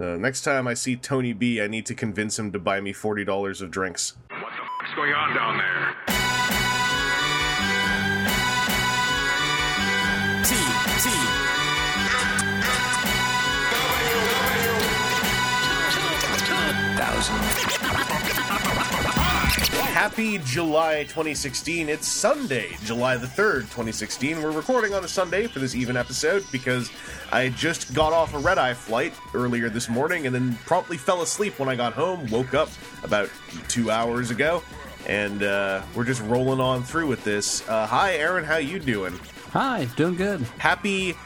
Uh, next time I see Tony B, I need to convince him to buy me forty dollars of drinks. What the fuck's going on down there? T T Happy July 2016. It's Sunday, July the 3rd, 2016. We're recording on a Sunday for this even episode because I just got off a red eye flight earlier this morning and then promptly fell asleep when I got home. Woke up about two hours ago, and uh, we're just rolling on through with this. Uh, hi, Aaron. How you doing? Hi, doing good. Happy.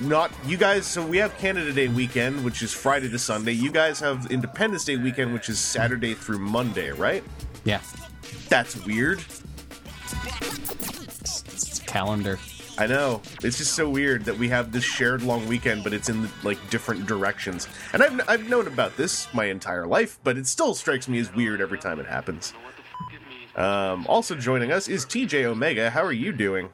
Not you guys. So we have Canada Day weekend, which is Friday to Sunday. You guys have Independence Day weekend, which is Saturday through Monday, right? Yeah, That's weird. it's calendar. I know. It's just so weird that we have this shared long weekend, but it's in like different directions. And I've I've known about this my entire life, but it still strikes me as weird every time it happens. Um, also joining us is TJ Omega. How are you doing?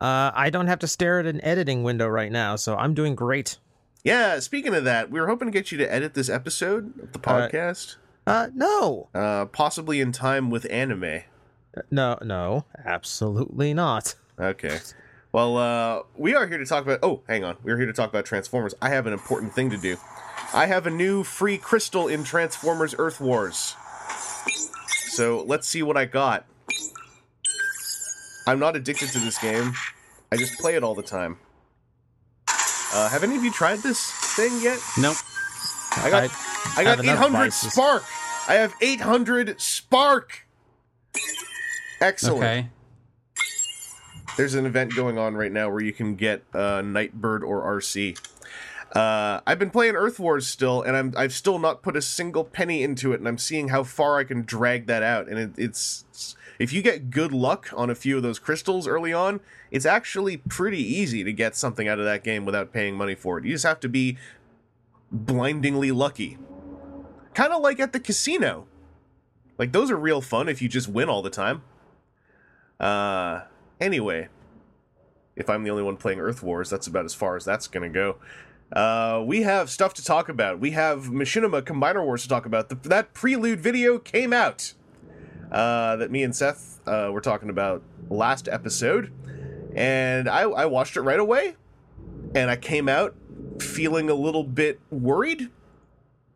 Uh, I don't have to stare at an editing window right now, so I'm doing great. Yeah. Speaking of that, we were hoping to get you to edit this episode of the Uh, podcast, Uh, no, uh, possibly in time with anime. no, no, absolutely not. Okay. Well, uh, we are here to talk about. Oh, hang on. We're here to talk about Transformers. I have an important thing to do. I have a new free crystal in Transformers Earth Wars. So let's see what I got. I'm not addicted to this game. I just play it all the time. Uh, have any of you tried this thing yet? Nope. I got I, got 800 vices. spark. I have 800 spark. Excellent. Okay. There's an event going on right now where you can get uh, Nightbird or Arcee. Uh, I've been playing Earth Wars still, and I'm I've still not put a single penny into it, and I'm seeing how far I can drag that out. And it, it's if you get good luck on a few of those crystals early on, it's actually pretty easy to get something out of that game without paying money for it. You just have to be blindingly lucky, kind of like at the casino. Like those are real fun if you just win all the time. Uh, anyway, if I'm the only one playing Earth Wars, that's about as far as that's gonna go. Uh, we have stuff to talk about. We have Machinima Combiner Wars to talk about. The, that prelude video came out uh, that me and Seth uh, were talking about last episode, and I, I watched it right away, and I came out feeling a little bit worried,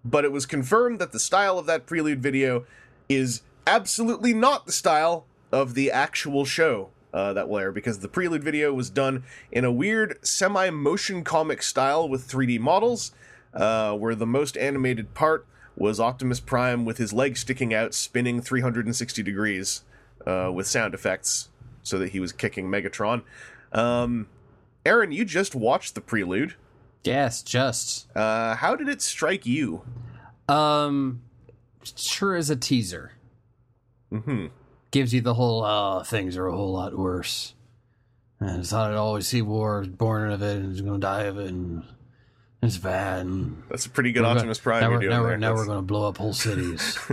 but it was confirmed that the style of that prelude video is absolutely not the style of the actual show uh, that will air because the prelude video was done in a weird semi motion comic style with 3D models, uh, where the most animated part was Optimus Prime with his leg sticking out, spinning 360 degrees uh, with sound effects so that he was kicking Megatron. Um, Aaron, you just watched the prelude. Yes, just. Uh, how did it strike you? Um, sure as a teaser. hmm Gives you the whole, oh, things are a whole lot worse. And I thought I'd always see war, born of it, and going to die of it, and it's bad. That's a pretty good we're Optimus Prime Now you're now, there. we're, now we're going to blow up whole cities.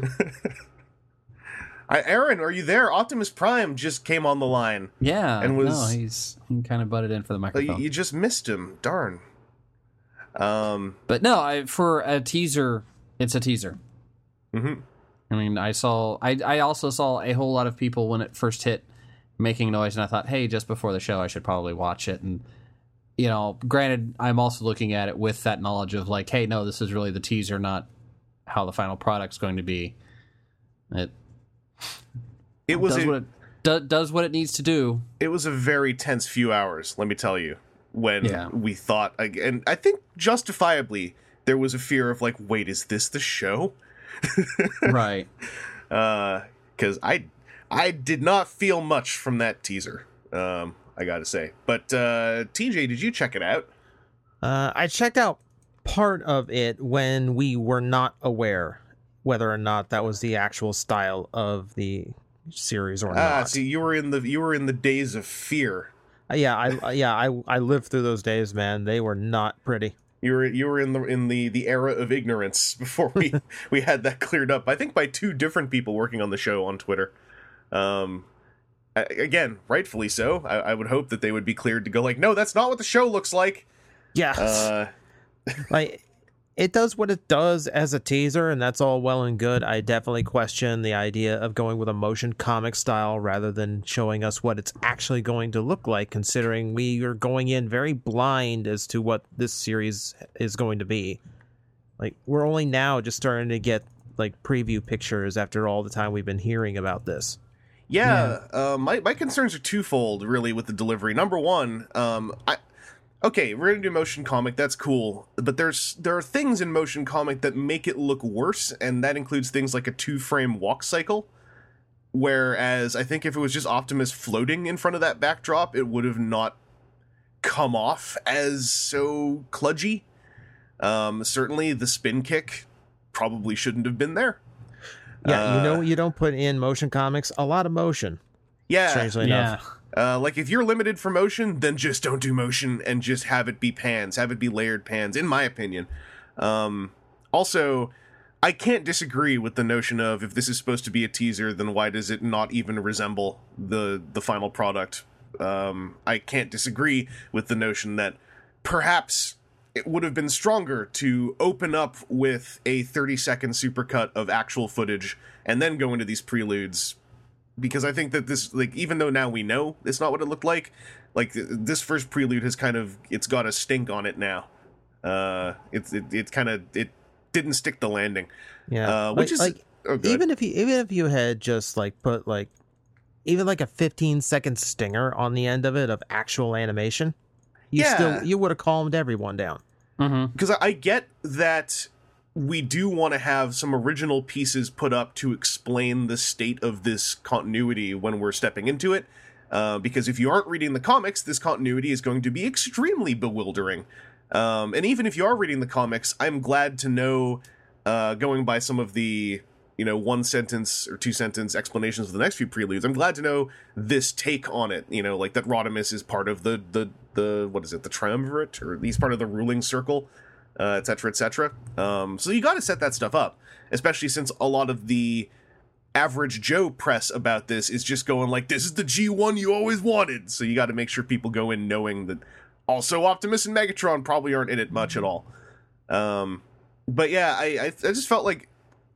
I, Aaron, are you there? Optimus Prime just came on the line. yeah, And was- no, he's he kind of butted in for the you, microphone. you just missed him. Darn. Um. But no, I for a teaser, it's a teaser. mhm. I mean, I saw, I, I also saw a whole lot of people when it first hit making noise, and I thought, hey, just before the show, I should probably watch it. And you know, granted, I'm also looking at it with that knowledge of like, hey, no, this is really the teaser, not how the final product's going to be. It It was does a, what it do, does what it needs to do. it was a very tense few hours. Let me tell you. When Yeah. we thought, and I think justifiably, there was a fear of like, wait, is this the show? right. because I I did not feel much from that teaser. Um, I got to say. But uh, TJ, did you check it out? Uh, I checked out part of it when we were not aware whether or not that was the actual style of the series or Ah, not. see, you were in the you were in the days of fear. Uh, yeah, I uh, yeah I I lived through those days, man. They were not pretty. You were you were in the in the the era of ignorance before we we had that cleared up. I think by two different people working on the show on Twitter. Um, again, rightfully so. I, I would hope that they would be cleared to go like, no, that's not what the show looks like. Yeah, Uh, like it does what it does as a teaser, and that's all well and good. I definitely question the idea of going with a motion comic style rather than showing us what it's actually going to look like, considering we are going in very blind as to what this series is going to be. Like, we're only now just starting to get like preview pictures after all the time we've been hearing about this. Yeah, Uh, my my concerns are twofold, really, with the delivery. Number one, um, I okay, we're gonna do motion comic. That's cool, but there's there are things in motion comic that make it look worse, and that includes things like a two frame walk cycle. Whereas I think if it was just Optimus floating in front of that backdrop, it would have not come off as so kludgy. Um, certainly, the spin kick probably shouldn't have been there. Yeah, you Uh, know, you don't put in motion comics a lot of motion. Yeah, Strangely enough. Uh, like if you're limited for motion, then just don't do motion and just have it be pans, have it be layered pans. In my opinion. Um, also, I can't disagree with the notion of if this is supposed to be a teaser, then why does it not even resemble the the final product? Um, I can't disagree with the notion that perhaps it would have been stronger to open up with a 30 second supercut of actual footage and then go into these preludes because I think that this like even though now we know it's not what it looked like, like this first prelude has kind of it's got a stink on it now. Uh, it's it, it kind of it didn't stick the landing. Yeah, Uh, which is- like Oh, even if you even if you had just like put like even like a 15 second stinger on the end of it of actual animation, you Yeah. still you would have calmed everyone down. Mm-hmm. because I, I get that we do want to have some original pieces put up to explain the state of this continuity when we're stepping into it. Uh, because if you aren't reading the comics, this continuity is going to be extremely bewildering. Um, and even if you are reading the comics, I'm glad to know, uh, going by some of the you know one sentence or two sentence explanations of the next few preludes, I'm glad to know this take on it. You know, like that Rodimus is part of the the the what is it, the triumvirate, or he's part of the ruling circle uh, etc cetera, et cetera. Um, so you got to set that stuff up, especially since a lot of the average Joe press about this is just going like, "This is the G1 you always wanted." So you got to make sure people go in knowing that. Also, Optimus and Megatron probably aren't in it much at all. Um, but yeah, I, I I just felt like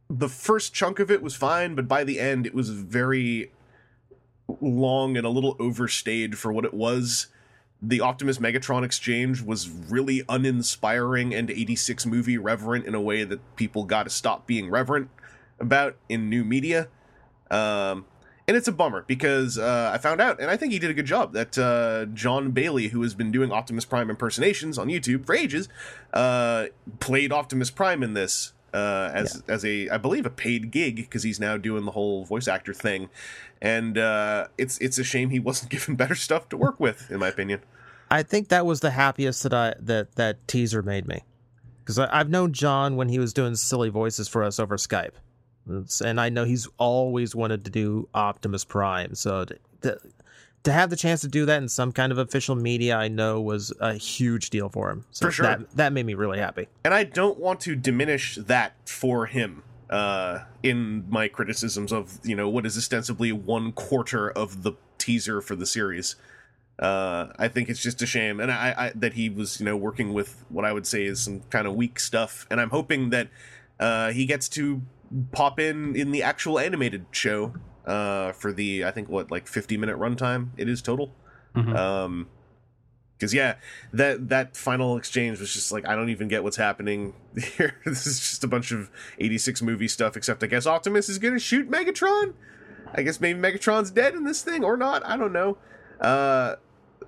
the first chunk of it was fine, but by the end it was very long and a little overstayed for what it was the Optimus Megatron exchange was really uninspiring and 86 movie reverent in a way that people got to stop being reverent about in new media. Um, and it's a bummer because uh, I found out, and I think he did a good job, that uh, Jon Bailey, who has been doing Optimus Prime impersonations on YouTube for ages, uh, played Optimus Prime in this. Uh, as as a I believe a paid gig because he's now doing the whole voice actor thing, and uh, it's it's a shame he wasn't given better stuff to work with, in my opinion. I think that was the happiest that I that that teaser made me because I've known Jon when he was doing silly voices for us over Skype, and I know he's always wanted to do Optimus Prime. So to, to, to have the chance to do that in some kind of official media, I know was a huge deal for him. So For sure. that that made me really happy. and I don't want to diminish that for him uh, in my criticisms of you know what is ostensibly one quarter of the teaser for the series. Uh, I think it's just a shame, and I, I that he was you know working with what I would say is some kind of weak stuff, and I'm hoping that uh, he gets to pop in in the actual animated show uh, for the I think what like 50 minute runtime it is total. Mhm. Um, because yeah, that that final exchange was just like I don't even get what's happening here. this is just a bunch of '86 movie stuff. Except I guess Optimus is gonna shoot Megatron. I guess maybe Megatron's dead in this thing or not. I don't know. Uh,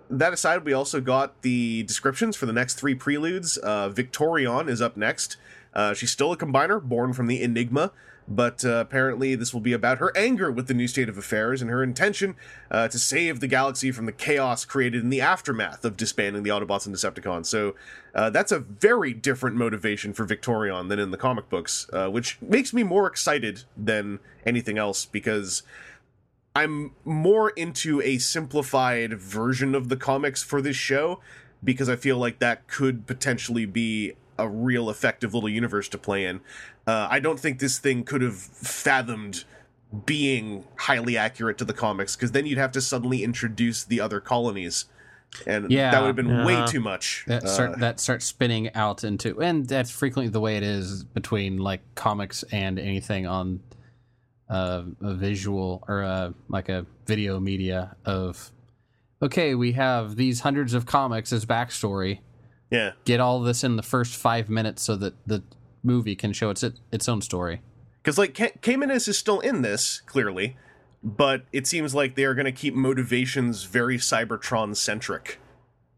that aside, we also got the descriptions for the next three preludes. Uh, Victorion is up next. Uh, she's still a combiner, born from the Enigma, but uh, apparently this will be about her anger with the new state of affairs and her intention uh, to save the galaxy from the chaos created in the aftermath of disbanding the Autobots and Decepticons. So uh, that's a very different motivation for Victorion than in the comic books, uh, which makes me more excited than anything else because I'm more into a simplified version of the comics for this show because I feel like that could potentially be a real effective little universe to play in. Uh, I don't think this thing could have fathomed being highly accurate to the comics because then you'd have to suddenly introduce the other colonies. and Yeah. that would have been way too much. that Uh, that starts spinning out into and that's frequently the way it is between like comics and anything on uh, a visual or a, like a video media of okay we have these hundreds of comics as backstory yeah, get all this in the first five minutes so that the movie can show its its own story because like K- Caminus is still in this clearly, but it seems like they are going to keep motivations very Cybertron centric.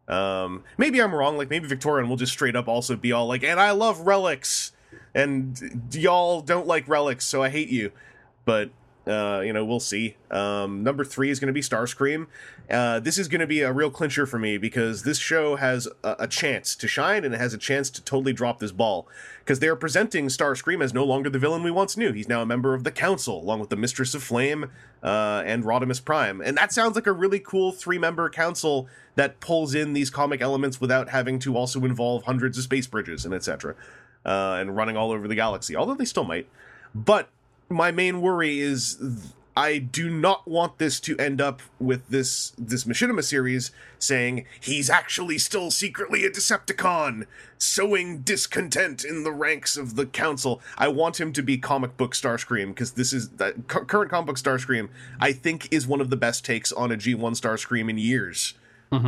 Um, maybe I'm wrong. Like maybe Victorion will just straight up also be all like, "And I love relics, and y'all don't like relics, so I hate you." But uh, you know, we'll see. Um, number three is going to be Starscream. Uh, this is going to be a real clincher for me because this show has a, a chance to shine and it has a chance to totally drop this ball because they are presenting Starscream as no longer the villain we once knew. He's now a member of the Council, along with the Mistress of Flame uh, and Rodimus Prime, and that sounds like a really cool three-member council that pulls in these comic elements without having to also involve hundreds of space bridges and etc. Uh, and running all over the galaxy. Although they still might, but my main worry is I do not want this to end up with this this Machinima series saying he's actually still secretly a Decepticon, sowing discontent in the ranks of the council. I want him to be comic book Starscream because this is cu- current comic book Starscream. I think is one of the best takes on a G1 Starscream in years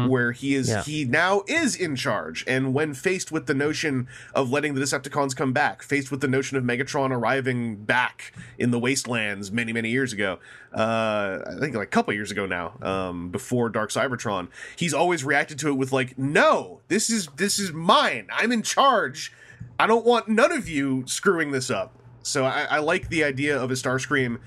where he is Yeah. he now is in charge. And when faced with the notion of letting the decepticons come back faced with the notion of megatron arriving back in the wastelands many many years ago uh i think like a couple years ago now um before dark cybertron he's always reacted to it with like no this is this is mine. I'm in charge. I don't want none of you screwing this up. So i, I like the idea of a starscream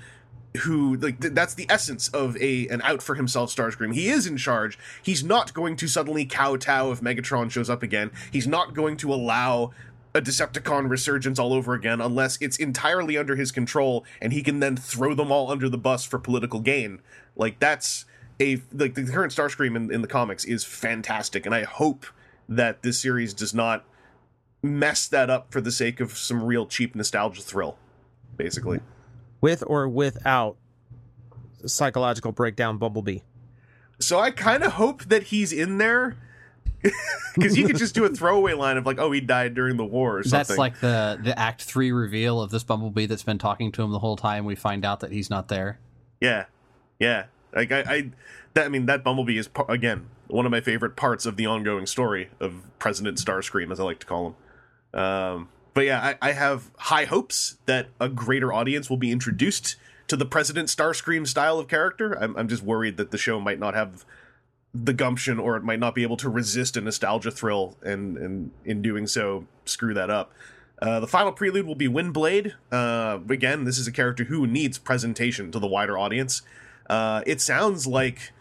who like th- that's the essence of a an out for himself Starscream. He is in charge. He's not going to suddenly kowtow if Megatron shows up again. He's not going to allow a Decepticon resurgence all over again unless it's entirely under his control and he can then throw them all under the bus for political gain. Like that's a like the current Starscream in, in the comics is fantastic, and I hope that this series does not mess that up for the sake of some real cheap nostalgia thrill. Basically. With or without psychological breakdown Bumblebee. So I kind of hope that he's in there because you could just do a throwaway line of like, "Oh, he died during the war" or something. that's like the the act three reveal of this bumblebee that's been talking to him the whole time we find out that he's not there yeah, yeah. Like I, I, that I mean, that Bumblebee is again one of my favorite parts of the ongoing story of President Starscream, as I like to call him. Um, but yeah, I, I have high hopes that a greater audience will be introduced to the President Starscream style of character. I'm, I'm just worried that the show might not have the gumption or it might not be able to resist a nostalgia thrill and, and in doing so screw that up. Uh, the final prelude will be Windblade. Uh, again, this is a character who needs presentation to the wider audience. Uh, it sounds like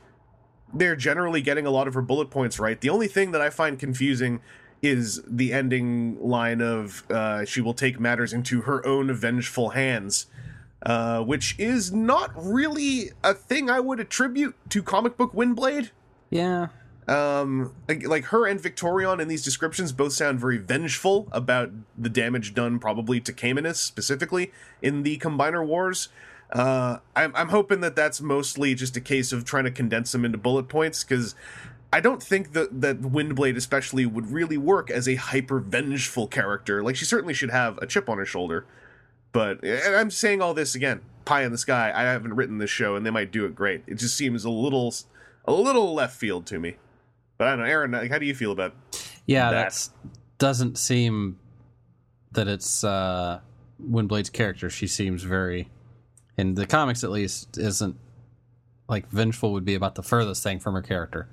they're generally getting a lot of her bullet points right. The only thing that I find confusing is the ending line of uh, she will take matters into her own vengeful hands, uh, which is not really a thing I would attribute to comic book Windblade. yeah Um, like, like her and Victorion in these descriptions both sound very vengeful about the damage done, probably to Caminus specifically in the Combiner Wars. Uh, I'm, I'm hoping that that's mostly just a case of trying to condense them into bullet points because I don't think that that Windblade especially would really work as a hyper vengeful character. Like she certainly should have a chip on her shoulder. But and I'm saying all this again, pie in the sky. I haven't written this show, and they might do it great. It just seems a little, a little left field to me. But I don't know, Aaron. Like, how do you feel about? Yeah, that. that's doesn't seem that it's uh Windblade's character. She seems very in the comics at least isn't like vengeful would be about the furthest thing from her character.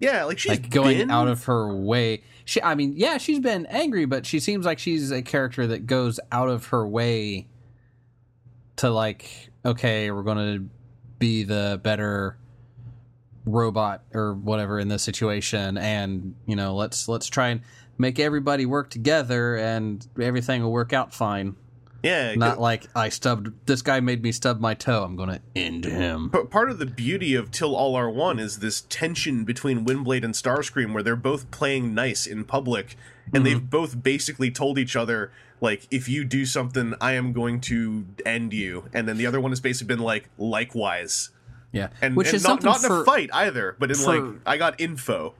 Yeah, like she's like going been- out of her way. She I mean, yeah, she's been angry, but she seems like she's a character that goes out of her way to like okay, we're going to be the better robot or whatever in this situation and you know let's let's try and make everybody work together and everything will work out fine Yeah, not like i stubbed this guy made me stub my toe i'm gonna end him But part of the beauty of Till All Are One is this tension between Windblade and Starscream, where they're both playing nice in public, and mm-hmm. they've both basically told each other, like, if you do something, I am going to end you. And then the other one has basically been like, likewise. Yeah, and, which and is not, not in for, a fight either, but in for- like I got info.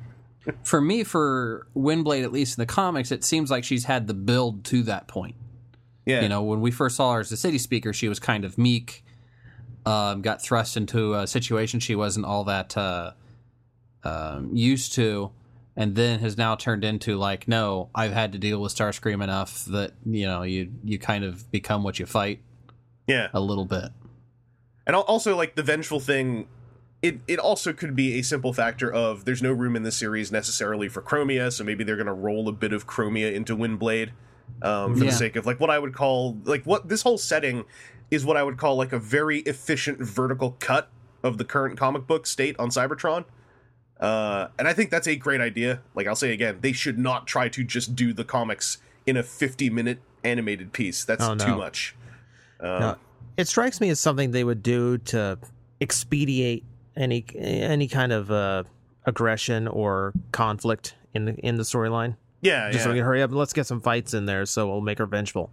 for me for Windblade. At least in the comics, it seems like she's had the build to that point. Yeah, You know, when we first saw her as a city speaker, she was kind of meek. Um, got thrust into a situation she wasn't all that uh, um, used to, and then has now turned into like, no, I've had to deal with Starscream enough that you know you you kind of become what you fight yeah, a little bit. and also like the vengeful thing. It it also could be a simple factor of there's no room in this series necessarily for Chromia, so maybe they're gonna roll a bit of Chromia into Windblade, um, for Yeah. the sake of like what I would call like what this whole setting is what I would call like a very efficient vertical cut of the current comic book state on Cybertron. Uh, and I think that's a great idea. Like I'll say again, they should not try to just do the comics in a 50 minute animated piece. That's Oh, no. too much. Uh, No, it strikes me as something they would do to expedite any any kind of uh, aggression or conflict in the in the storyline. Yeah, Just so yeah. we can hurry up and let's get some fights in there, so we'll make her vengeful.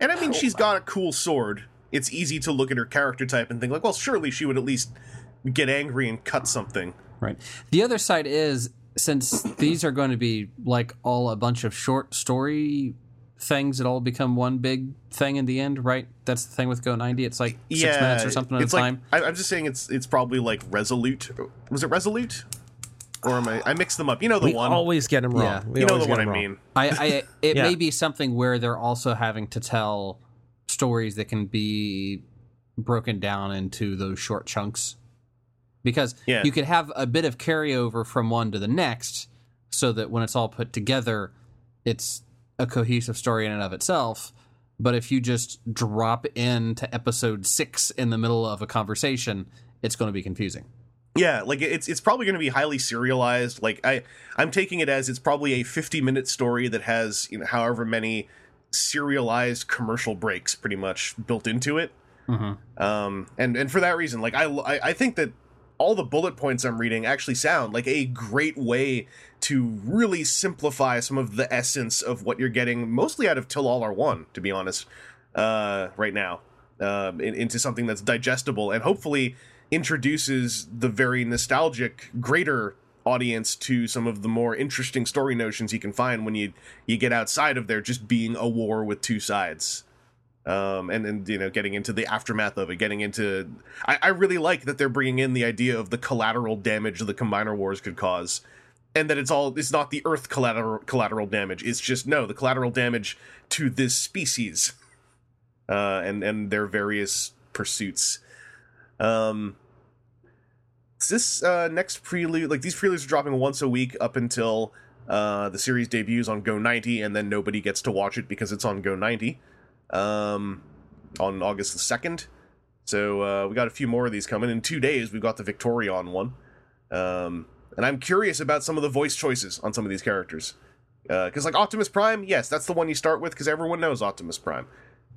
And I mean, oh, she's got a cool sword. It's easy to look at her character type and think like, well, surely she would at least get angry and cut something. Right. The other side is since these are going to be like all a bunch of short story things that all become one big thing in the end, right? That's the thing with Go 90. It's like six yeah, minutes or something at a like, time. I, I'm just saying it's it's probably like Resolute. Was it Resolute? Or am I? I mixed them up. You know the We one. always get them wrong. Yeah. We you know always the one I 'em wrong. mean. I, I it Yeah. may be something where they're also having to tell stories that can be broken down into those short chunks. Because Yeah. you could have a bit of carryover from one to the next so that when it's all put together it's a cohesive story in and of itself. But if you just drop into episode six in the middle of a conversation, it's going to be confusing. Yeah, like it's it's probably going to be highly serialized. Like I I'm taking it as it's probably a 50 minute story that has you know however many serialized commercial breaks pretty much built into it. Mm-hmm. Um, and and for that reason, like I, I I think that all the bullet points I'm reading actually sound like a great way to really simplify some of the essence of what you're getting, mostly out of Till All Are One, to be honest, uh, right now, um, in, into something that's digestible and hopefully introduces the very nostalgic, greater audience to some of the more interesting story notions you can find when you you get outside of there just being a war with two sides um, and then you know getting into the aftermath of it, getting into. I, I really like that they're bringing in the idea of the collateral damage the combiner wars could cause, and that it's all it's not the Earth collateral collateral damage. It's just no the collateral damage to this species, uh, and and their various pursuits. Um, is this uh, next prelude like these preludes are dropping once a week up until uh, the series debuts on Go 90, and then nobody gets to watch it because it's on Go 90 um, on August the 2nd. So uh, we got a few more of these coming. In two days, we've got the Victorion one. Um, and I'm curious about some of the voice choices on some of these characters. Uh because, like, Optimus Prime, yes, that's the one you start with because everyone knows Optimus Prime.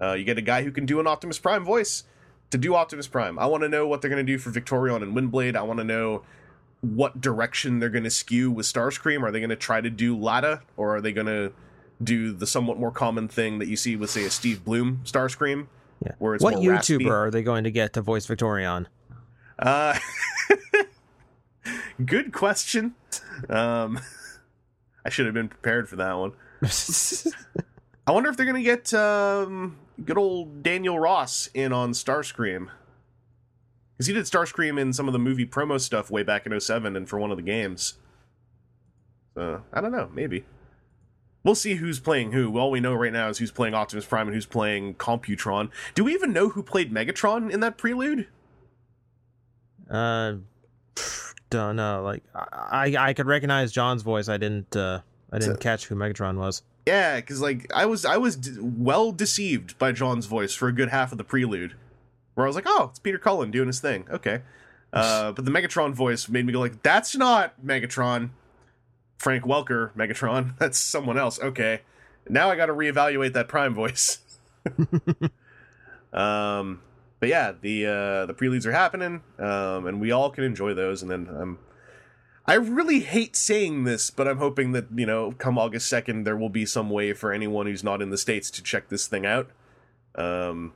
Uh, you get a guy who can do an Optimus Prime voice to do Optimus Prime. I want to know what they're going to do for Victorion and Windblade. I want to know what direction they're going to skew with Starscream. Are they going to try to do Latta, or are they going to do the somewhat more common thing that you see with, say, a Steve Blum Starscream? Yeah. Where it's what YouTuber raspy? are they going to get to voice Victorion? Uh, good question. Um, I should have been prepared for that one. I wonder if they're gonna get um, good old Daniel Ross in on Starscream. Because he did Starscream in some of the movie promo stuff way back in 07 and for one of the games. So, I don't know, maybe. We'll see who's playing who. All we know right now is who's playing Optimus Prime and who's playing Computron. Do we even know who played Megatron in that prelude? uh, don't know. Like I, I could recognize Jon's voice. I didn't. Uh, I didn't So- catch who Megatron was. Yeah, because like I was I was d- well deceived by Jon's voice for a good half of the prelude, where I was like, oh, it's Peter Cullen doing his thing. Okay, uh, but the Megatron voice made me go like, that's not Megatron. Frank Welker, Megatron. That's someone else. Okay, now I got to reevaluate that Prime voice. um, but yeah, the uh, the preludes are happening, um, and we all can enjoy those. And then um, I really hate saying this, but I'm hoping that, you know, come August 2nd, there will be some way for anyone who's not in the States to check this thing out. Um,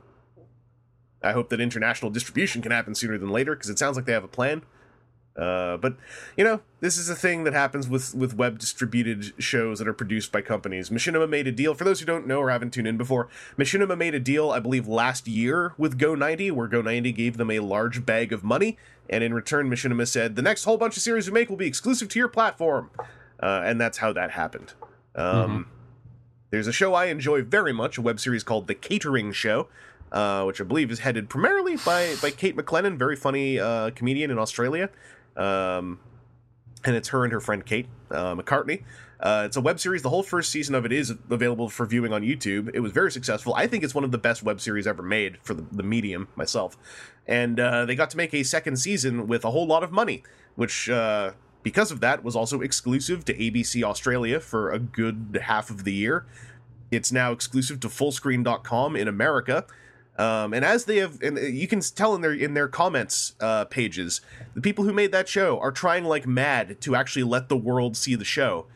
I hope that international distribution can happen sooner than later because it sounds like they have a plan. Uh, but you know, this is a thing that happens with with web distributed shows that are produced by companies. Machinima made a deal. For those who don't know or haven't tuned in before, Machinima made a deal, I believe, last year with Go90, where Go90 gave them a large bag of money, and in return, Machinima said, "The next whole bunch of series we make will be exclusive to your platform," uh, and that's how that happened. Um, There's a show I enjoy very much, a web series called The Catering Show, uh, which I believe is headed primarily by by Kate McLennan, very funny uh, comedian in Australia. Um, and it's her and her friend Kate uh, McCartney. Uh, it's a web series. The whole first season of it is available for viewing on YouTube. It was very successful. I think it's one of the best web series ever made for the, the medium myself. And uh, they got to make a second season with a whole lot of money, which, uh, because of that, was also exclusive to ABC Australia for a good half of the year. It's now exclusive to Fullscreen.com in America. Um, and as they have, and you can tell in their in their comments uh, pages, the people who made that show are trying like mad to actually let the world see the show.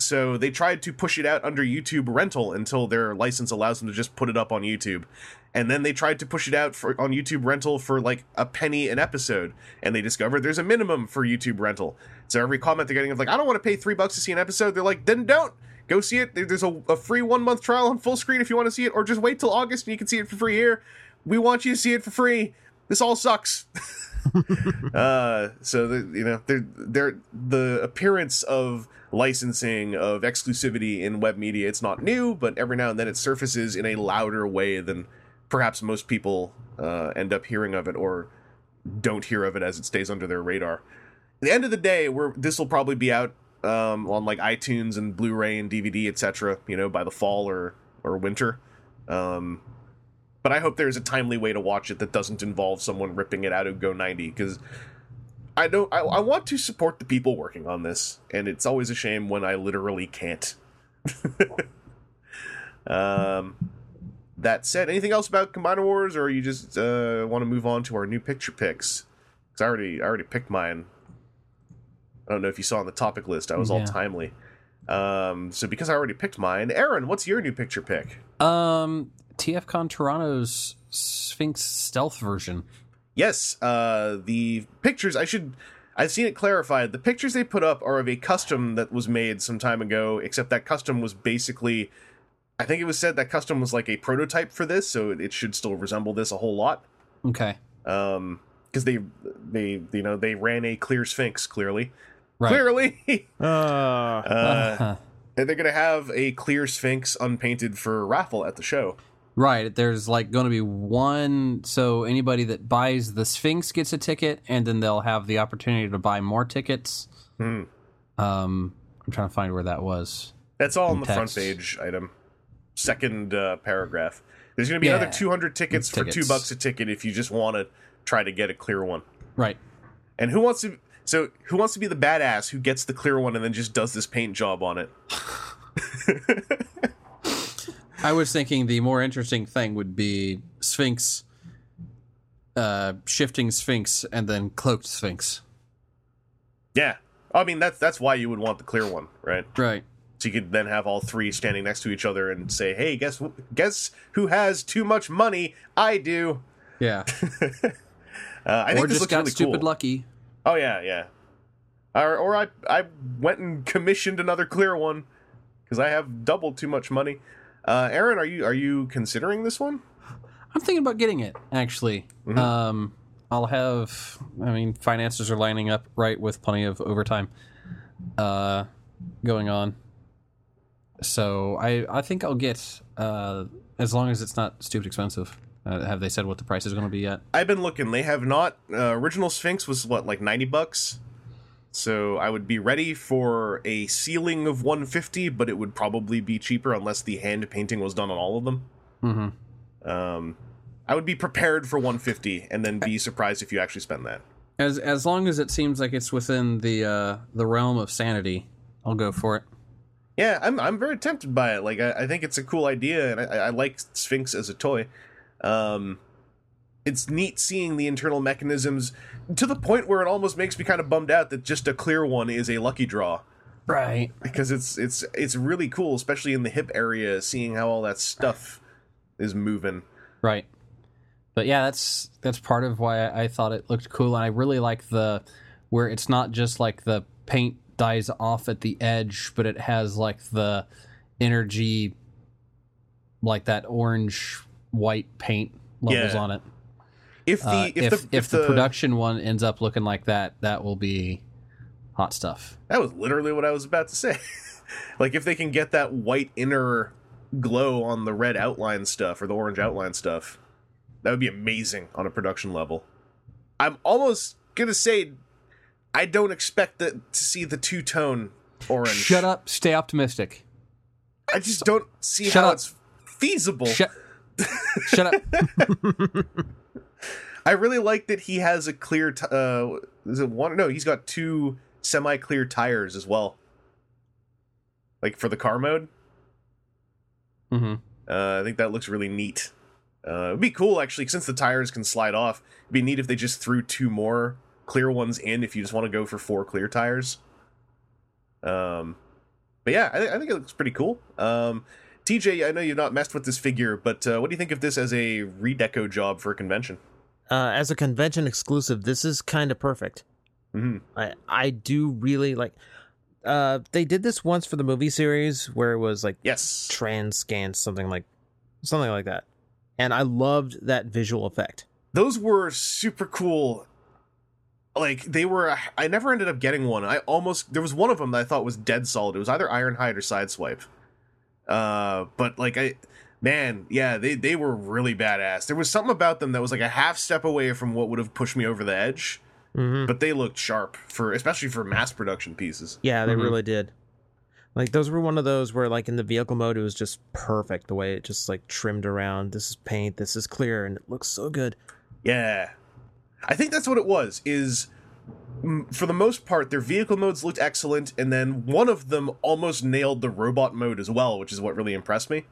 So they tried to push it out under YouTube rental until their license allows them to just put it up on YouTube. And then they tried to push it out for on YouTube rental for like a penny an episode, and they discovered there's a minimum for YouTube rental. So every comment they're getting is like, I don't want to pay three bucks to see an episode. They're like, then don't go see it. There's a, a free one month trial on full screen if you want to see it, or just wait till August and you can see it for free here. We want you to see it for free. This all sucks. uh, so the, you know, they're, they're the appearance of licensing of exclusivity in web media. It's not new, but every now and then it surfaces in a louder way than perhaps most people uh, end up hearing of it or don't hear of it as it stays under their radar. At the end of the day, we're this will probably be out um, on like iTunes and Blu-ray and DVD, etc. You know, by the fall or or winter. Um, but I hope there's a timely way to watch it that doesn't involve someone ripping it out of Go 90 because I don't. I, I want to support the people working on this, and it's always a shame when I literally can't. um, that said, anything else about Combiner Wars, or you just uh, want to move on to our new picture picks? Because I already, I already picked mine. I don't know if you saw on the topic list. I was all timely. Um, so because I already picked mine, Aaron, what's your new picture pick? Um, TFCon Toronto's Sphinx stealth version. Yes, uh, the pictures. I should. I've seen it clarified. The pictures they put up are of a custom that was made some time ago. Except that custom was basically, I think it was said that custom was like a prototype for this, so it, it should still resemble this a whole lot. Okay, Um, because they, they, you know, they ran a clear Sphinx clearly, right. clearly. Uh, uh, Uh-huh. and they're gonna have a clear Sphinx unpainted for raffle at the show. Right. There's like going to be one. So anybody that buys the Sphinx gets a ticket, and then they'll have the opportunity to buy more tickets. Hmm. Um, I'm trying to find where that was. That's all on the front page item. Second uh, paragraph. There's going to be Yeah. another 200 tickets, for two bucks a ticket if you just want to try to get a clear one. Right. And who wants to? So who wants to be the badass who gets the clear one and then just does this paint job on it? I was thinking the more interesting thing would be Sphinx, uh, shifting Sphinx, and then cloaked Sphinx. Yeah. I mean that's that's why you would want the clear one, right? Right. So you could then have all three standing next to each other and say, "Hey, guess guess who has too much money? I do." Yeah. Uh, I or think this just looks got really stupid cool. lucky. Oh yeah, yeah. Or or I I went and commissioned another clear one because I have double too much money. Uh, Aaron, are you are you considering this one? I'm thinking about getting it actually. Mm-hmm. Um, I'll have. I mean, finances are lining up right with plenty of overtime uh, going on. So I I think I'll get uh, as long as it's not stupid expensive. Uh, have they said what the price is going to be yet? I've been looking. They have not. Uh, original Sphinx was what like ninety bucks. So I would be ready for a ceiling of 150, but it would probably be cheaper unless the hand painting was done on all of them. Mm-hmm. Um, I would be prepared for 150 and then be surprised if you actually spend that. As as long as it seems like it's within the uh, the realm of sanity, I'll go for it. Yeah, I'm I'm very tempted by it. Like I, I think it's a cool idea, and I, I like Sphinx as a toy. Um, it's neat seeing the internal mechanisms to the point where it almost makes me kind of bummed out that just a clear one is a lucky draw Right. because it's it's it's really cool, especially in the hip area, seeing how all that stuff is moving. Right. but yeah, that's that's part of why I, thought it looked cool, and I really like the where it's not just like the paint dies off at the edge, but it has like the energy, like that orange white paint levels Yeah. on it. If the Uh, if, if the if the production one ends up looking like that, that will be hot stuff. that was literally what I was about to say. like if they can get that white inner glow on the red outline stuff or the orange outline stuff, that would be amazing on a production level. I'm almost gonna say I don't expect that to see the two tone orange. Shut up. Stay optimistic. I just don't see Shut how up. it's feasible. Shut. Shut up. I really like that he has a clear. T- uh, is it one? No, he's got two semi-clear tires as well. Like for the car mode, hmm uh, I think that looks really neat. Uh, it'd be cool actually, since the tires can slide off. It'd be neat if they just threw two more clear ones in if you just want to go for four clear tires. Um, but yeah, I, I think it looks pretty cool. Um, TJ, I know you've not messed with this figure, but uh, what do you think of this as a redeco job for a convention? Uh, as a convention exclusive, this is kind of perfect. hmm I I do really like. Uh, they did this once for the movie series where it was like Yes. Trans-Scans, something like something like that, and I loved that visual effect. those were super cool like they were i never ended up getting one i almost there was one of them that i thought was dead solid it was either ironhide or sideswipe uh but like i man yeah they they were really badass there was something about them that was like a half step away from what would have pushed me over the edge Mm-hmm. but they looked sharp for especially for mass production pieces Yeah, they Mhm. really did. Like those were one of those where like in the vehicle mode it was just perfect the way it just like trimmed around. This is paint, this is clear, and it looks so good. Yeah. I think that's what it was is for the most part their vehicle modes looked excellent and then one of them almost nailed the robot mode as well, which is what really impressed me.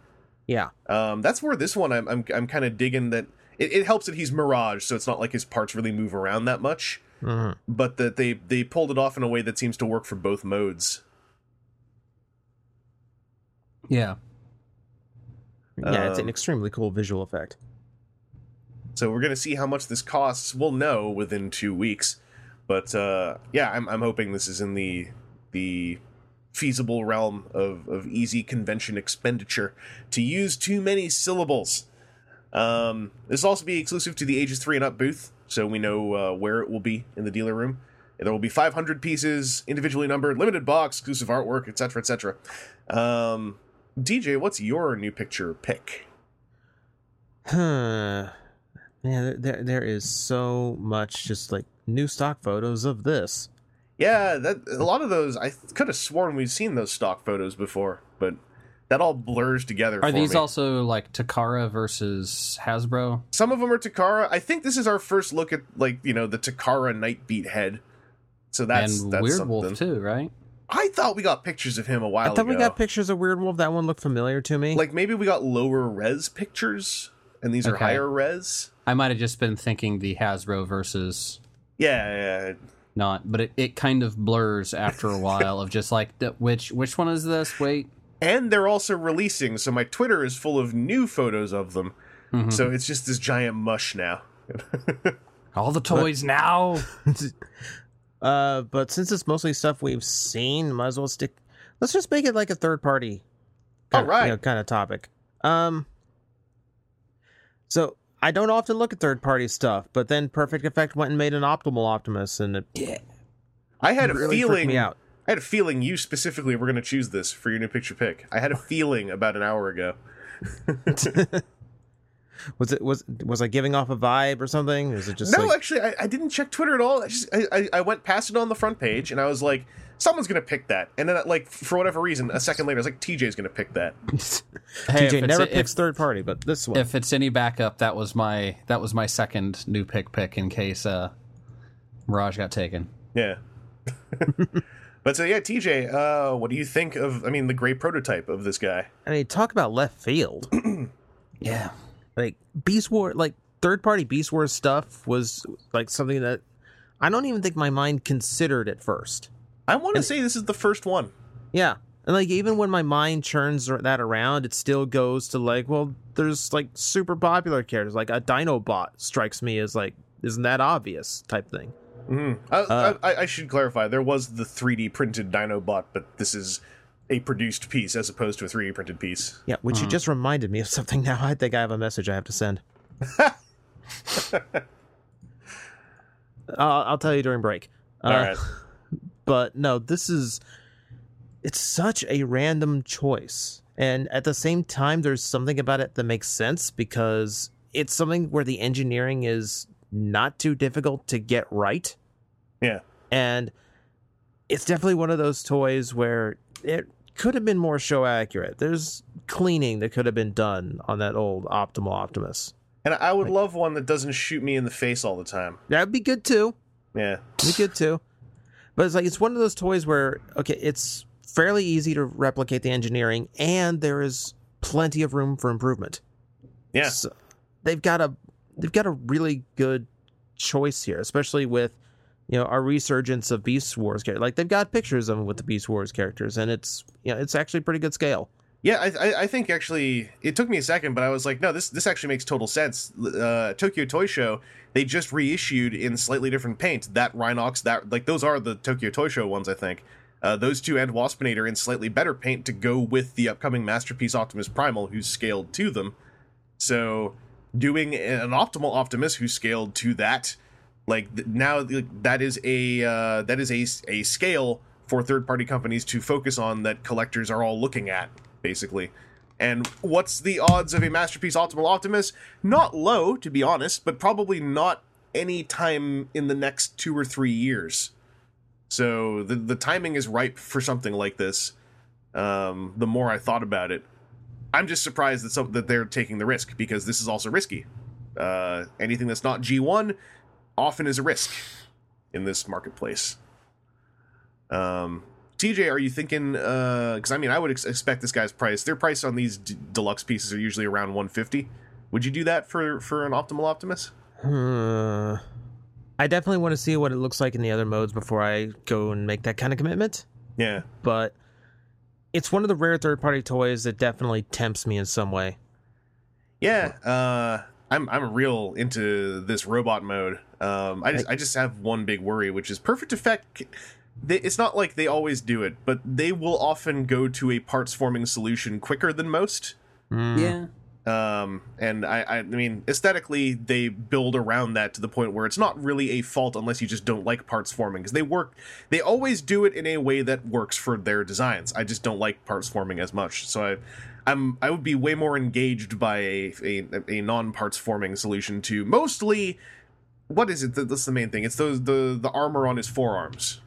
Yeah. Um that's where this one I'm I'm I'm kind of digging that it, it helps that he's Mirage, so it's not like his parts really move around that much, hmm but that they they pulled it off in a way that seems to work for both modes. Yeah. Yeah, it's an Um, extremely cool visual effect. So we're gonna see how much this costs. We'll know within two weeks, but uh, yeah, I'm I'm hoping this is in the the feasible realm of of easy convention expenditure. To use too many syllables. Um, this will also be exclusive to the ages three and up booth, so we know uh, where it will be in the dealer room. There will be 500 pieces, individually numbered, limited box, exclusive artwork, etc., etc. Um, DJ, what's your new picture pick? Huh. Man, there, there there is so much just like new stock photos of this. Yeah, that a lot of those I could have sworn we've seen those stock photos before, but that all blurs together. Are for these me. also like Takara versus Hasbro? Some of them are Takara. I think this is our first look at like you know the Takara Nightbeat head. So that's and that's Weird something. Wolf too, right? I thought we got pictures of him a while I thought ago. we got pictures of Weirdwolf. That one looked familiar to me. like maybe we got lower res pictures, and these are higher res. I might have just been thinking the Hasbro versus Yeah, yeah. Not, but it, it kind of blurs after a while of just like which which one is this? Wait, And they're also releasing, so my Twitter is full of new photos of them. Mhm. So it's just this giant mush now. all the toys now. Uh, but since it's mostly stuff we've seen, might as well stick. Let's just make it like a third party. All kind, right. you know, kind of topic. Um, so I don't often look at third party stuff, but then Perfect Effect went and made an Optimal Optimus, and it I had a really freaked feeling me out. I had a feeling you specifically were going to choose this for your new picture pick. I had a feeling about an hour ago. Was it was was I giving off a vibe or something? Is it just no, like, actually, I, I didn't check Twitter at all. I just I, I, I went past it on the front page, and I was like, someone's going to pick that. And then, like, for whatever reason, a second later, it's was like, TJ's going to pick that. Hey, TJ it's- never if- picks third party, but this one. If it's any backup, that was my that was my second new pick pick in case uh Mirage got taken. Yeah. but so yeah, TJ, uh, what do you think of? I mean, the great prototype of this guy. I mean, talk about left field. Yeah. like Beast War, like third party Beast Wars stuff was like something that I don't even think my mind considered at first. I want to say this is the first one. Yeah, And like even when my mind churns that around, it still goes to like, well, there's like super popular characters, like a Dinobot strikes me as like, isn't that obvious type thing. Mhm. I, Uh, I, I should clarify. There was the 3D printed Dinobot, but this is a produced piece as opposed to a 3D printed piece. Yeah, which Hmm. you just reminded me of something now. I think I have a message I have to send. I'll, I'll tell you during break. All Uh, right. But no, this is it's such a random choice. And at the same time there's something about it that makes sense because it's something where the engineering is not too difficult to get right. Yeah. And it's definitely one of those toys where it could have been more show accurate. There's cleaning that could have been done on that old Optimal Optimus. And I would love one that doesn't shoot me in the face all the time. That'd be good too. Yeah. Be good too. But it's like it's one of those toys where okay, it's fairly easy to replicate the engineering, and there is plenty of room for improvement. Yeah. So they've got a they've got a really good choice here, especially with you know our resurgence of Beast Wars characters. Like they've got pictures of them with the Beast Wars characters, and it's you know it's actually pretty good scale. Yeah, I, I, think actually it took me a second, but I was like, no, this this actually makes total sense. Uh, Tokyo Toy Show, they just reissued in slightly different paint. That Rhinox, that like those are the Tokyo Toy Show ones, I think. Uh, those two and Waspinator in slightly better paint to go with the upcoming Masterpiece Optimus Primal, who's scaled to them. So doing an optimal Optimus who's scaled to that, like now like, that is a uh, that is a a scale for third party companies to focus on that collectors are all looking at basically. And what's the odds of a masterpiece Optimal Optimus? Not low, to be honest, but probably not any time in the next two or three years. So the the timing is ripe for something like this. Um, the more I thought about it, I'm just surprised that that they're taking the risk because this is also risky. Uh, anything that's not G1 often is a risk in this marketplace. Um, TJ, are you thinking? Because I mean, I would ex- expect this guy's price. Their price on these d- deluxe pieces are usually around 150. Would you do that for for an optimal Optimus? Hmm. I definitely want to see what it looks like in the other modes before I go and make that kind of commitment. Yeah, But it's one of the rare third party toys that definitely tempts me in some way. yeah. Uh, I'm I'm real into this robot mode. Um, I just I just have one big worry, which is Perfect Effect. They, it's not like they always do it, but they will often go to a parts forming solution quicker than most. Mm. Yeah. um and I, I mean aesthetically they build around that to the point where it's not really a fault unless you just don't like parts forming because they work they always do it in a way that works for their designs i just don't like parts forming as much so i i'm i would be way more engaged by a a, a non-parts forming solution to mostly what is it that- that's the main thing it's those the the armor on his forearms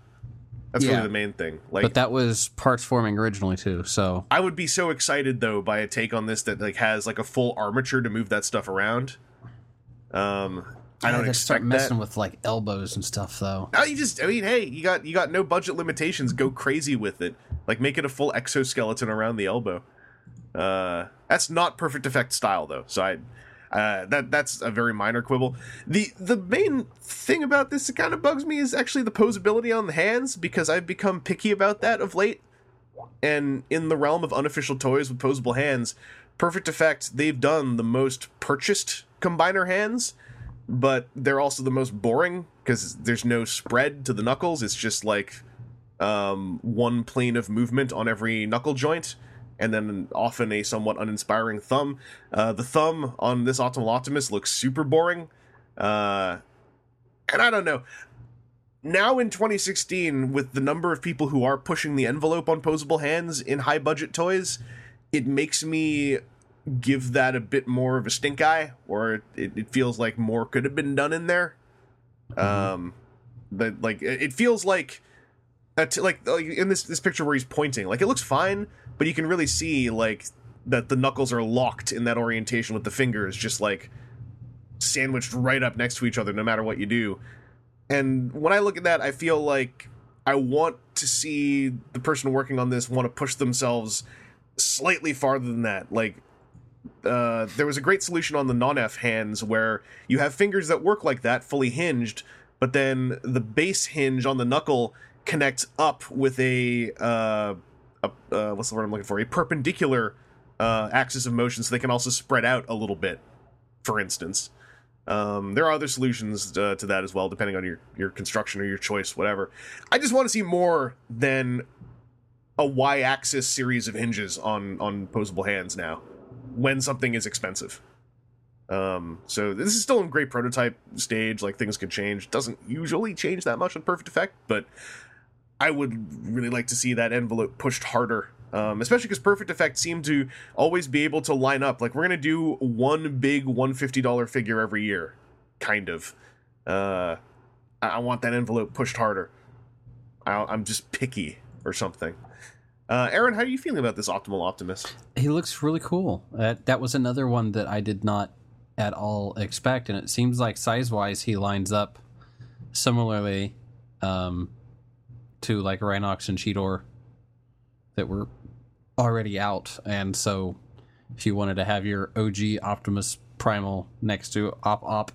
that's Yeah. really the main thing like But that was parts forming originally too. So I would be so excited though by a take on this that like has like a full armature to move that stuff around. Um, I don't Yeah, start expect messing that. with like elbows and stuff though. No, you just I mean, hey, you got you got no budget limitations. Go crazy with it. Like make it a full exoskeleton around the elbow. Uh, that's not perfect effect style though. So I. Uh, that that's a very minor quibble. The the main thing about this that kind of bugs me is actually the posability on the hands because I've become picky about that of late. And in the realm of unofficial toys with posable hands, Perfect Effect, they've done the most purchased combiner hands, but they're also the most boring because there's no spread to the knuckles. It's just like um, one plane of movement on every knuckle joint, and then often a somewhat uninspiring thumb. Uh, the thumb on this Optimal Optimus looks super boring. Uh, and I don't know. Now in 2016, with the number of people who are pushing the envelope on posable hands in high budget toys, it makes me give that a bit more of a stink eye, or it, it feels like more could have been done in there. Um, but like it feels like, t- like like in this this picture where he's pointing, like it looks fine, but you can really see like that the knuckles are locked in that orientation with the fingers, just like sandwiched right up next to each other, no matter what you do. And when I look at that, I feel like I want to see the person working on this want to push themselves slightly farther than that. Like, uh, there was a great solution on the non-F hands where you have fingers that work like that, fully hinged, but then the base hinge on the knuckle connects up with a uh, a uh, what's the word I'm looking for? A perpendicular uh, axis of motion, so they can also spread out a little bit. For instance, um, there are other solutions uh, to that as well, depending on your your construction or your choice, whatever. I just want to see more than a y-axis series of hinges on on posable hands now, when something is expensive. Um, so this is still in great prototype stage. Like things could change. Doesn't usually change that much on Perfect Effect, but I would really like to see that envelope pushed harder. Um, especially because Perfect Effect seemed to always be able to line up. Like we're gonna do one big one fifty dollar figure every year, kind of. Uh, I, I want that envelope pushed harder. I, I'm just picky or something. Uh, Aaron, how are you feeling about this Optimal Optimus? He looks really cool. That that was another one that I did not at all expect, and it seems like size wise he lines up similarly um, to like Rhinox and Cheetor that were already out, and so if you wanted to have your OG Optimus Primal next to Op Op,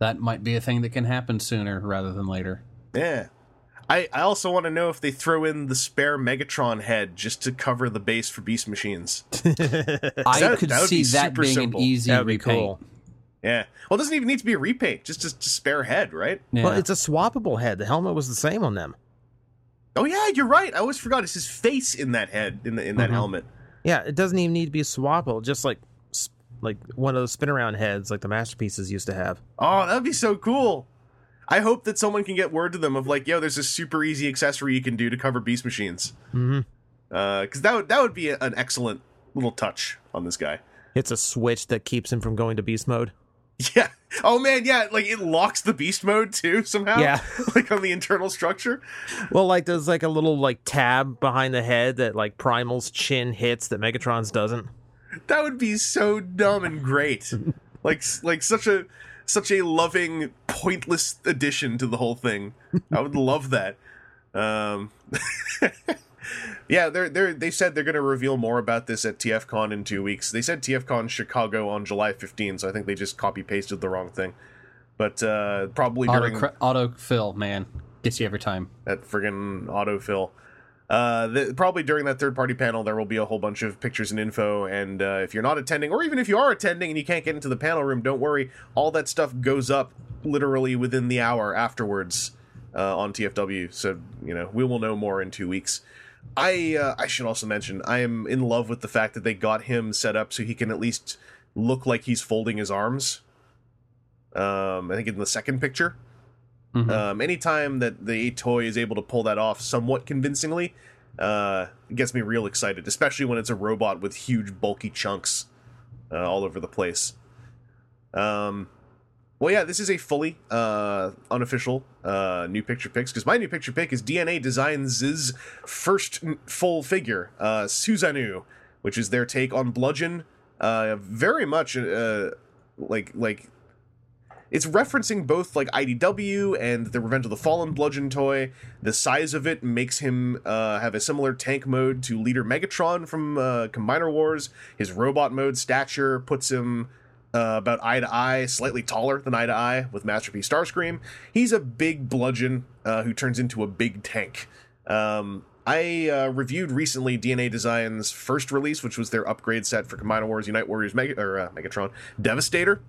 that might be a thing that can happen sooner rather than later. Yeah. I, I also want to know if they throw in the spare Megatron head just to cover the base for Beast Machines. I That- could that see be that being simple. an easy That'd be repaint. cool. Yeah. Well, it doesn't even need to be a repaint, just a, just a spare head, right? Yeah. Well, it's a swappable head. The helmet was the same on them. Oh yeah, you're right. I always forgot it's his face in that head in the in that Mhm. helmet. Yeah, it doesn't even need to be swappable. Just like like one of those spin around heads like the masterpieces used to have. Oh, that'd be so cool. I hope that someone can get word to them of like, yo, there's a super easy accessory you can do to cover Beast Machines. hmm Because that would that would be an excellent little touch on this guy. It's a switch that keeps him from going to beast mode. Yeah. Oh man, yeah. Like it locks the beast mode too somehow. Yeah. like on the internal structure. Well, like there's like a little like tab behind the head that like Primal's chin hits that Megatron's doesn't. That would be so dumb and great. like like such a such a loving, pointless addition to the whole thing. I would love that. Um, yeah, they're they they said they're going to reveal more about this at TFCon in two weeks. They said TFCon Chicago on July 15, so I think they just copy pasted the wrong thing. But uh, probably auto during cr- autofill, man, gets you every time. that friggin' autofill. Uh, the, probably during that third party panel, there will be a whole bunch of pictures and info. And uh, if you're not attending, or even if you are attending and you can't get into the panel room, don't worry. All that stuff goes up literally within the hour afterwards uh, on TFW. So you know we will know more in two weeks. I uh, I should also mention I am in love with the fact that they got him set up so he can at least look like he's folding his arms. Um, I think in the second picture. Mhm. Um, anytime that the toy is able to pull that off somewhat convincingly, uh, gets me real excited, especially when it's a robot with huge, bulky chunks uh, all over the place. Um, well, yeah, this is a fully uh, unofficial uh, new picture picks because my new picture pick is DNA Designs' first full figure, uh, Suzanu, which is their take on Bludgeon. Uh, very much uh, like like it's referencing both like IDW and the Revenge of the Fallen bludgeon toy. The size of it makes him uh, have a similar tank mode to Leader Megatron from uh, Combiner Wars. His robot mode stature puts him uh, about eye to eye, slightly taller than eye to eye with Masterpiece Starscream. He's a big bludgeon uh, who turns into a big tank. Um, I uh, reviewed recently DNA Design's first release, which was their upgrade set for Combiner Wars Unite Warriors or, uh, Megatron Devastator.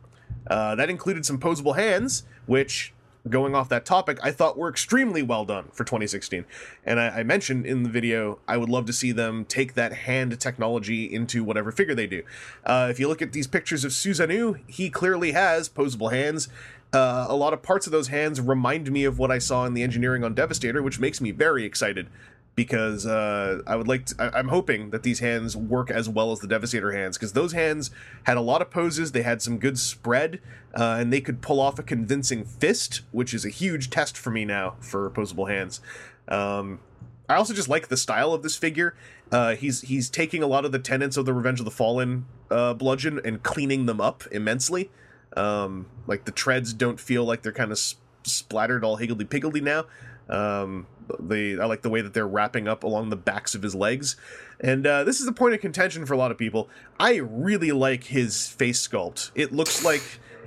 Uh, that included some posable hands, which, going off that topic, I thought were extremely well done for 2016. And I, I mentioned in the video, I would love to see them take that hand technology into whatever figure they do. Uh, if you look at these pictures of Suzanu, he clearly has posable hands. Uh, a lot of parts of those hands remind me of what I saw in the engineering on Devastator, which makes me very excited because uh, I would like to, I, I'm hoping that these hands work as well as the Devastator hands because those hands had a lot of poses, they had some good spread, uh, and they could pull off a convincing fist, which is a huge test for me now for opposable hands. Um, I also just like the style of this figure. Uh, he's he's taking a lot of the tenets of the Revenge of the Fallen uh, bludgeon and cleaning them up immensely. Um, like the treads don't feel like they're kind of sp- splattered all higgledy piggledy now. Um, the I like the way that they're wrapping up along the backs of his legs, and uh, this is a point of contention for a lot of people. I really like his face sculpt. It looks like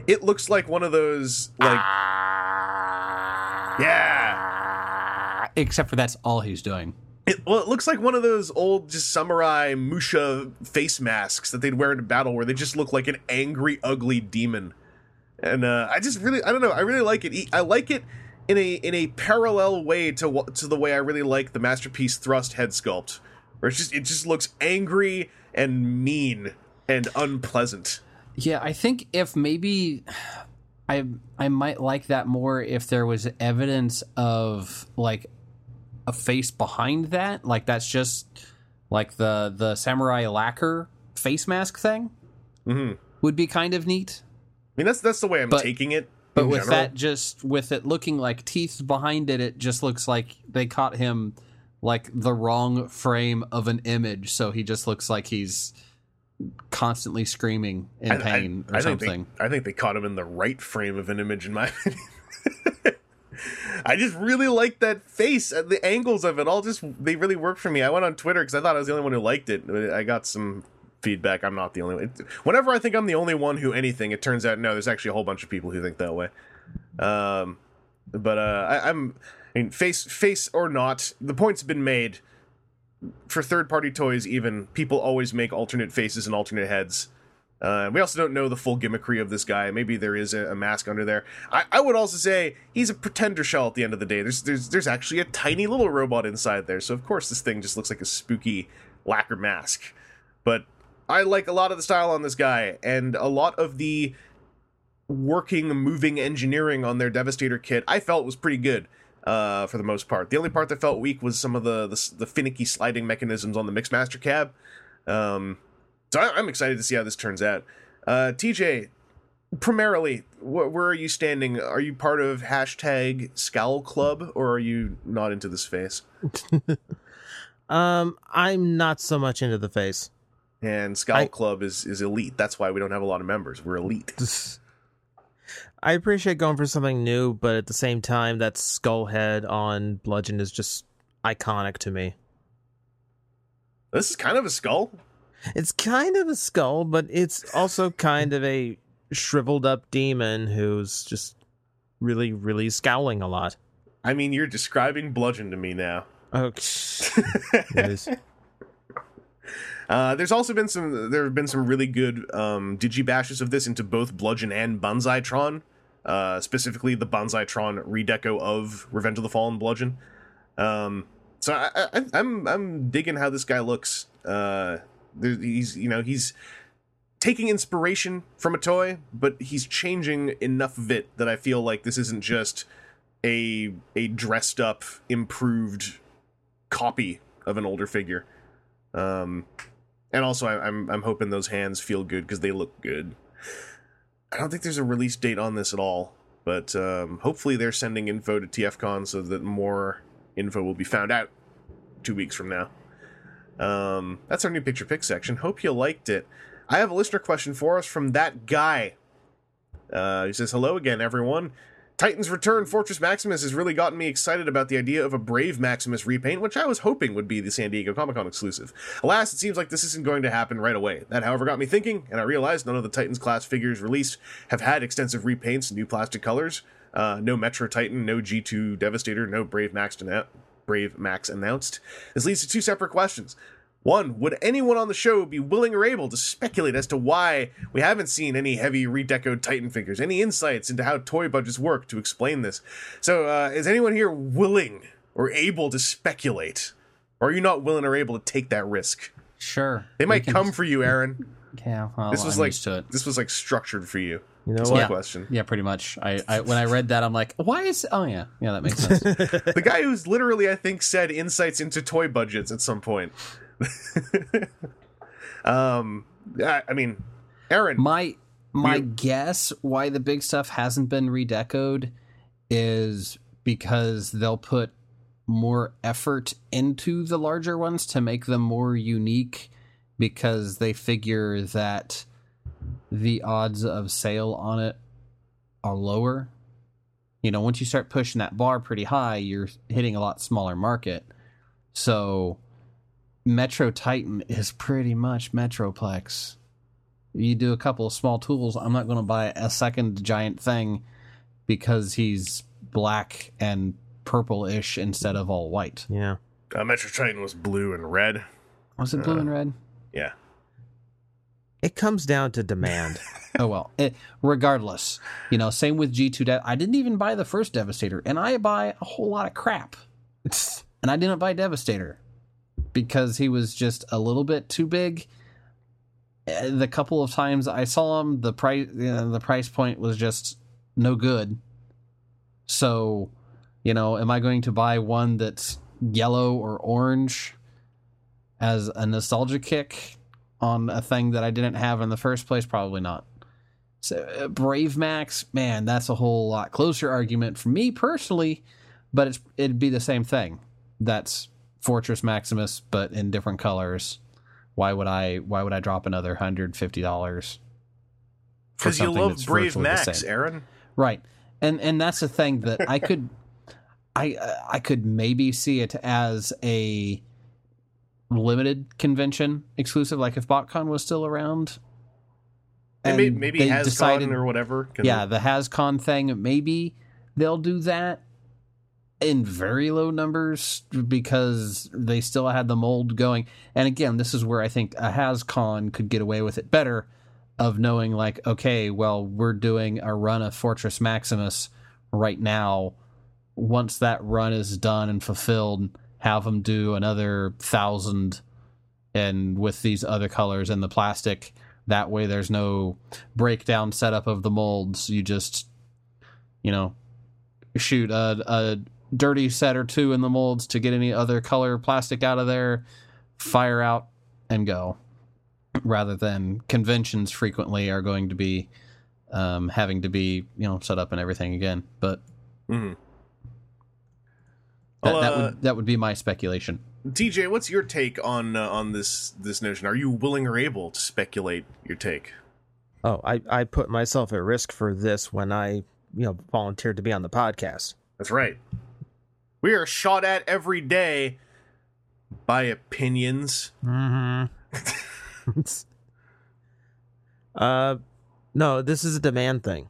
it looks like one of those like yeah Except for that's all he's doing. It, well, it looks like one of those old just samurai musha face masks that they'd wear in a battle, where they just look like an angry, ugly demon. And uh, I just really, I don't know, I really like it. I like it in a in a parallel way to to the way I really like the masterpiece thrust head sculpt, where it's just it just looks angry and mean and unpleasant. Yeah, I think if maybe I I might like that more if there was evidence of like a face behind that, like that's just like the the samurai lacquer face mask thing hmm would be kind of neat. I mean, that's that's the way I'm But- taking it. But in with general. that just with it looking like teeth behind it, it just looks like they caught him like the wrong frame of an image, so he just looks like he's constantly screaming in I- I- pain or I think something. They, I think they caught him in the right frame of an image, in my opinion. I just really like that face and the angles of it all. Just they really work for me. I went on Twitter because I thought I was the only one who liked it. I got some feedback. I'm not the only one. Whenever I think I'm the only one who anything, it turns out no. There's actually a whole bunch of people who think that way. Um, but uh, I, I'm. I mean, face face or not, the point's been made. For third party toys, even people always make alternate faces and alternate heads. Uh, we also don't know the full gimmickry of this guy. Maybe there is a, a mask under there. I, I would also say he's a pretender shell at the end of the day. There's there's there's actually a tiny little robot inside there, so of course this thing just looks like a spooky lacquer mask. But I like a lot of the style on this guy, and a lot of the working, moving engineering on their Devastator kit. I felt was pretty good uh, for the most part. The only part that felt weak was some of the the, the finicky sliding mechanisms on the Mixmaster cab. Um, so I, I'm excited to see how this turns out. Uh, TJ, primarily, wh- where are you standing? Are you part of hashtag Scowl Club, or are you not into this face? Um, I'm not so much into the face. And Scowl I- Club is is elite. That's why we don't have a lot of members. We're elite. I appreciate going for something new, but at the same time, that skull head on Bludgeon is just iconic to me. This is kind of a skull. It's kind of a skull, but it's also kind of a shriveled up demon who's just really, really scowling a lot. I mean, you're describing Bludgeon to me now. Oh, yes. Uh, there's also been some. There have been some really good um, digibashes of this into both Bludgeon and Banzaitron. Uh, specifically, the Banzaitron redeco of Revenge of the Fallen Bludgeon. Um, so I, I, I'm I'm digging how this guy looks. Uh, he's you know he's taking inspiration from a toy, but he's changing enough of it that I feel like this isn't just a a dressed up, improved copy of an older figure. Um, and also, I, I'm I'm hoping those hands feel good because they look good. I don't think there's a release date on this at all, but um, hopefully they're sending info to TFCon so that more info will be found out two weeks from now. Um, that's our new picture pick section. Hope you liked it. I have a listener question for us from that guy. Uh, he says, "Hello again, everyone." Titan's Return Fortress Maximus has really gotten me excited about the idea of a Brave Maximus repaint, which I was hoping would be the San Diego Comic Con exclusive. Alas, it seems like this isn't going to happen right away. That, however, got me thinking, and I realized none of the Titans class figures released have had extensive repaints, new plastic colors. Uh, no Metro Titan, no G2 Devastator, no Brave Max, Brave Max announced. This leads to two separate questions. One, would anyone on the show be willing or able to speculate as to why we haven't seen any heavy redecoed Titan figures? Any insights into how toy budgets work to explain this? So, uh, is anyone here willing or able to speculate? Or are you not willing or able to take that risk? Sure. They might can- come for you, Aaron. Yeah, well, This was I'm like used to it. this was like structured for you. You know That's what? my Yeah. question. Yeah, pretty much. I, I when I read that, I'm like, why is? Oh yeah, yeah, that makes sense. the guy who's literally, I think, said insights into toy budgets at some point. um, I, I mean, Aaron, my my You- guess why the big stuff hasn't been redecoed is because they'll put more effort into the larger ones to make them more unique because they figure that the odds of sale on it are lower. You know, once you start pushing that bar pretty high, you're hitting a lot smaller market. So Metro Titan is pretty much Metroplex you do a couple of small tools i'm not going to buy a second giant thing because he's black and purple-ish instead of all white Yeah. Uh, Metro Titan was blue and red. Was it blue and red? Yeah. It comes down to demand. Oh well. It, regardless, you know, same with G two. De- I didn't even buy the first Devastator, and I buy a whole lot of crap, and I didn't buy Devastator because he was just a little bit too big. Uh, The couple of times I saw him, the price you know, the price point was just no good. So, you know, am I going to buy one that's yellow or orange as a nostalgia kick on a thing that I didn't have in the first place? Probably not. So uh, Brave Max, man, that's a whole lot closer argument for me personally, but it's it'd be the same thing. That's Fortress Maximus, but in different colors. Why would I? Why would I drop another hundred fifty dollars? Because you love Brave Max, Aaron. right? And and that's the thing that I could, I uh, I could maybe see it as a limited convention exclusive, like if BotCon was still around. And, may- maybe they has decided- or whatever. yeah, the HasCon thing, maybe they'll do that in very low numbers because they still had the mold going. And again, this is where I think a HasCon could get away with it better of knowing like, okay, well, we're doing a run of Fortress Maximus right now. Once that run is done and fulfilled, have them do another thousand and with these other colors and the plastic. That way, there's no breakdown setup of the molds. You just, you know, shoot a, a dirty set or two in the molds to get any other color plastic out of there, fire out, and go. Rather than conventions frequently are going to be um, having to be, you know, set up and everything again. But Mhm. that, Well, that uh, would that would be my speculation. TJ, what's your take on uh, on this this notion? Are you willing or able to speculate your take? oh, I, I put myself at risk for this when I, you know, volunteered to be on the podcast. That's right. We are shot at every day by opinions. Mm-hmm. uh, no, this is a demand thing.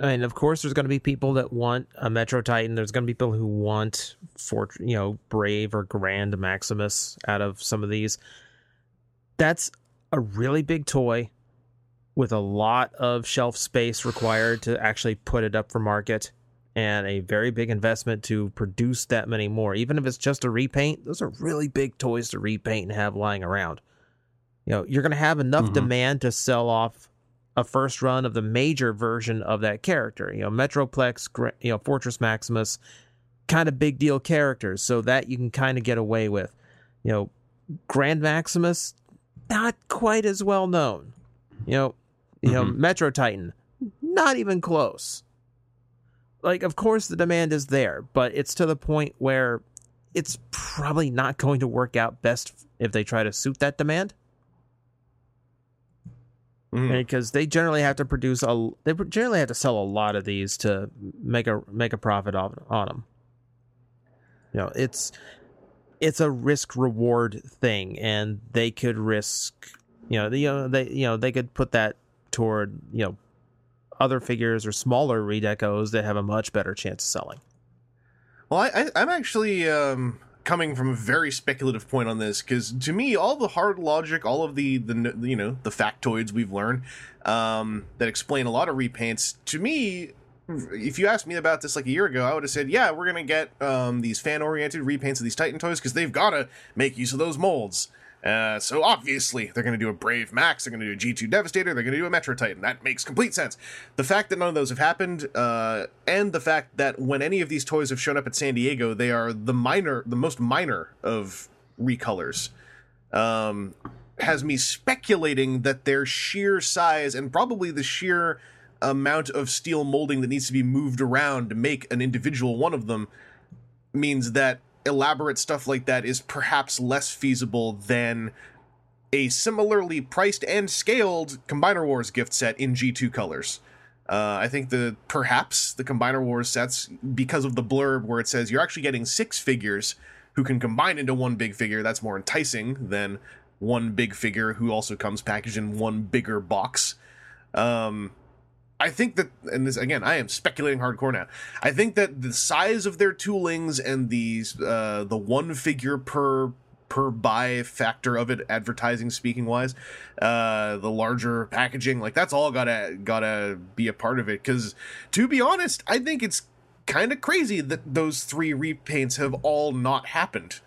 I mean, of course, there's going to be people that want a Metro Titan. There's going to be people who want Fort, you know, Brave or Grand Maximus out of some of these. That's a really big toy with a lot of shelf space required to actually put it up for market and a very big investment to produce that many more. Even if it's just a repaint, those are really big toys to repaint and have lying around. You know, you're going to have enough Mhm. demand to sell off a first run of the major version of that character. You know, Metroplex, you know, Fortress Maximus, kind of big deal characters, so that you can kind of get away with. You know, Grand Maximus, not quite as well known. You know, you know, Mhm. Metro Titan, not even close. Like, of course, the demand is there, but it's to the point where it's probably not going to work out best if they try to suit that demand Mhm. because they generally have to produce a they generally have to sell a lot of these to make a make a profit on on them. You know, it's it's a risk reward thing, and they could risk. You know, the, you know they you know they could put that toward you know other figures or smaller redecos that have a much better chance of selling. Well, I, I, I'm actually um, coming from a very speculative point on this because to me, all the hard logic, all of the the you know the factoids we've learned um, that explain a lot of repaints, to me, if you asked me about this like a year ago, I would have said, yeah, we're gonna get um, these fan oriented repaints of these Titan toys because they've got to make use of those molds. Uh, so obviously they're going to do a Brave Max, they're going to do a G2 Devastator, they're going to do a Metro Titan. That makes complete sense. The fact that none of those have happened, uh, and the fact that when any of these toys have shown up at San Diego, they are the minor, the most minor of recolors, um, has me speculating that their sheer size and probably the sheer amount of steel molding that needs to be moved around to make an individual one of them means that elaborate stuff like that is perhaps less feasible than a similarly priced and scaled Combiner Wars gift set in G2 colors. Uh, I think the perhaps the Combiner Wars sets because of the blurb where it says you're actually getting six figures who can combine into one big figure. That's more enticing than one big figure who also comes packaged in one bigger box. Um, I think that, and this again, I am speculating hardcore now. I think that the size of their toolings and these uh, the one figure per per buy factor of it, advertising speaking wise, uh, the larger packaging, like that's all gotta gotta be a part of it. Because to be honest, I think it's kind of crazy that those three repaints have all not happened.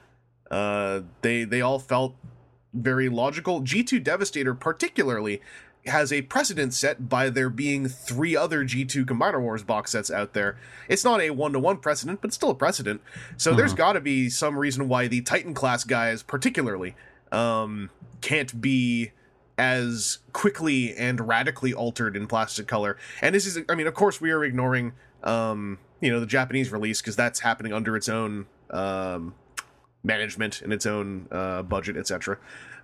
Uh, they they all felt very logical. G2 Devastator, particularly, has a precedent set by there being three other G2 Combiner Wars box sets out there. It's not a one to one precedent, but it's still a precedent. So there's got to be some reason why the Titan class guys, particularly, um, can't be as quickly and radically altered in plastic color. And this is, I mean, of course, we are ignoring, um, you know, the Japanese release because that's happening under its own um, management and its own uh, budget, etc.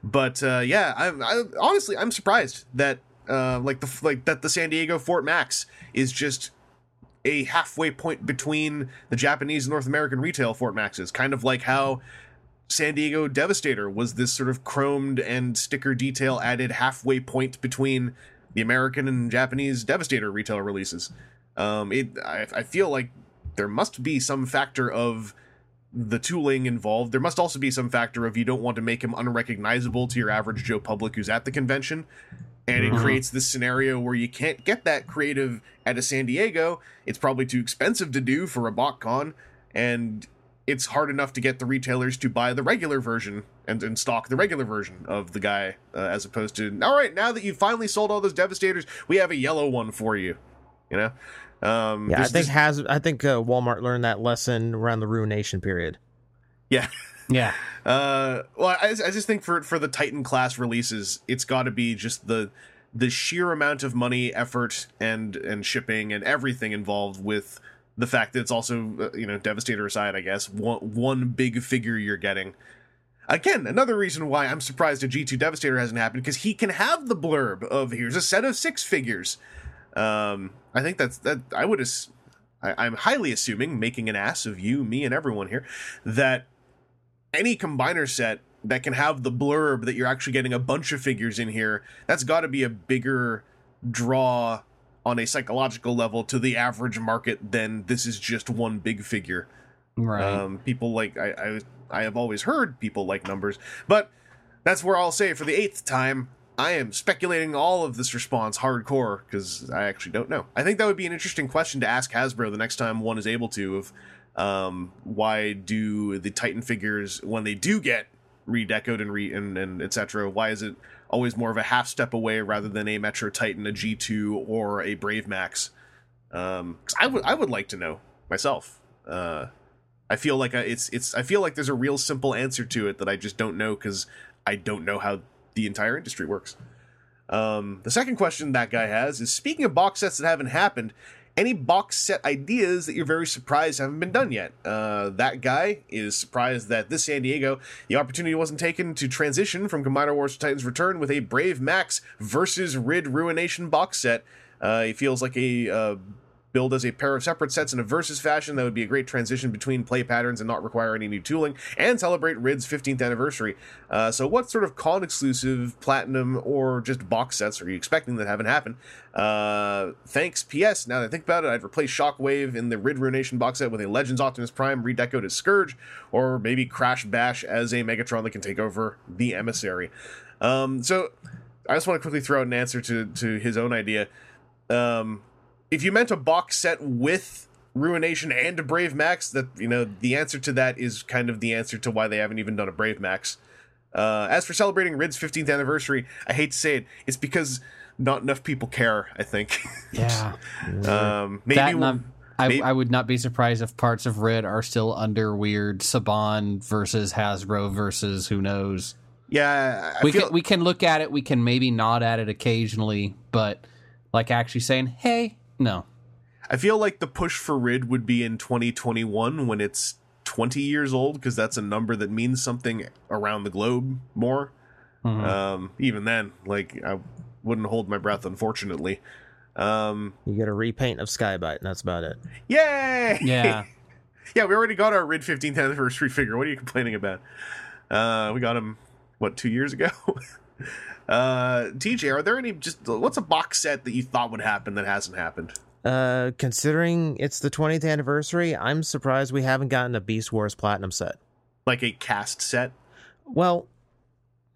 But uh, yeah, I'm I, honestly I'm surprised that uh, like the like that the San Diego Fort Max is just a halfway point between the Japanese and North American retail Fort Maxes, kind of like how San Diego Devastator was this sort of chromed and sticker detail added halfway point between the American and Japanese Devastator retail releases. Um, it I, I feel like there must be some factor of the tooling involved. There must also be some factor of you don't want to make him unrecognizable to your average Joe public who's at the convention. And it creates this scenario where you can't get that creative at a San Diego. It's probably too expensive to do for a BotCon, and it's hard enough to get the retailers to buy the regular version and, and stock the regular version of the guy, uh, as opposed to, all right, now that you've finally sold all those Devastators, we have a yellow one for you. You know? Um, Yeah, I think this- has I think uh, Walmart learned that lesson around the Ruination period. yeah. Yeah. Uh, well, I, I just think for for the Titan class releases, it's got to be just the the sheer amount of money, effort, and and shipping and everything involved with the fact that it's also uh, you know Devastator aside, I guess one one big figure you're getting. Again, another reason why I'm surprised a G2 Devastator hasn't happened because he can have the blurb of here's a set of six figures. Um, I think that's that. I would. As, I, I'm highly assuming, making an ass of you, me, and everyone here, that any combiner set that can have the blurb that you're actually getting a bunch of figures in here, that's got to be a bigger draw on a psychological level to the average market than this is just one big figure. Right. Um, people like I, I I have always heard people like numbers, but that's where I'll say for the eighth time, I am speculating all of this response hardcore because I actually don't know. I think that would be an interesting question to ask Hasbro the next time one is able to of um, why do the Titan figures when they do get redecoed and re and, and etc. Why is it always more of a half step away rather than a Metro Titan, a G two, or a Brave Max? Um, I would I would like to know myself. Uh, I feel like I, it's it's I feel like there's a real simple answer to it that I just don't know because I don't know how the entire industry works. Um, the second question that guy has is speaking of box sets that haven't happened, any box set ideas that you're very surprised haven't been done yet? Uh, that guy is surprised that this San Diego, the opportunity wasn't taken to transition from Combiner Wars to Titan's Return with a Brave Max versus Rid Ruination box set. Uh, he feels like a uh, build as a pair of separate sets in a versus fashion. That would be a great transition between play patterns and not require any new tooling. And celebrate rid's 15th anniversary. Uh, so what sort of con exclusive platinum or just box sets are you expecting that haven't happened? Uh, thanks. Ps now that i think about it i'd replace shockwave in the rid ruination box set with a legends optimus prime redecoed as scourge or maybe crash bash as a megatron that can take over the emissary. Um, so i just want to quickly throw out an answer to, to his own idea. Um, if you meant a box set with Ruination and a Brave Max, that you know the answer to that is kind of the answer to why they haven't even done a Brave Max. Uh, as for celebrating Rid's 15th anniversary, I hate to say it, it's because not enough people care. I think. yeah. um, maybe that and I'm- I, maybe- I would not be surprised if parts of Rid are still under weird Saban versus Hasbro versus who knows. yeah, I we feel, can we can look at it. We can maybe nod at it occasionally, but like actually saying, "Hey, no." I feel like the push for Rid would be in 2021 when it's 20 years old because that's a number that means something around the globe more. Mhm. Um, even then, like I wouldn't hold my breath, unfortunately. Um, You get a repaint of Sky-Byte, and that's about it. yay! Yeah. yeah, we already got our Rid 15th anniversary figure. What are you complaining about? Uh, we got him what two years ago. Uh, TJ, are there any just what's a box set that you thought would happen that hasn't happened? Uh, considering it's the 20th anniversary, I'm surprised we haven't gotten a Beast Wars Platinum set. Like a cast set? Well,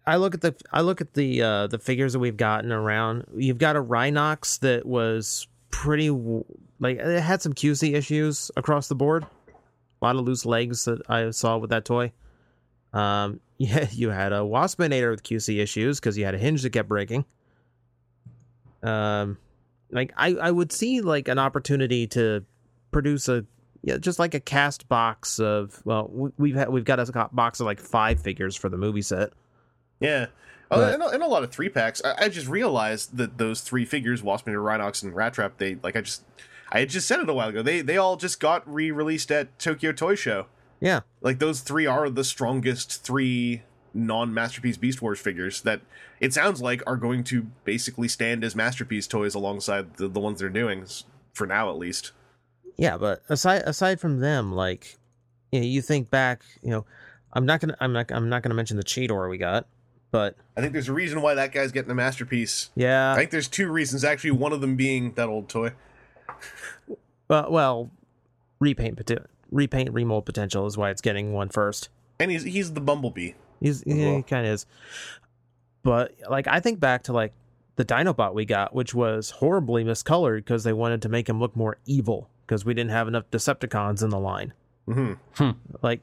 I look at the I look at the uh, the figures that we've gotten around. You've got a Rhinox that was pretty like it had some QC issues across the board. A lot of loose legs that I saw with that toy. Um, yeah, you had a Waspinator with QC issues because you had a hinge that kept breaking. Um, like I I would see like an opportunity to produce a yeah just like a cast box of well we- we've had we've got a box of like five figures for the movie set. Yeah. Oh, But- and, a, and a lot of three packs. I, I just realized that those three figures, Waspinator, Rhinox, and Rat Trap, they like I just I had just said it a while ago. They they all just got re-released at Tokyo Toy Show. Yeah. Like those three are the strongest three non-masterpiece Beast Wars figures that it sounds like are going to basically stand as masterpiece toys alongside the, the ones they're doing for now at least. Yeah, but aside aside from them, like you, know, you think back, you know, I'm not gonna I'm not I'm not gonna mention the Cheetor we got, but I think there's a reason why that guy's getting a masterpiece. Yeah. I think there's two reasons actually. One of them being that old toy. well, well, repaint repaint remold potential is why it's getting one first. And he's he's the Bumblebee. He's yeah, well. he kind of is, but like I think back to like the Dinobot we got, which was horribly miscolored because they wanted to make him look more evil because we didn't have enough Decepticons in the line. hmm like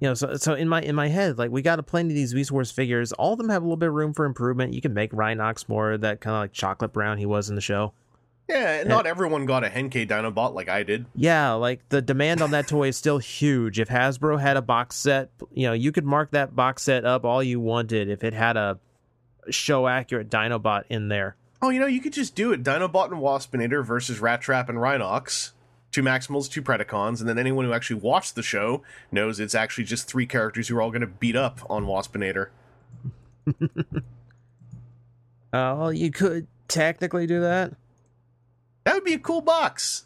you know so so in my in my head like we got a plenty of these Beast Wars figures all of them have a little bit of room for improvement you can make Rhinox more that kind of like chocolate brown he was in the show Yeah, and not everyone got a Henkei Dinobot like I did. yeah like the demand on that toy is still huge if Hasbro had a box set you know you could mark that box set up all you wanted if it had a show accurate Dinobot in there Oh, you know, you could just do it. Dinobot and Waspinator versus Rat Trap and Rhinox. Two Maximals, two Predacons, and then anyone who actually watched the show knows it's actually just three characters who are all going to beat up on Waspinator. uh, well you could technically do that That would be a cool box.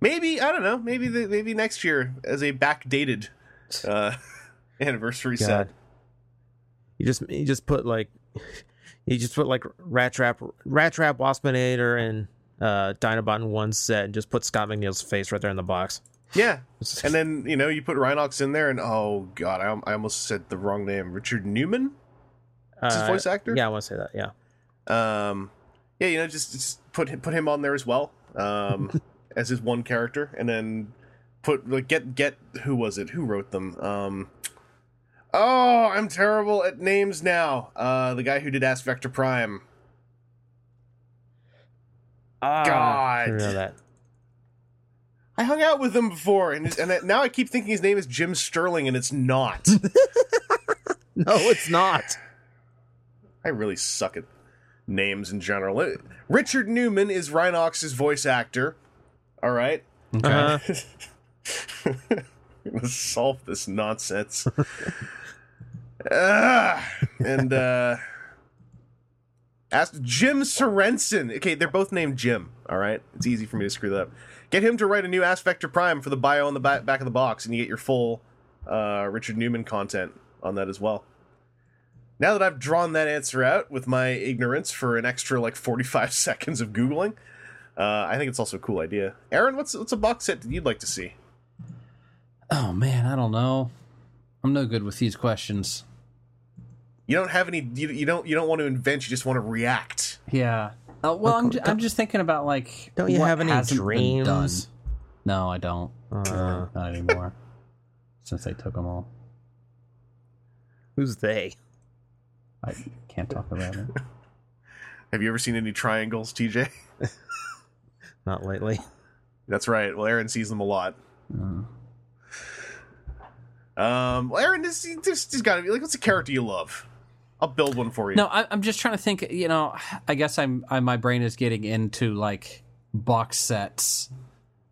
Maybe I don't know. Maybe the, maybe next year as a backdated uh, anniversary God. set. You just you just put like you just put like Rat Trap, Rat Trap, Waspinator, and uh, Dinobot in one set, and just put Scott McNeil's face right there in the box. Yeah, and then you know you put Rhinox in there, and oh god, I, I almost said the wrong name. Richard Newman. Is his Uh, voice actor? Yeah, I want to say that. Yeah, Um, yeah, you know, just, just put him, put him on there as well, um, as his one character, and then put like get get who was it? Who wrote them? Um, oh, I'm terrible at names now. Uh, the guy who did Ask Vector Prime. Ah, God. I that. I hung out with him before, and and now I keep thinking his name is Jim Sterling, and it's not. No, it's not. I really suck at names in general. Uh, Richard Newman is Rhinox's voice actor. All right. Okay. Uh-huh. I'm gonna solve this nonsense. Ah, and uh asked Jim Sorenson. Okay, they're both named Jim. All right, it's easy for me to screw that up. Get him to write a new Ask Vector Prime for the bio on the back, back of the box, and you get your full uh, Richard Newman content on that as well. Now that I've drawn that answer out with my ignorance for an extra like 45 seconds of googling, uh, I think it's also a cool idea. Aaron, what's what's a box set that you'd like to see? Oh man, I don't know. I'm no good with these questions. You don't have any. You, you don't. You don't want to invent. You just want to react. Yeah. Oh, well, I'm, ju- I'm just thinking about like. Don't you what have any hasn't done. dreams? No, I don't. Uh, Not anymore. Since they took them all, who's they? I can't talk about it. Have you ever seen any triangles, TJ? Not lately. That's right. Well, Aaron sees them a lot. Uh, Um, well, Aaron, this, this, this got to be like, what's a character you love? I'll build one for you. No, I, I'm just trying to think. You know, I guess I'm. I, my brain is getting into like box sets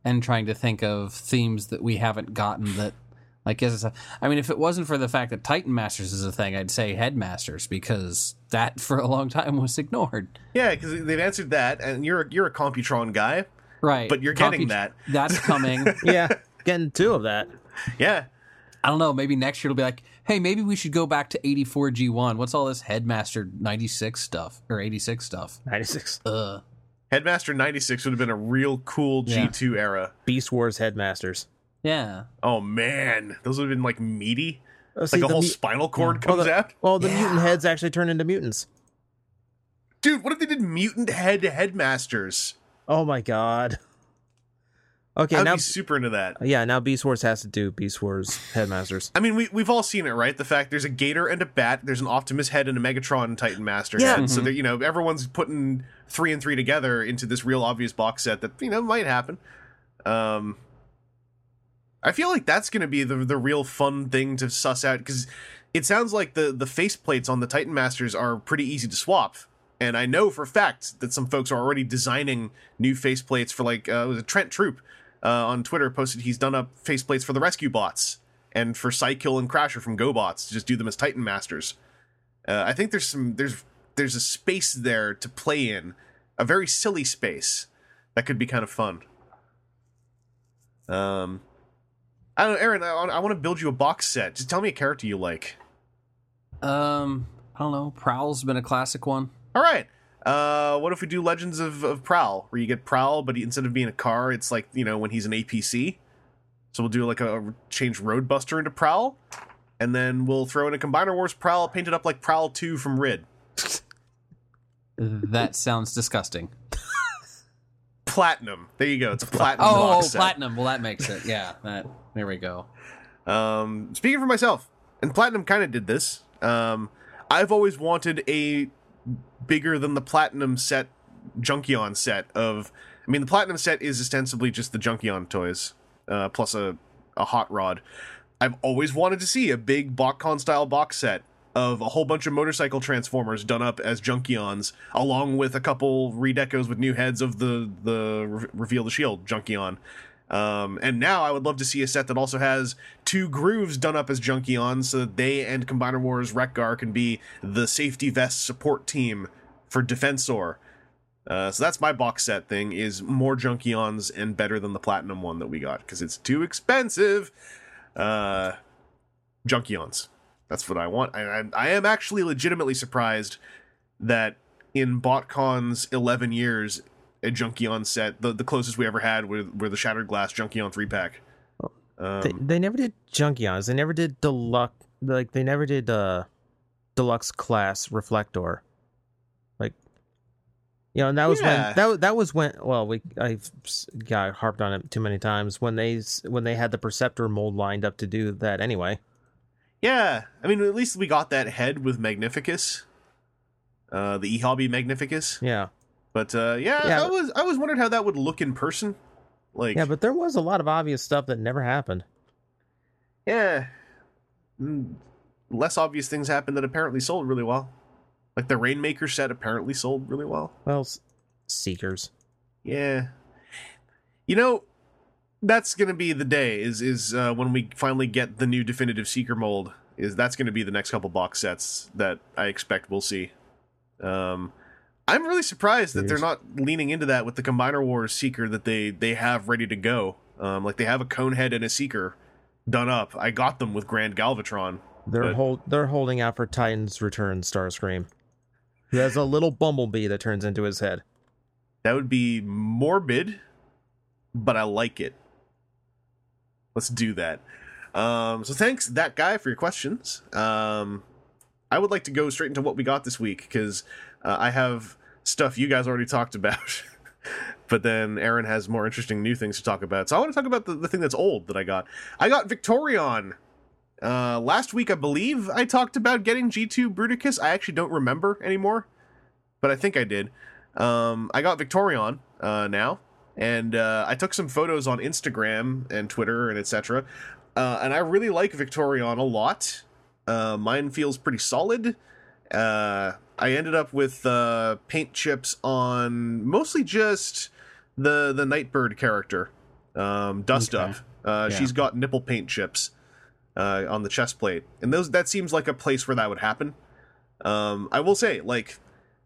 and trying to think of themes that we haven't gotten that. Like, is a, I mean, if it wasn't for the fact that Titan Masters is a thing, I'd say Headmasters because that for a long time was ignored. Yeah, because they've answered that, and you're you're a Computron guy. Right, But you're getting Compu- that. That's coming. Yeah, getting two of that. Yeah. I don't know. Maybe next year it'll be like, hey, maybe we should go back to 84 G1. What's all this Headmaster 96 stuff or 86 stuff? 96. Uh, Headmaster 96 would have been a real cool Yeah. G2 era. Beast Wars Headmasters. Yeah. Oh man, those would have been like meaty. Oh, see, like a the whole mu- spinal cord well, comes the, out. well, the mutant heads actually turn into mutants. Dude, what if they did mutant head headmasters? Oh my god. Okay, I'd now be super into that. yeah, now Beast Wars has to do Beast Wars Headmasters. I mean, we we've all seen it, right? The fact there's a Gator and a Bat, there's an Optimus head and a Megatron Titan Master Yeah. head. So that you know, everyone's putting three and three together into this real obvious box set that you know might happen. Um, I feel like that's going to be the the real fun thing to suss out because it sounds like the the faceplates on the Titan Masters are pretty easy to swap. And I know for a fact that some folks are already designing new faceplates for like uh, it was a Trent Troop uh, on Twitter posted he's done up faceplates for the rescue bots and for Cy-Kill and Crasher from GoBots to just do them as Titan Masters. Uh, I think there's some there's there's a space there to play in, a very silly space that could be kind of fun. Um, I don't know, Aaron. I, I want to build you a box set. Just tell me a character you like. Um, I don't know. Prowl's been a classic one. All right. Uh, what if we do Legends of, of Prowl, where you get Prowl, but instead of being a car, it's like you know when he's an APC. So we'll do like a, a change Roadbuster into Prowl, and then we'll throw in a Combiner Wars Prowl painted up like Prowl Two from Rid. That sounds disgusting. Platinum. There you go. It's a platinum Oh, oh, box set. platinum. Well, that makes it. Yeah, that. There we go. Um, speaking for myself, and Platinum kind of did this. Um, I've always wanted a bigger than the Platinum set Junkion set of. I mean, the Platinum set is ostensibly just the Junkion toys, uh, plus a a hot rod. I've always wanted to see a big BotCon style box set of a whole bunch of motorcycle transformers done up as Junkions, along with a couple redecos with new heads of the the Re- Reveal the Shield Junkion. Um, and now I would love to see a set that also has two grooves done up as Junkions, so that they and Combiner Wars Wreckgar can be the safety vest support team for Defensor. Uh, so that's my box set thing: is more Junkions and better than the Platinum one that we got because it's too expensive. Uh, Junkions. That's what I want. I, I, I am actually legitimately surprised that in BotCon's 11 years, a Junkion set, the, the closest we ever had were, were the Shattered Glass Junkion 3 pack. Um, they, they never did Junkions. They never did deluxe. Like they never did uh, deluxe class Reflector. Like, you know, and that was Yeah. when that that was when. Well, we I've got harped on it too many times when they when they had the Perceptor mold lined up to do that anyway. yeah, I mean, at least we got that head with Magnificus, uh, the E-Hobby Magnificus. Yeah, But uh, yeah, Yeah, I was I was wondering how that would look in person. Like, yeah, but there was a lot of obvious stuff that never happened. yeah, Mm, less obvious things happened that apparently sold really well. Like the Rainmaker set apparently sold really well. Well, s- Seekers. Yeah. You know, that's gonna be the day. Is is uh, when we finally get the new definitive Seeker mold. Is that's gonna be the next couple box sets that I expect we'll see. Um, I'm really surprised that they're not leaning into that with the Combiner Wars Seeker that they they have ready to go. Um, like they have a Conehead and a Seeker done up. I got them with Grand Galvatron. They're But- hold they're holding out for Titans Return, Starscream. Who has a little bumblebee that turns into his head. That would be morbid, but I like it. Let's do that. Um, so thanks that guy for your questions. Um, I would like to go straight into what we got this week because uh, I have stuff you guys already talked about, but then Aaron has more interesting new things to talk about. So I want to talk about the, the thing that's old that I got. I got Victorion. Uh, last week, I believe I talked about getting G2 Bruticus. I actually don't remember anymore, but I think I did. Um, I got Victorion uh, now, and uh, I took some photos on Instagram and Twitter and etc. Uh, and I really like Victorion a lot. Uh, mine feels pretty solid. Uh, I ended up with uh, paint chips on mostly just the the Nightbird character, um, Dust Okay. Up. Uh, Yeah. She's got nipple paint chips uh, on the chest plate, and those that seems like a place where that would happen. Um, I will say, like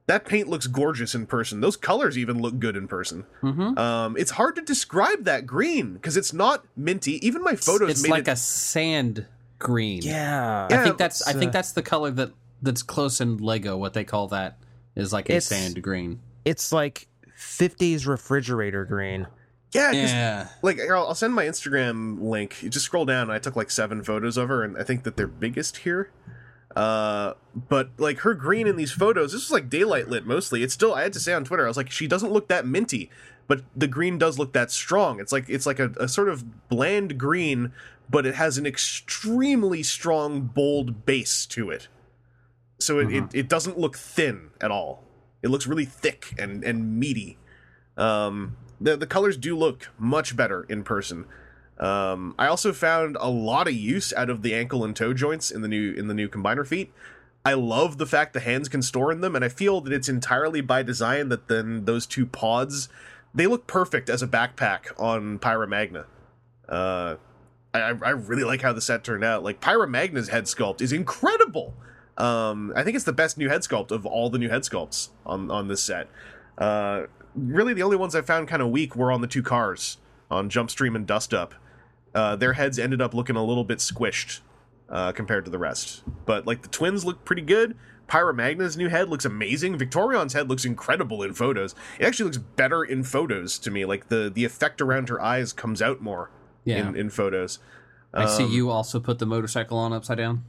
that paint looks gorgeous in person. Those colors even look good in person. Mm-hmm. Um, it's hard to describe that green because it's not minty. Even my photos it's made like it. a sand green. Yeah. I Yeah, think that's I think uh, that's the color that that's close in Lego. What they call that is like a It's- sand green. It's like 50s refrigerator green. Yeah, 'cause, Yeah, like I'll, I'll send my Instagram link. You just scroll down. I took like seven photos of her, and I think that they're biggest here. Uh, but like her green in these photos, this is like daylight lit mostly. It's still. I had to say on Twitter, I was like, she doesn't look that minty, but the green does look that strong. It's like it's like a, a sort of bland green, but it has an extremely strong, bold base to it. So it, it, it doesn't look thin at all. It looks really thick and and meaty. Um, the the colors do look much better in person. Um, I also found a lot of use out of the ankle and toe joints in the new in the new combiner feet. I love the fact the hands can store in them, and I feel that it's entirely by design that then those two pods they look perfect as a backpack on Pyra Magna. Uh, I, I really like how the set turned out. Like Pyra Magna's head sculpt is incredible. Um, I think it's the best new head sculpt of all the new head sculpts on on this set. Uh, really, the only ones I found kind of weak were on the two cars on Jumpstream and Dust Up. Uh, their heads ended up looking a little bit squished uh, compared to the rest, but like the twins look pretty good. Pyra Magna's new head looks amazing. Victorion's head looks incredible in photos. It actually looks better in photos to me. Like the the effect around her eyes comes out more yeah. in, in photos. I see Um, you also put the motorcycle on upside down.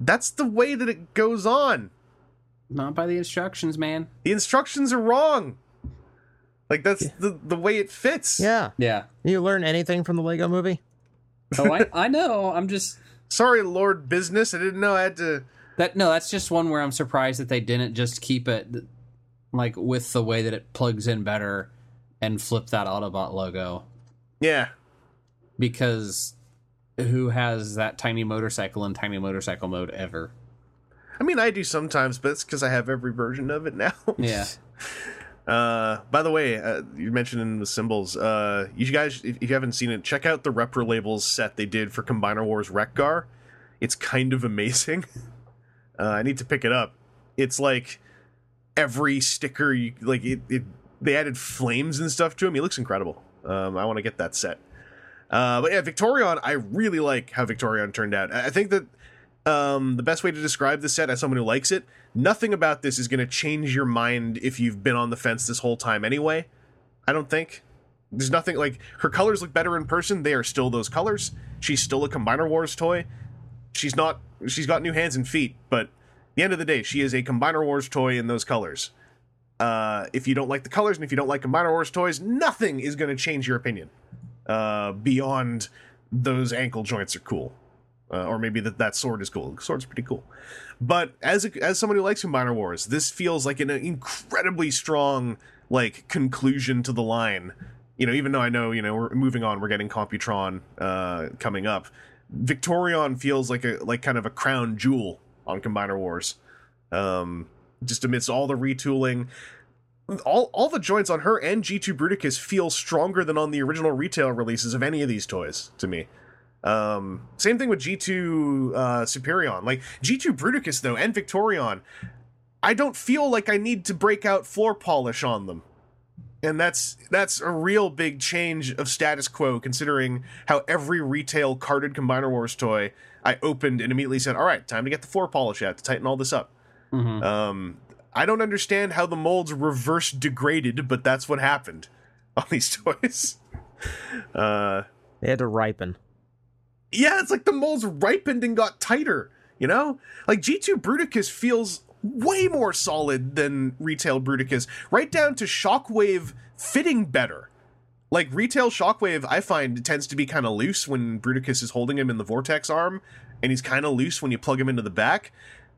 That's the way that it goes on. Not by the instructions, man. The instructions are wrong. Like that's the the way it fits. Yeah. Yeah. You learn anything from the Lego movie? Oh, I, I know. I'm just Sorry, Lord Business. I didn't know I had to. that. No, that's just one where I'm surprised that they didn't just keep it like with the way that it plugs in better and flip that Autobot logo Yeah, because who has that tiny motorcycle in tiny motorcycle mode ever? I mean I do sometimes, but it's because I have every version of it now. Yeah. Uh, by the way, uh, you mentioned in the symbols. Uh, you guys, if, if you haven't seen it, check out the Repro Labels set they did for Combiner Wars Wreckgar. It's kind of amazing. Uh, I need to pick it up. It's like every sticker, you like it. it they added flames and stuff to him. He looks incredible. Um, I want to get that set. Uh, but yeah, Victorion, I really like how Victorion turned out. I think that um, the best way to describe this set as someone who likes it, nothing about this is going to change your mind if you've been on the fence this whole time anyway. I don't think. There's nothing like her colors look better in person. They are still those colors. She's still a Combiner Wars toy. She's not. She's got new hands and feet, but the end of the day, she is a Combiner Wars toy in those colors. Uh, if you don't like the colors and if you don't like Combiner Wars toys, nothing is going to change your opinion. Uh, beyond those ankle joints are cool uh, or maybe that that sword is cool. The sword's pretty cool. But as a, as someone who likes Combiner Wars, this feels like an incredibly strong like conclusion to the line. You know, even though I know you know we're moving on, we're getting Computron uh, coming up. Victorion feels like a like kind of a crown jewel on Combiner Wars. Um, just amidst all the retooling, all all the joints on her and G2 Bruticus feel stronger than on the original retail releases of any of these toys to me. Um, same thing with G2 uh, Superion. Like G2 Bruticus though and Victorion, I don't feel like I need to break out floor polish on them. And that's that's a real big change of status quo considering how every retail carded Combiner Wars toy I opened and immediately said, "All right, time to get the floor polish out to tighten all this up." Mhm. Um, I don't understand how the molds reverse degraded, but that's what happened on these toys. Uh, They had to ripen. yeah, it's like the molds ripened and got tighter, you know? Like G2 Bruticus feels way more solid than retail Bruticus, right down to Shockwave fitting better. Like retail Shockwave, I find tends to be kind of loose when Bruticus is holding him in the Vortex arm, and he's kind of loose when you plug him into the back.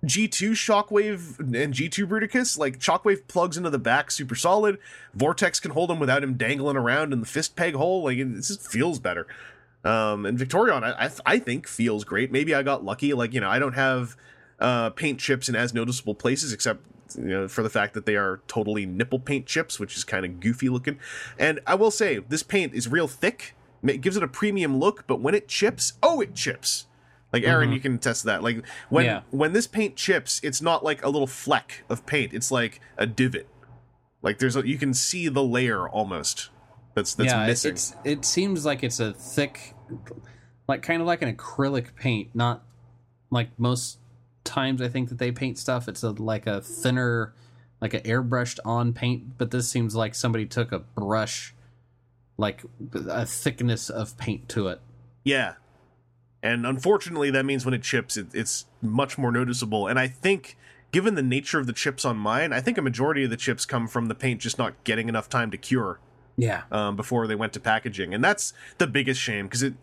G2 Shockwave and G2 Bruticus, like Shockwave plugs into the back super solid. Vortex can hold him without him dangling around in the fist peg hole. Like it just feels better. Um, and Victorion, I, I, I think feels great. Maybe I got lucky. Like you know, I don't have uh, paint chips in as noticeable places, except you know for the fact that they are totally nipple paint chips, which is kind of goofy looking. And I will say, this paint is real thick. It gives it a premium look, but when it chips, oh, it chips. Like Aaron, mm-hmm. you can test that. Like when Yeah. when this paint chips, it's not like a little fleck of paint. It's like a divot. Like there's a, you can see the layer almost. That's that's yeah, missing. it's it seems like it's a thick, like kind of like an acrylic paint, not like most times I think that they paint stuff. It's a, like a thinner, like an airbrushed on paint, but this seems like somebody took a brush, like a thickness of paint to it. Yeah. And unfortunately, that means when it chips, it, it's much more noticeable. And I think, given the nature of the chips on mine, I think a majority of the chips come from the paint just not getting enough time to cure Yeah. um, before they went to packaging. And that's the biggest shame because it.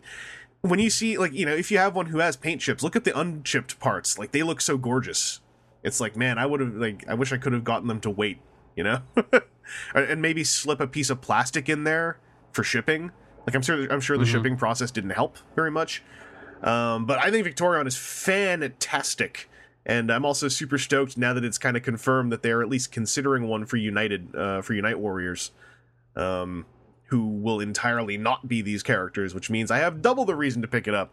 When you see, like, you know, if you have one who has paint chips, look at the unchipped parts. Like, they look so gorgeous. It's like, man, I would have, like, I wish I could have gotten them to wait, you know? and maybe slip a piece of plastic in there for shipping. Like, I'm sure, I'm sure the shipping process didn't help very much. Um, but I think Victorion is fantastic. And I'm also super stoked now that it's kind of confirmed that they're at least considering one for United, uh, for Unite Warriors, um, who will entirely not be these characters, which means I have double the reason to pick it up.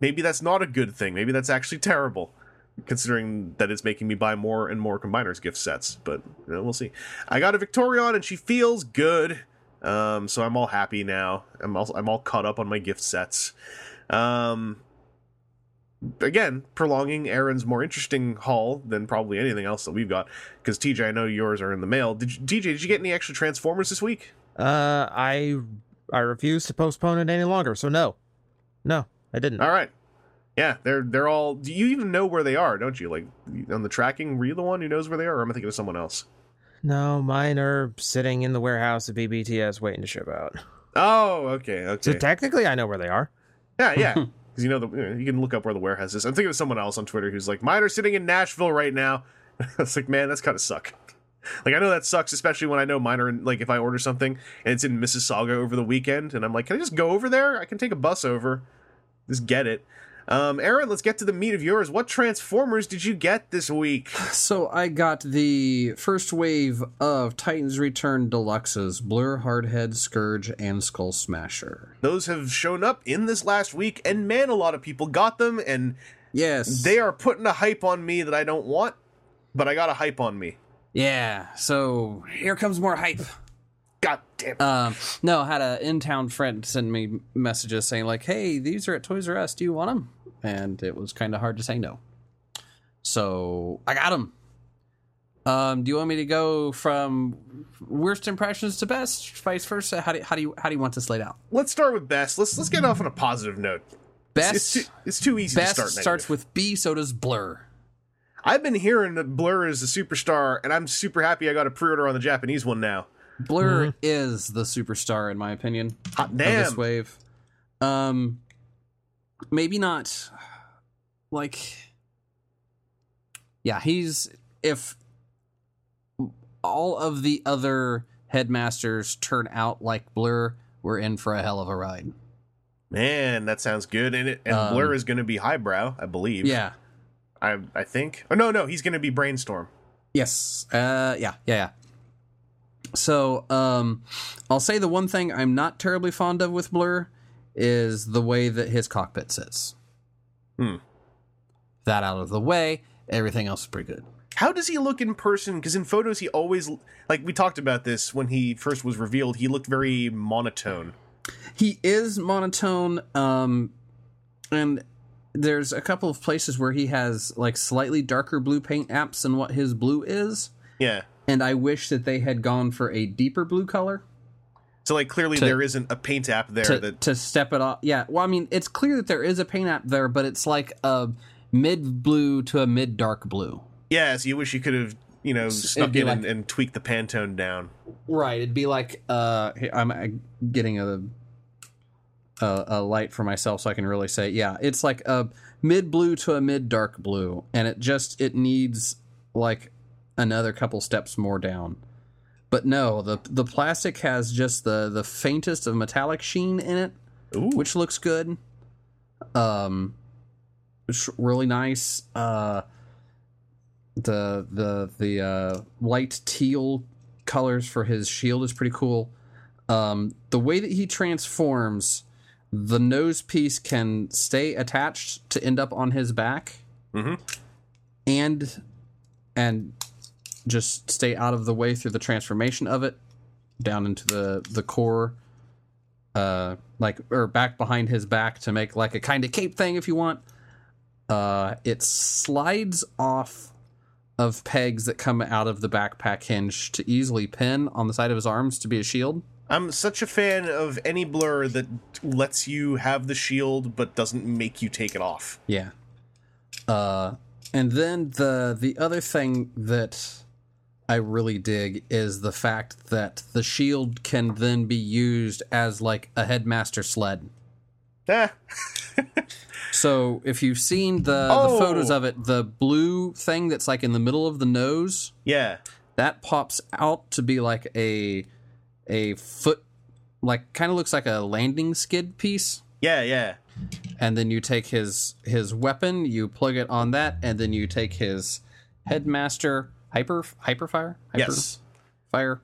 Maybe that's not a good thing. Maybe that's actually terrible, considering that it's making me buy more and more Combiners gift sets. But you know, we'll see. I got a Victorion, and she feels good. Um, so I'm all happy now. I'm I'm all caught up on my gift sets. Um, again, prolonging Aaron's more interesting haul than probably anything else that we've got. Because TJ, I know yours are in the mail. Did you, TJ? Did you get any extra Transformers this week? Uh, I I refuse to postpone it any longer. So no, no, I didn't. All right. Yeah, they're they're all. Do you even know where they are? Don't you? Like on the tracking, were you the one who knows where they are, or am I thinking of someone else? No, mine are sitting in the warehouse at BBTS waiting to ship out. Oh, okay, okay. So technically, I know where they are. Yeah, yeah. Because you know the you, can look up where the warehouse is. I'm thinking of someone else on Twitter who's like, mine are sitting in Nashville right now. it's like, man, that's kind of suck. Like I know that sucks, especially when I know mine are in, like if I order something and it's in Mississauga over the weekend, and I'm like, can I just go over there? I can take a bus over, just get it. Um, Aaron, let's get to the meat of yours. What Transformers did you get this week? So I got the first wave of Titans Return Deluxes, Blur, Hardhead, Scourge, and Skull Smasher. Those have shown up in this last week, and man, a lot of people got them, and Yes. they are putting a hype on me that I don't want, but I got a hype on me. yeah. So here comes more hype. God damn it. Um, no, I had an in-town friend send me messages saying like, "Hey, these are at Toys R Us. Do you want them?" And it was kind of hard to say no. So I got him. Um, do you want me to go from worst impressions to best, vice versa? How do how do you how do you want this laid out? let's start with best. Let's let's get off on a positive note. Best It's too, it's too easy best to start. starts with B. So does Blur. I've been hearing that Blur is a superstar, and I'm super happy I got a pre-order on the Japanese one now. Blur is the superstar in my opinion. Hot of this wave. Um, maybe not. Like, yeah, he's if all of the other headmasters turn out like Blur, we're in for a hell of a ride. Man, that sounds good. And it and Um, Blur is going to be highbrow, I believe. Yeah. I I think. Oh no, no, he's going to be Brainstorm. Yes. Uh. Yeah. Yeah. Yeah. So, um, I'll say the one thing I'm not terribly fond of with Blur is the way that his cockpit sits. Hmm. That out of the way, everything else is pretty good. How does he look in person? Because in photos, he always like we talked about this when he first was revealed. He looked very monotone. He is monotone, um, and there's a couple of places where he has like slightly darker blue paint apps than what his blue is, Yeah. and I wish that they had gone for a deeper blue color. So like clearly To- there isn't a paint app there to, that to step it off. Yeah, well, I mean, it's clear that there is a paint app there, but it's like a mid blue to a mid dark blue. yeah. So you wish you could have you know snuck in and, like- and tweaked the Pantone down. Right. It'd be like uh, I'm uh, getting a, a a light for myself so I can really say, yeah, it's like a mid blue to a mid dark blue, and it just it needs like another couple steps more down. But no, the the plastic has just the the faintest of metallic sheen in it. Ooh. which looks good. Um, it's really nice. Uh, the the the uh, light teal colors for his shield is pretty cool. Um, the way that he transforms, the nose piece can stay attached to end up on his back, mm-hmm. and and just stay out of the way through the transformation of it down into the the core uh, like or back behind his back to make like a kind of cape thing if you want. Uh, it slides off of pegs that come out of the backpack hinge to easily pin on the side of his arms to be a shield. I'm such a fan of any blur that lets you have the shield but doesn't make you take it off. Yeah. Uh, and then the the other thing that I really dig is the fact that the shield can then be used as like a headmaster sled. Ah, So if you've seen the, Oh. the photos of it, the blue thing that's like in the middle of the nose, yeah. that pops out to be like a a foot like kind of looks like a landing skid piece. Yeah, yeah. and then you take his his weapon, you plug it on that, and then you take his headmaster hyper hyperfire hyper Yes. fire,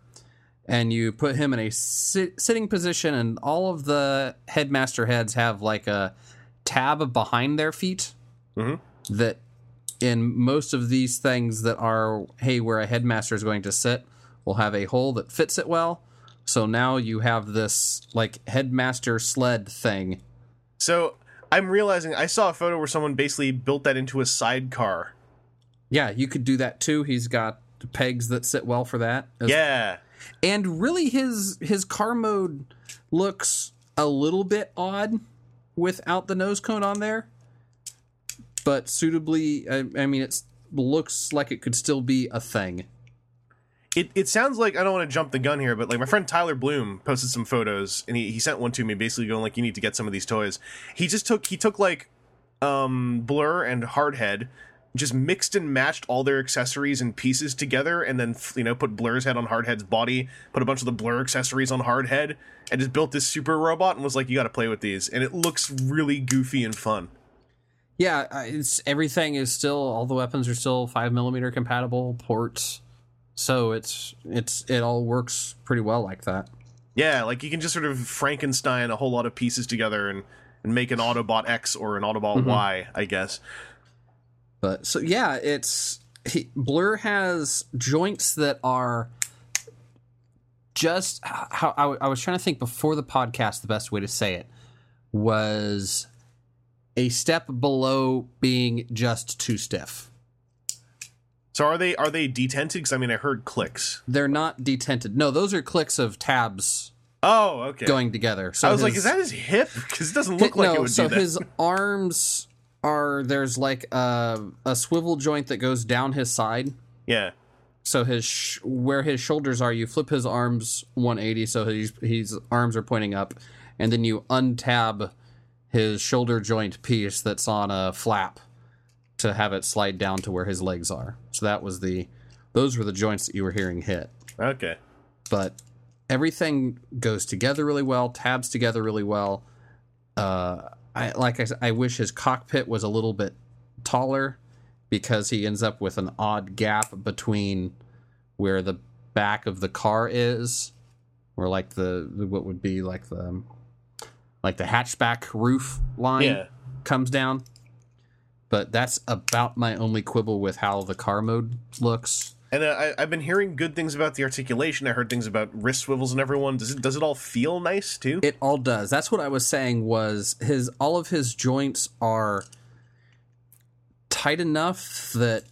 and you put him in a sit, sitting position, and all of the headmaster heads have like a tab behind their feet Mhm. that in most of these things that are hey where a headmaster is going to sit will have a hole that fits it well so now you have this like headmaster sled thing So I'm realizing I saw a photo where someone basically built that into a sidecar. Yeah, you could do that too. He's got pegs that sit well for that. Yeah. And really his his car mode looks a little bit odd without the nose cone on there. But suitably I, I mean it looks like it could still be a thing. It, it sounds like I don't want to jump the gun here, but like my friend Tyler Bloom posted some photos and he, he sent one to me basically going like you need to get some of these toys. He just took he took like um Blur and Hardhead, just mixed and matched all their accessories and pieces together and then you know put Blur's head on Hardhead's body, put a bunch of the Blur accessories on Hardhead and just built this super robot and was like you got to play with these and it looks really goofy and fun. Yeah, uh, it's everything is still all the weapons are still five millimeter compatible ports. So it's it's it all works pretty well like that. Yeah, like you can just sort of Frankenstein a whole lot of pieces together and and make an Autobot X or an Autobot mm-hmm. Y, I guess. But so yeah, it's he, Blur has joints that are just how I, I was trying to think before the podcast. The best way to say it was a step below being just too stiff. So are they are they detented? Because I mean, I heard clicks. They're not detented. No, those are clicks of tabs Oh, okay. going together. So I was like, is that his hip? Because it doesn't look like no, it would so do that. his arms are there's like a, a swivel joint that goes down his side. yeah, so his sh- where his shoulders are you flip his arms 180 so his his arms are pointing up and then you untab his shoulder joint piece that's on a flap to have it slide down to where his legs are so that was the those were the joints that you were hearing hit okay. but everything goes together really well tabs together really well uh i like i i wish his cockpit was a little bit taller because he ends up with an odd gap between where the back of the car is or like the what would be like the um, like the hatchback roof line Yeah. comes down but that's about my only quibble with how the car mode looks And uh, I, I've been hearing good things about the articulation. I heard things about wrist swivels and everyone. Does it does it all feel nice too? It all does. That's what I was saying was his all of his joints are tight enough that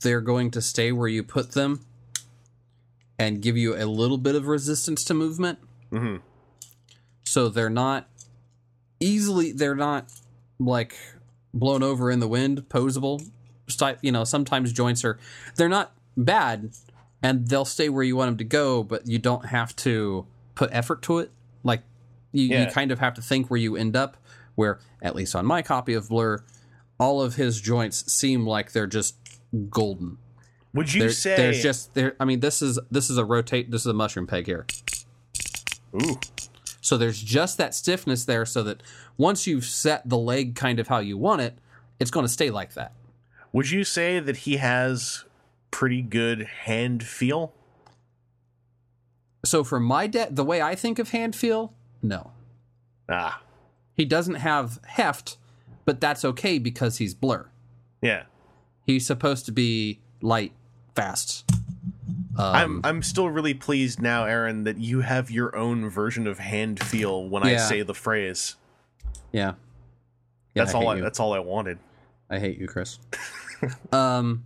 they're going to stay where you put them and give you a little bit of resistance to movement. hmm So they're not easily they're not like blown over in the wind, posable. You know, sometimes joints are they're not bad and they'll stay where you want them to go, but you don't have to put effort to it. Like you, Yeah. you kind of have to think where you end up. Where at least on my copy of Blur, all of his joints seem like they're just golden. Would you There- say there's just there. I mean, this is this is a rotate. This is a mushroom peg here. Ooh. So there's just that stiffness there, so that once you've set the leg kind of how you want it, it's going to stay like that. Would you say that he has pretty good hand feel? So for my debt, the way I think of hand feel, no, Ah, he doesn't have heft, but that's okay because he's blur. yeah. He's supposed to be light, fast. Um, I'm I'm still really pleased now, Aaron, that you have your own version of hand feel when I say the phrase. yeah. Yeah, That's I all. I, you. that's all I wanted. I hate you, Chris. um,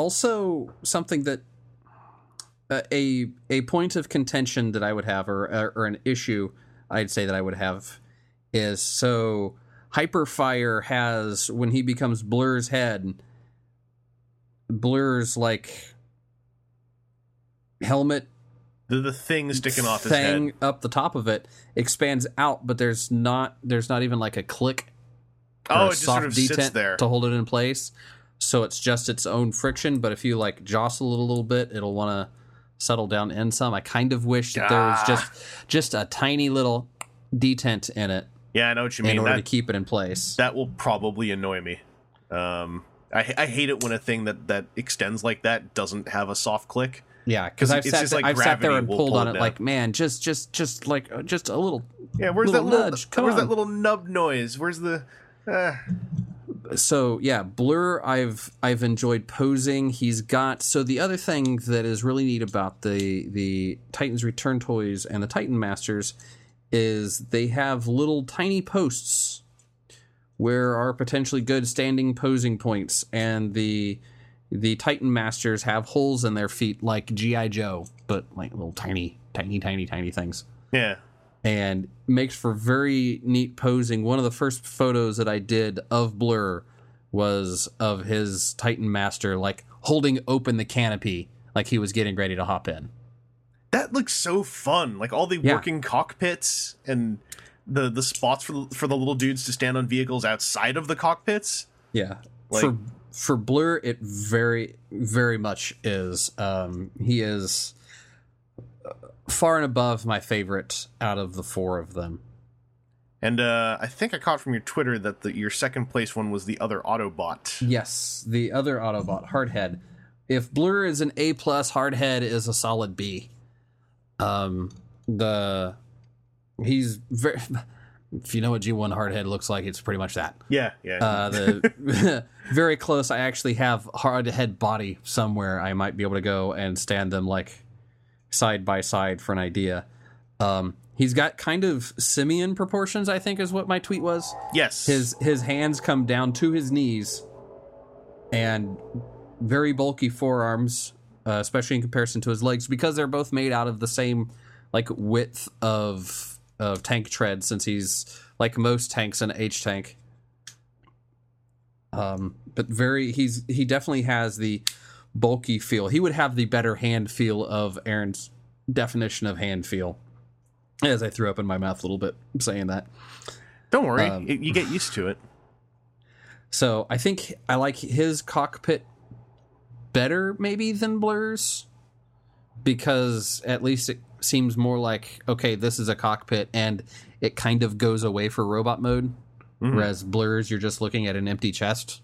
also, something that uh, a a point of contention that I would have, or, or or an issue I'd say that I would have, is so Hyperfire has when he becomes Blur's head, Blur's like helmet The the thing sticking off his thing head. up the top of it expands out, but there's not there's not even like a click Oh, it just sort of sits detent there. to hold it in place. So it's just its own friction, but if you like jostle it a little bit, it'll want to settle down in some. I kind of wish that there was just just a tiny little detent in it Yeah, I know what you mean. in order That to keep it in place. that will probably annoy me. Um, I I hate it when a thing that that extends like that doesn't have a soft click. yeah, because I've sat like I've sat there and pulled pull on it down. like, man, just just just like just a little Yeah, where's Little that little nudge, come where's on. that little nub noise? Where's the uh, so yeah blur i've i've enjoyed posing he's got so the other thing that is really neat about the the titans return toys and the titan masters is they have little tiny posts where are potentially good standing posing points and the the titan masters have holes in their feet like gi joe but like little tiny tiny tiny tiny things yeah? And makes for very neat posing. One of the first photos that I did of Blur was of his Titan Master like holding open the canopy like he was getting ready to hop in. That looks so fun. Like all the Yeah. working cockpits and the the spots for the, for the little dudes to stand on vehicles outside of the cockpits. Yeah. Like- for for Blur it very very much is um he is far and above my favorite out of the four of them. And uh, I think I caught from your Twitter that the, your second place one was the other Autobot. Yes, the other Autobot, Hardhead. If Blur is an A plus, Hardhead is a solid B. Um, the he's very. If you know what G one Hardhead looks like, it's pretty much that. Yeah, yeah. Uh, the very close. I actually have Hardhead body somewhere. I might be able to go and stand them like side by side for an idea. Um, he's got kind of simian proportions. I think is what my tweet was yes. his his hands come down to his knees and very bulky forearms uh, especially in comparison to his legs because they're both made out of the same like width of of tank tread since he's like most tanks an H tank um but very he's he definitely has the bulky feel he would have the better hand feel of Aaron's definition of hand feel as I threw up in my mouth a little bit saying that Don't worry, um, you get used to it. So I think I like his cockpit better maybe than Blur's because at least it seems more like okay, this is a cockpit and it kind of goes away for robot mode, Mhm. whereas Blur's you're just looking at an empty chest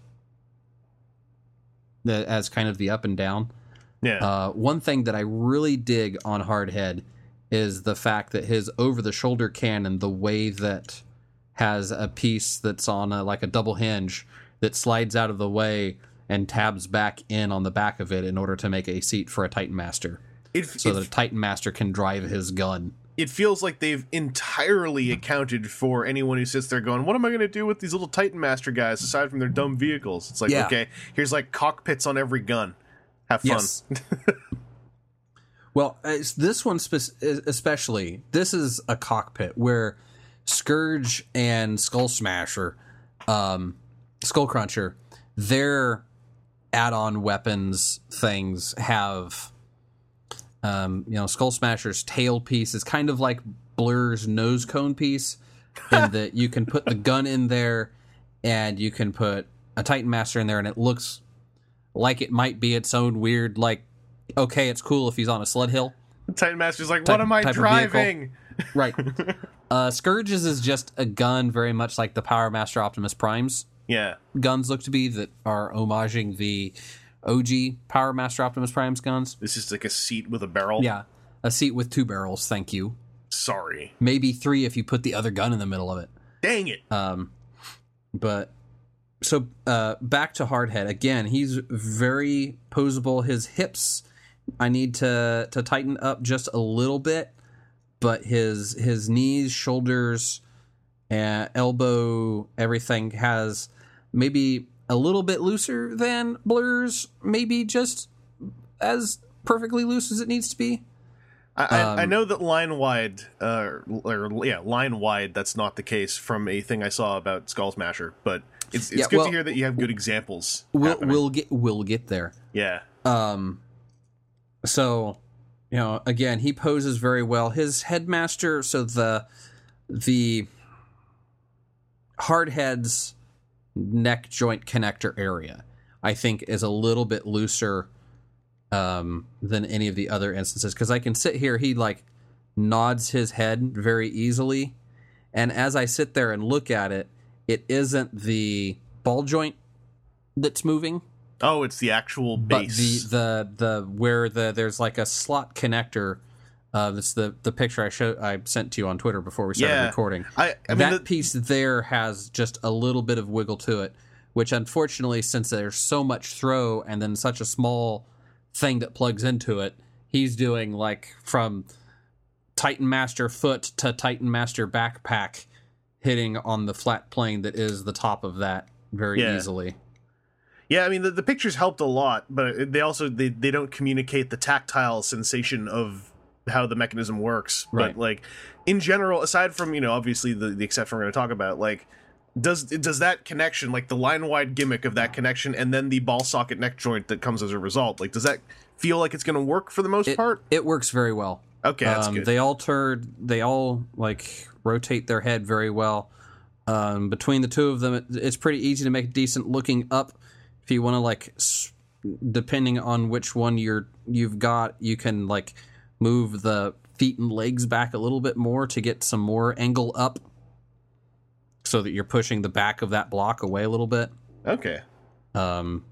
the- as kind of the up and down. Yeah. Uh, one thing that I really dig on Hardhead is the fact that his over the shoulder cannon, the way that has a piece that's on a, like a double hinge that slides out of the way and tabs back in on the back of it in order to make a seat for a Titan Master, it, so it, that a Titan Master can drive his gun. It feels like they've entirely accounted for anyone who sits there going, "What am I going to do with these little Titan Master guys aside from their dumb vehicles?" It's like, Yeah. okay, here's like cockpits on every gun. Have fun. Yes. Well, it's this one spe- especially. This is a cockpit where Scourge and Skull Smasher, um, Skull Cruncher, their add-on weapons things have, um, you know, Skull Smasher's tail piece is kind of like Blur's nose cone piece, in that you can put the gun in there, and you can put a Titan Master in there, and it looks like it might be its own weird like okay it's cool if he's on a sled hill Titan Master's like, Type- "What am I type of vehicle. driving?" right uh scourges is just a gun very much like the power master optimus primes Yeah. guns look to be that are homaging the og power master optimus primes guns This is like a seat with a barrel. yeah a seat with two barrels thank you Sorry. maybe three if you put the other gun in the middle of it Dang it. Um, but so uh, back to Hardhead again. He's very posable. His hips I need to to tighten up just a little bit, but his his knees, shoulders, uh, elbow, everything has maybe a little bit looser than Blur's, maybe just as perfectly loose as it needs to be. I, I, I Um, know that line wide, uh, or yeah, line wide. That's not the case from a thing I saw about Skull Smasher, but it's it's Yeah, good well- to hear that you have good examples. We'll happening. we'll get we'll get there. yeah, Um, so you know, again, he poses very well. His headmaster, so the the Hardhead's neck joint connector area, I think, is a little bit looser um, than any of the other instances because I can sit here. He like nods his head very easily, and as I sit there and look at it, it isn't the ball joint that's moving Oh, it's the actual base. but base. the the the where the there's like a slot connector. Uh, that's the the picture I showed I sent to you on Twitter before we started Yeah. recording. I, I mean, that the- piece there has just a little bit of wiggle to it, which unfortunately, since there's so much throw and then such a small thing that plugs into it, he's doing like from Titan Master foot to Titan Master backpack, hitting on the flat plane that is the top of that very Yeah. easily. Yeah, I mean the, the pictures helped a lot, but they also they, they don't communicate the tactile sensation of how the mechanism works. Right. But like in general, aside from you know obviously the, the exception we're going to talk about, like does does that connection like the line wide gimmick of that connection and then the ball socket neck joint that comes as a result, like does that feel like it's going to work for the most It, part? it works very well. Okay, that's um, good. They all turn. They all like rotate their head very well. Um, between the two of them, it, it's pretty easy to make decent looking up. If you want to like, depending on which one you're you've got, you can like move the feet and legs back a little bit more to get some more angle up, so that you're pushing the back of that block away a little bit. okay. Um,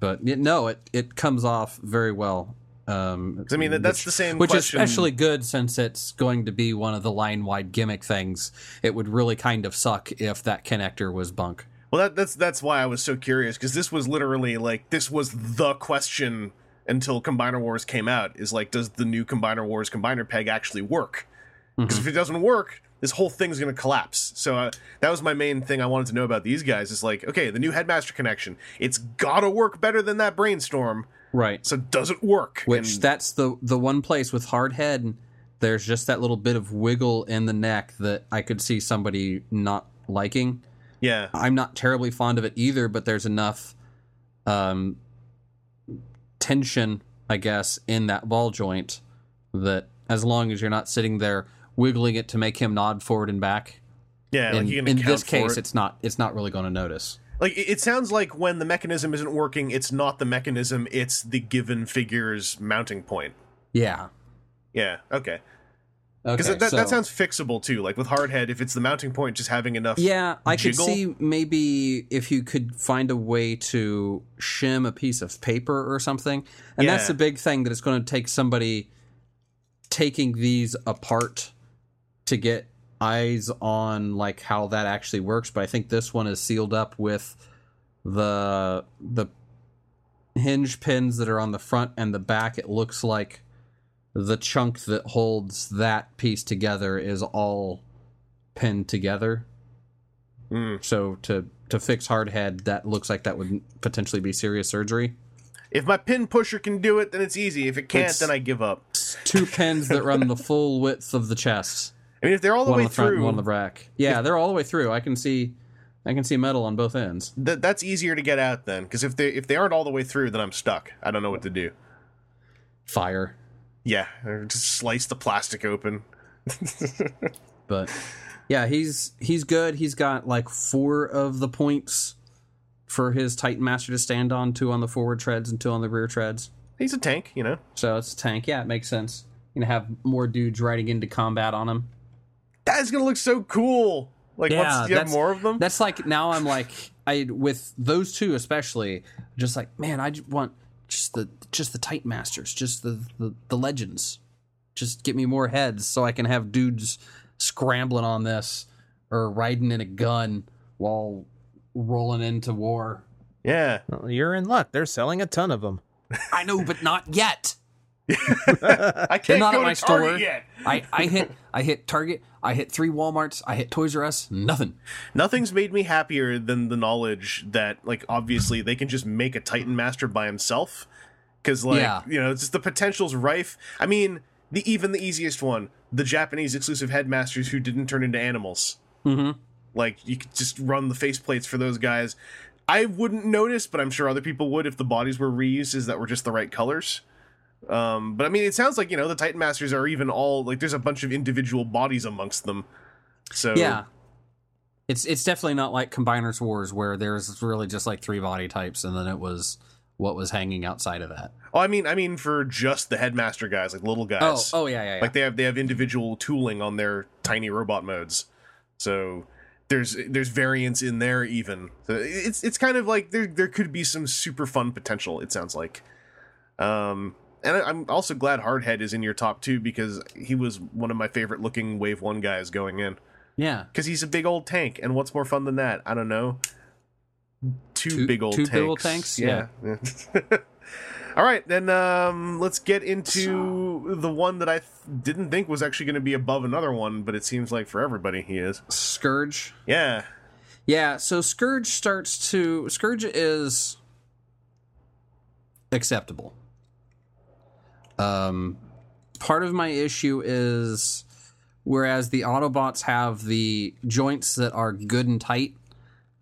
but no, it it comes off very well. Um, I mean that, that's which- the same which question. is especially good since it's going to be one of the line wide gimmick things. It would really kind of suck if that connector was bunk. Well, that, that's that's why I was so curious because this was literally like this was the question until Combiner Wars came out. Is like, does the new Combiner Wars combiner peg actually work? Because if it doesn't work, this whole thing's going to collapse. So uh, that was my main thing I wanted to know about these guys. Is like, okay, the new Headmaster connection, it's got to work better than that Brainstorm. Right. So does it work? Which And- that's the the one place with Hardhead. There's just that little bit of wiggle in the neck that I could see somebody not liking. yeah, I'm not terribly fond of it either, but there's enough um, tension, I guess, in that ball joint that as long as you're not sitting there wiggling it to make him nod forward and back, yeah. like in, can in this case, it. it's not it's not really going to notice. like it sounds like when the mechanism isn't working, it's not the mechanism; it's the given figure's mounting point. Yeah. Yeah. Okay. Okay. Because that, so- that sounds fixable too. Like with hardhead, if it's the mounting point, just having enough. Yeah, I could see maybe if you could find a way to shim a piece of paper or something. And that's the big thing that it's going to take somebody taking these apart to get eyes on like how that actually works, but I think this one is sealed up with the the hinge pins that are on the front and the back. It looks like the chunk that holds that piece together is all pinned together. Mm. So to to fix hardhead, that looks like that would potentially be serious surgery. If my pin pusher can do it, then it's easy. If it can't, It's- then I give up. Two pins that run the full width of the chest, I mean, if they're all the one way on the front, through, and one on the back. Yeah, they're all the way through. I can see, I can see metal on both ends. th- that's easier to get out then. Because if they if they aren't all the way through, then I'm stuck. I don't know what to do. Fire, Yeah, just slice the plastic open. but yeah, he's he's good. He's got like four of the points for his Titan Master to stand on, two on the forward treads and two on the rear treads. He's a tank, you know. So it's a tank. Yeah, it makes sense. You know, have more dudes riding into combat on him. That is gonna look so cool. Like, Yeah, do you have more of them? That's like now I'm like I with those two especially just like man I just want just the just the Titan Masters, just the, the the legends. Just get me more heads so I can have dudes scrambling on this or riding in a gun while rolling into war. yeah. Well, you're in luck. They're selling a ton of them. I know, but not yet. I They're can't not go at my Target store. yet. I, I hit I hit Target. I hit three WalMarts. I hit Toys R Us. Nothing. Nothing's made me happier than the knowledge that, like, obviously they can just make a Titan Master by himself. Because, like, Yeah. you know, it's just the potential's rife. I mean, the even the easiest one, the Japanese exclusive headmasters who didn't turn into animals. Mm-hmm. Like, you could just run the faceplates for those guys. I wouldn't notice, but I'm sure other people would if the bodies were reused, is that were just the right colors. Um, but I mean, it sounds like you know the Titan Masters are even all like there's a bunch of individual bodies amongst them. So Yeah. It's it's definitely not like Combiners Wars where there's really just like three body types and then it was what was hanging outside of that. Oh, I mean, I mean for just the headmaster guys, like little Oh, guys. oh yeah, yeah, yeah. Like they have they have individual tooling on their tiny robot modes. So there's there's variants in there even. So it's it's kind of like there there could be some super fun potential. It sounds like. Um, and I- I'm also glad Hardhead is in your top two because he was one of my favorite looking Wave One guys going in. yeah. Because he's a big old tank, and what's more fun than that? I don't know. Two, Two- big old two tanks. big old tanks? Yeah. All right, then um, let's get into the one that I th- didn't think was actually going to be above another one, but it seems like for everybody he is. Scourge. Yeah. Yeah, so Scourge starts to Scourge is acceptable. Um part of my issue is whereas the Autobots have the joints that are good and tight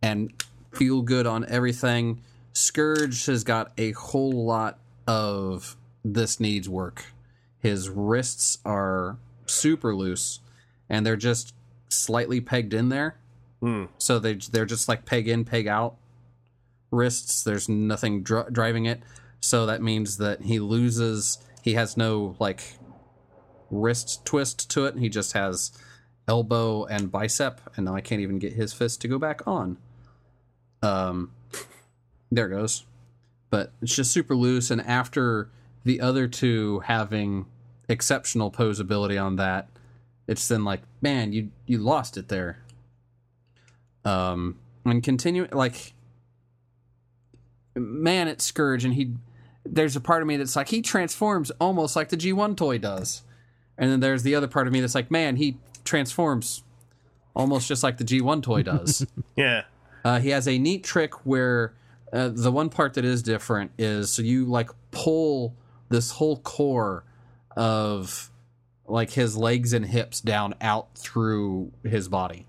and feel good on everything, Scourge has got a whole lot of this needs work. His wrists are super loose and they're just slightly pegged in there. Hmm. So they they're just like peg in, peg out wrists. There's nothing dri- driving it. So that means that he loses. He has no like wrist twist to it. He just has elbow and bicep, and now I can't even get his fist to go back on. Um, there it goes. But it's just super loose. And after the other two having exceptional posability on that, it's then like, man, you you lost it there. Um, and continue like, man, it's Scourge, and he. There's a part of me that's like he transforms almost like the G1 toy does, and then there's the other part of me that's like, man, he transforms almost just like the G1 toy does. Yeah. Uh, he has a neat trick where uh, the one part that is different is so you like pull this whole core of like his legs and hips down out through his body.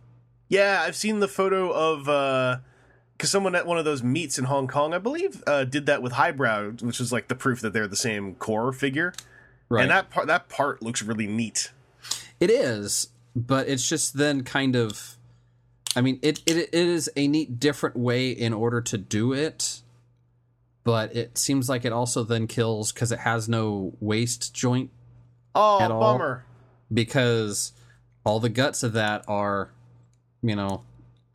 Yeah, I've seen the photo of uh because someone at one of those meets in Hong Kong, I believe, uh, did that with Highbrow, which is like the proof that they're the same core figure. Right. And that part that part looks really neat. It is, but it's just then kind of. I mean, it, it it is a neat, different way in order to do it, but it seems like it also then kills because it has no waist joint Oh, At all. bummer. because all the guts of that are, you know,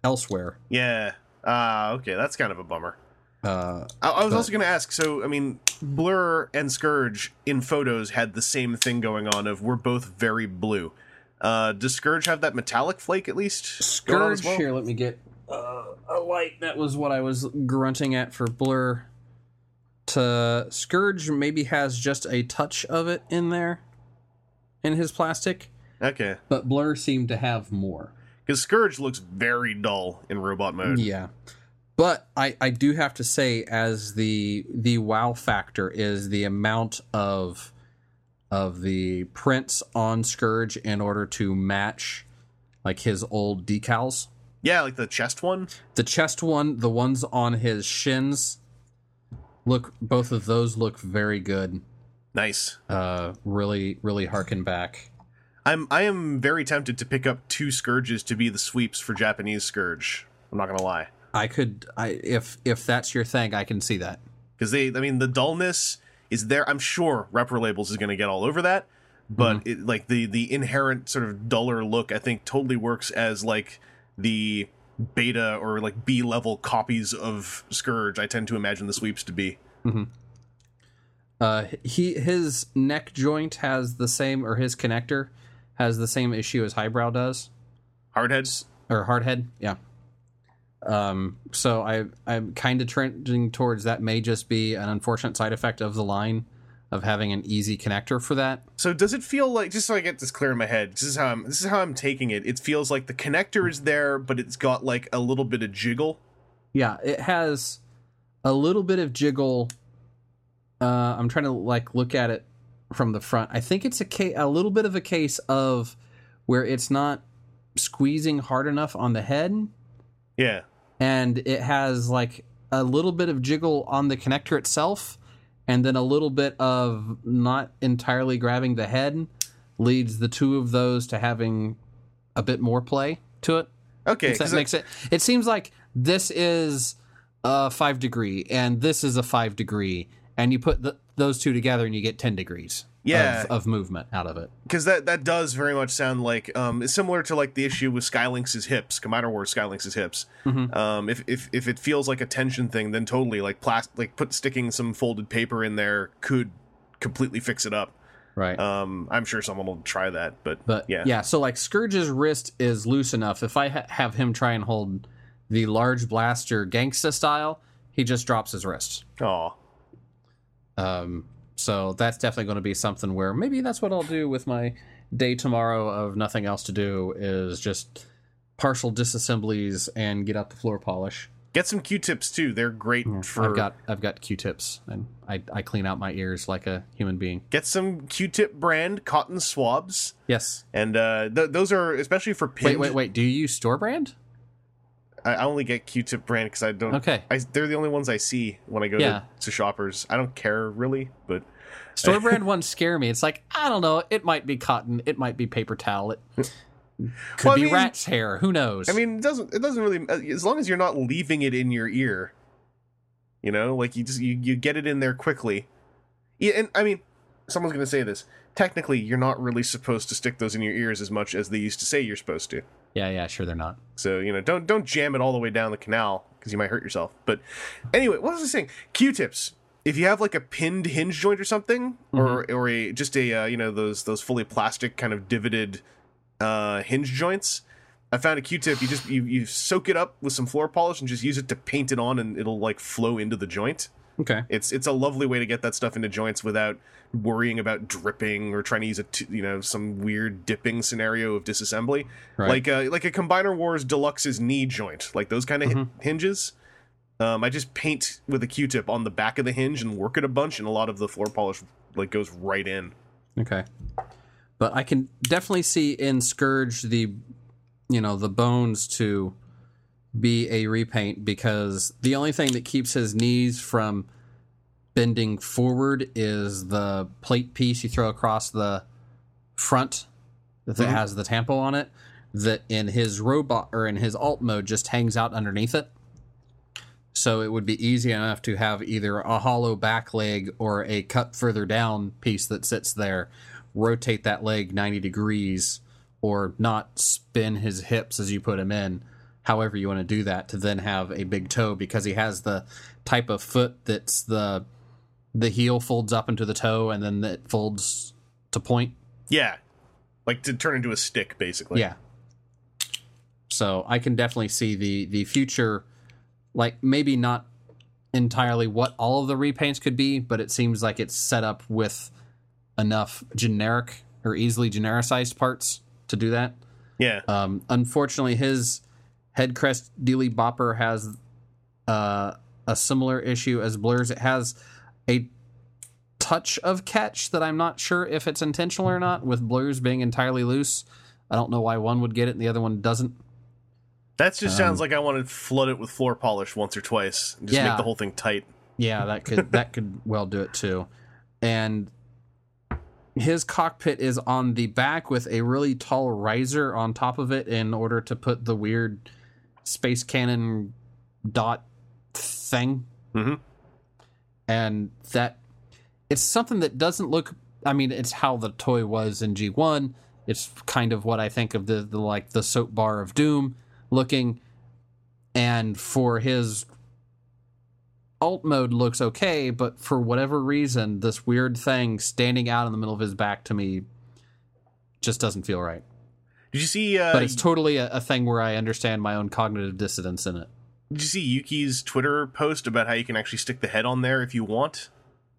elsewhere. Yeah. Ah, okay, that's kind of a bummer. Uh, I, I was But- also going to ask. So, I mean, Blurr and Scourge in photos had the same thing going on. Of we're both very blue. Uh, does Scourge have that metallic flake at least? going on as Scourge well? here. Let me get uh, a light. That was what I was grunting at for Blurr. To Scourge maybe has just a touch of it in there, in his plastic, Okay, but Blurr seemed to have more. Because Scourge looks very dull in robot mode. Yeah. But I, I do have to say, as the the wow factor is the amount of of the prints on Scourge in order to match like his old decals. Yeah, like the chest one. The chest one, the ones on his shins, look both of those look very good. Nice. Uh, really, really harken back. I'm I am very tempted to pick up two Scourges to be the sweeps for Japanese Scourge. I'm not gonna lie. I could, I if if that's your thing, I can see that. because they i mean the dullness is there i'm sure repro labels is going to get all over that but it, like the the inherent sort of duller look i think totally works as like the beta or like b level copies of scourge i tend to imagine the sweeps to be Uh, he his neck joint has the same, or his connector has the same issue as Highbrow does, hardheads or Hardhead. Yeah. Um. So I I'm kind of trending towards that may just be an unfortunate side effect of the line. of having an easy connector for that. So does it feel like just so I get this clear in my head? This is how I'm this is how I'm taking it. It feels like the connector is there, but it's got like a little bit of jiggle. Yeah, it has a little bit of jiggle. Uh, I'm trying to like look at it from the front. I think it's a ca- a little bit of a case of where it's not squeezing hard enough on the head, Yeah. and it has like a little bit of jiggle on the connector itself, and then a little bit of not entirely grabbing the head leads the two of those to having a bit more play to it. Okay. that that 'cause I- makes it. It seems like this is a five degree and this is a five degree, and you put the, those two together and you get ten degrees. Yeah. Of, of movement out of it. because that that does very much sound like um similar to like the issue with Sky Lynx' hips, Combiner Wars Sky Lynx' hips. Um, if if if it feels like a tension thing, then totally like plastic, like put sticking some folded paper in there could completely fix it up. Right. Um, I'm sure someone will try that, but but yeah, yeah. So like Scourge's wrist is loose enough. If I ha- have him try and hold the large blaster gangsta style, he just drops his wrist. Aw. Um, so that's definitely going to be something where maybe that's what I'll do with my day tomorrow of nothing else to do is just partial disassemblies and get out the floor polish. Get some Q-tips too. They're great for. I've got I've got Q-tips and I, I clean out my ears like a human being. get some Q-tip brand cotton swabs, Yes. and uh, th- those are especially for Wait, wait, wait. Do you use store brand? I, I only get Q-tip brand because I don't. Okay. I, they're the only ones I see when I go Yeah. to, to shoppers. I don't care really, but Store brand ones scare me. It's like I don't know. It might be cotton. It might be paper towel. It could Well, I be mean- rat's hair. Who knows? I mean, it doesn't. It doesn't really. Uh, as long as you're not leaving it in your ear, you know, like you just you, you get it in there quickly. Yeah, and I mean, someone's gonna say this. Technically, you're not really supposed to stick those in your ears as much as they used to say you're supposed to. Yeah, yeah. Sure, they're not. So you know, don't don't jam it all the way down the canal because you might hurt yourself. But anyway, what was I saying? Q-tips. If you have like a pinned hinge joint or something, or or a just a uh, you know those those fully plastic kind of divoted uh, hinge joints, I found a Q-tip. You just you you soak it up with some floor polish and just use it to paint it on, and it'll like flow into the joint. Okay. It's it's a lovely way to get that stuff into joints without worrying about dripping or trying to use a t- you know some weird dipping scenario of disassembly. Right. Like uh, like a Combiner Wars Deluxe's knee joint, like those kind of Mm-hmm. hi- hinges. Um, I just paint with a Q-tip on the back of the hinge and work it a bunch, and a lot of the floor polish like goes right in. Okay. But I can definitely see in Scourge the you know, the bones to be a repaint because the only thing that keeps his knees from bending forward is the plate piece you throw across the front that Mhm. has the tampo on it that in his robot or in his alt mode just hangs out underneath it. So it would be easy enough to have either a hollow back leg or a cut further down piece that sits there, rotate that leg 90 degrees, or not spin his hips as you put him in, however you want to do that, to then have a big toe because he has the type of foot that's the the heel folds up into the toe and then it folds to point. Yeah, like to turn into a stick, basically. Yeah. So I can definitely see the the future, like maybe not entirely what all of the repaints could be, but it seems like it's set up with enough generic or easily genericized parts to do that. yeah. Um, unfortunately, his head crest dealy bopper has uh, a similar issue as Blurr's. It has a touch of catch that I'm not sure if it's intentional or not. With Blurr's being entirely loose, I don't know why one would get it and the other one doesn't. That just sounds Um, like I want to flood it with floor polish once or twice, and just Yeah. make the whole thing tight. Yeah, that could that could well do it too. And his cockpit is on the back with a really tall riser on top of it in order to put the weird space cannon dot thing. Mhm. And that it's something that doesn't look I mean, it's how the toy was in G1. It's kind of what I think of the, the like the soap bar of doom looking and for his alt mode looks okay, but for whatever reason, this weird thing standing out in the middle of his back to me just doesn't feel right. Did you see? Uh, But it's totally a, a thing where I understand my own cognitive dissonance in it. did you see Yuki's Twitter post about how you can actually stick the head on there if you want?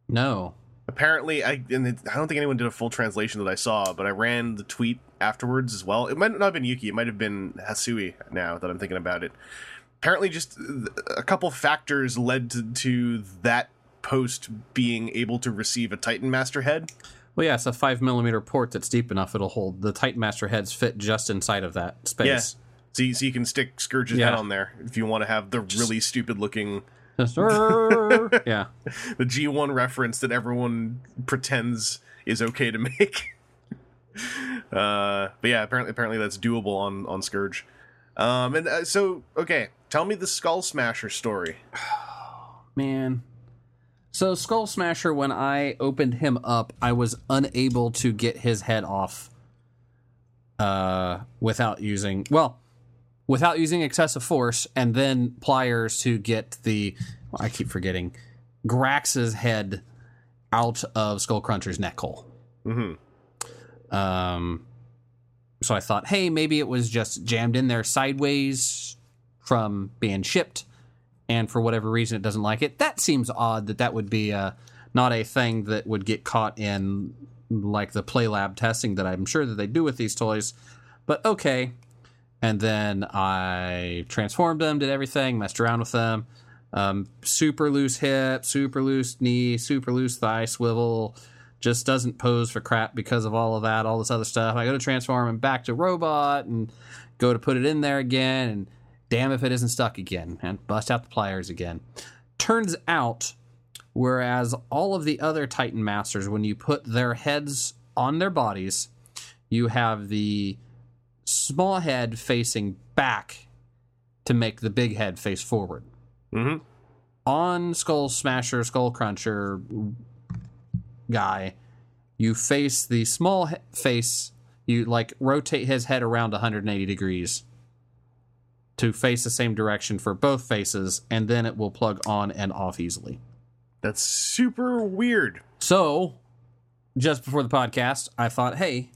No. apparently I and it, I don't think anyone did a full translation that I saw, but I ran the tweet afterwards as well. It might not have been Yuki, it might have been Hasui now that I'm thinking about it. Apparently just a couple factors led to, to that post being able to receive a Titan Master head. Well, yeah, it's a five millimeter port that's deep enough. It'll hold the Titan Master heads fit just inside of that space. Yeah. So you, so you can stick Scourge's Yeah. head on there if you want to have the really stupid looking Just- yeah. the G1 reference that everyone pretends is okay to make. uh, but yeah, apparently apparently that's doable on on Scourge. Um, and uh, so okay, tell me the Skull Smasher story. Man. So Skull Smasher, when I opened him up, I was unable to get his head off uh, without using well, without using excessive force, and then pliers to get the I keep forgetting Grax's head out of Skullcruncher's neck hole. Mm-hmm. Um, so I thought, hey, maybe it was just jammed in there sideways from being shipped, and for whatever reason it doesn't like it. That seems odd that that would be uh, not a thing that would get caught in like the play lab testing that I'm sure that they do with these toys. But okay. And then I transformed them, did everything, messed around with them. Um, super loose hip, super loose knee, super loose thigh swivel. Just doesn't pose for crap because of all of that, all this other stuff. I go to transform him back to robot and go to put it in there again, and damn if it isn't stuck again, and bust out the pliers again. Turns out, whereas all of the other Titan Masters, when you put their heads on their bodies, you have the small head facing back to make the big head face forward. Mm-hmm. On Skull Smasher, Skull Cruncher guy, you face the small he- face, you like rotate his head around 180 degrees to face the same direction for both faces, and then it will plug on and off easily. That's super weird. So, just before the podcast, I thought, hey,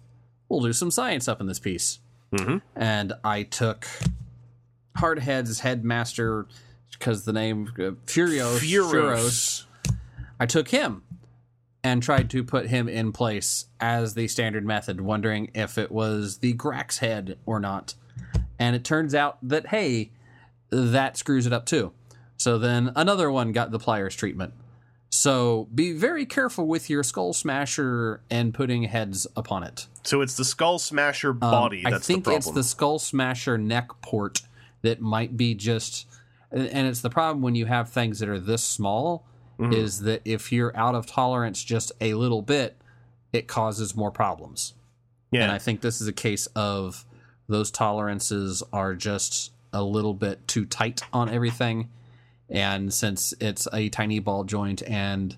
we'll do some science up in this piece. Mhm. And I took Hardhead's headmaster, because the name uh, Furios, Furos, Furos. I took him and tried to put him in place as the standard method, wondering if it was the Grax head or not. And it turns out that, hey, that screws it up too. So then another one got the pliers treatment. So be very careful with your skull smasher and putting heads upon it. So it's the Skull Smasher Um, body I think the it's the skull smasher neck port that might be just, and it's the problem when you have things that are this small Mm-hmm. is that if you're out of tolerance just a little bit, it causes more problems. yeah. And I think this is a case of those tolerances are just a little bit too tight on everything. And since it's a tiny ball joint and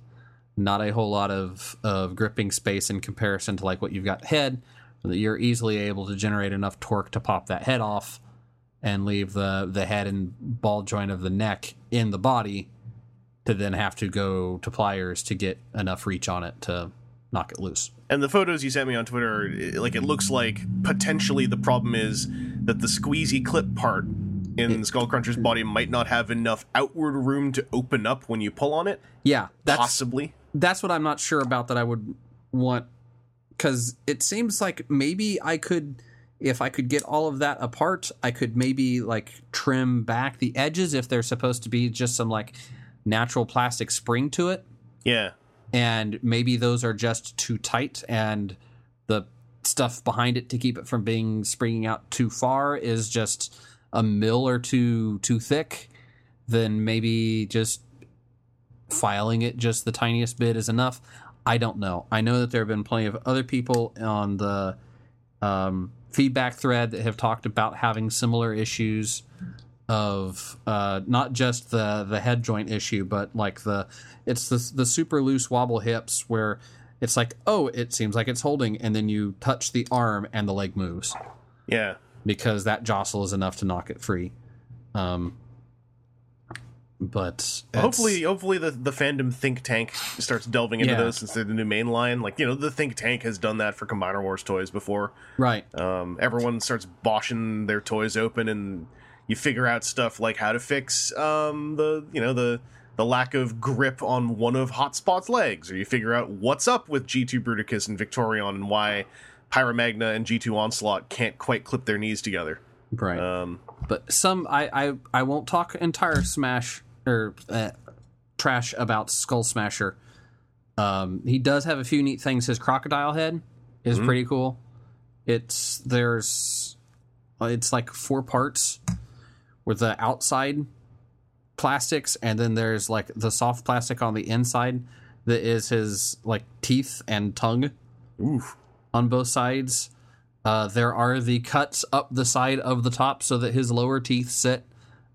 not a whole lot of, of gripping space in comparison to like what you've got head, you're easily able to generate enough torque to pop that head off and leave the, the head and ball joint of the neck in the body to then have to go to pliers to get enough reach on it to knock it loose. And the photos you sent me on Twitter, eh, like it looks like potentially the problem is that the squeezy clip part in Skullcruncher's body might not have enough outward room to open up when you pull on it. Yeah, that's Possibly. that's what I'm not sure about that I would want because it seems like maybe I could if I could get all of that apart, I could maybe like trim back the edges if they're supposed to be just some like natural plastic spring to it Yeah. And maybe those are just too tight and the stuff behind it to keep it from being springing out too far is just a mill or two too thick then maybe just filing it just the tiniest bit is enough. I don't know. I know that there have been plenty of other people on the um, feedback thread that have talked about having similar issues of uh, not just the the head joint issue, but like the it's the the super loose wobble hips where it's like oh it seems like it's holding, and then you touch the arm and the leg moves Yeah. because that jostle is enough to knock it free. Um, but Hopefully, hopefully the, the fandom think tank starts delving into Yeah. those instead of the new main line. Like you know, the think tank has done that for Combiner Wars toys before. right. Um, everyone starts boshing their toys open, and you figure out stuff like how to fix um, the you know the the lack of grip on one of Hotspot's legs, or you figure out what's up with G2 Bruticus and Victorion and why Pyra Magna and G2 Onslaught can't quite clip their knees together. Right. Um, but some I, I I won't talk entire smash or uh, trash about Skull Smasher. Um, he does have a few neat things. His crocodile head is pretty cool. It's there's it's like four parts with the outside plastics and then there's like the soft plastic on the inside that is his like teeth and tongue oof. on both sides. Uh, there are the cuts up the side of the top so that his lower teeth sit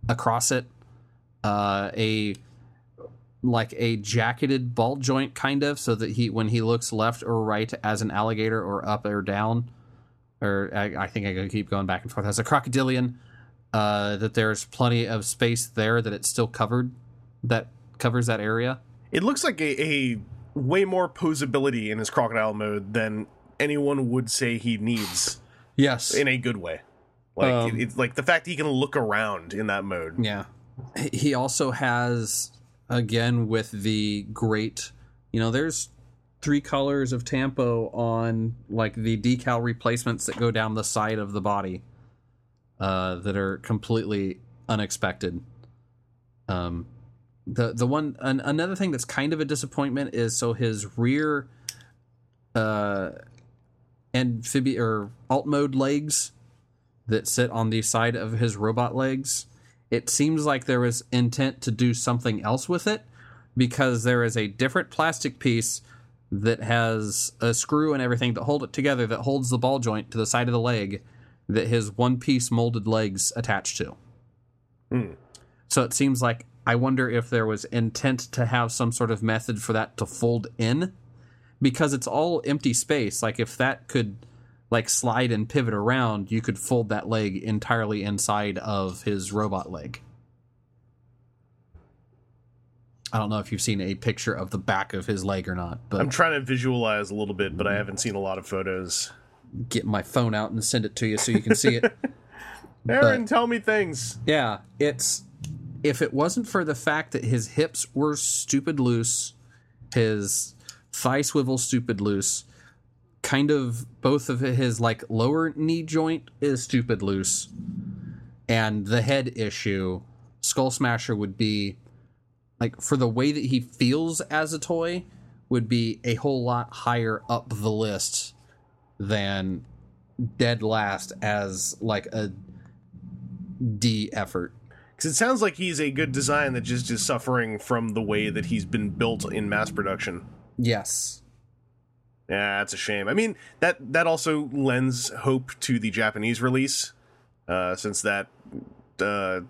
across it. Uh, a like a jacketed ball joint kind of so that he when he looks left or right as an alligator or up or down or I, I think I keep going back and forth as a crocodilian uh, that there's plenty of space there that it's still covered that covers that area It looks like a, a way more posability in his crocodile mode than anyone would say he needs yes in a good way. Like Um, it, it's like the fact he can look around in that mode. Yeah. He also has, again, with the great, you know, there's three colors of Tampo on like the decal replacements that go down the side of the body uh, that are completely unexpected. Um, the the one an, another thing that's kind of a disappointment is so his rear uh amphibia or alt mode legs that sit on the side of his robot legs it seems like there was intent to do something else with it because there is a different plastic piece that has a screw and everything to hold it together that holds the ball joint to the side of the leg that his one piece molded legs attached to. Hmm. So it seems like I wonder if there was intent to have some sort of method for that to fold in because it's all empty space. Like if that could like slide and pivot around, you could fold that leg entirely inside of his robot leg. I don't know if you've seen a picture of the back of his leg or not, but I'm trying to visualize a little bit, but I haven't seen a lot of photos. Get my phone out and send it to you so you can see it. Aaron, But- tell me things. Yeah, it's if it wasn't for the fact that his hips were stupid loose, his thigh swivel stupid loose, kind of both of his like lower knee joint is stupid loose, and the head issue, Skull Smasher would be like for the way that he feels as a toy would be a whole lot higher up the list than dead last as like a D effort. Because it sounds like he's a good design that just is suffering from the way that he's been built in mass production. Yes. Yeah, that's a shame. I mean, that that also lends hope to the Japanese release, uh, since that uh,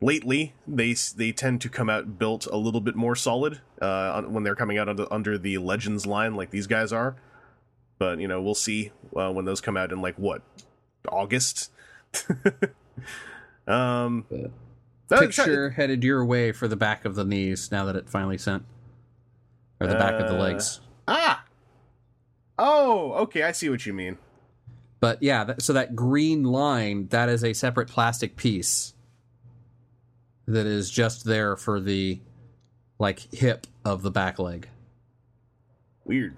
lately they they tend to come out built a little bit more solid uh, when they're coming out under, under the Legends line, like these guys are. But you know, we'll see uh, when those come out in like what August. um, that- Picture headed your way for the back of the knees now that it finally sent. Or the back of the Uh, legs. ah. Oh, okay, I see what you mean. But yeah, that, so that green line, that is a separate plastic piece that is just there for the like hip of the back leg. Weird.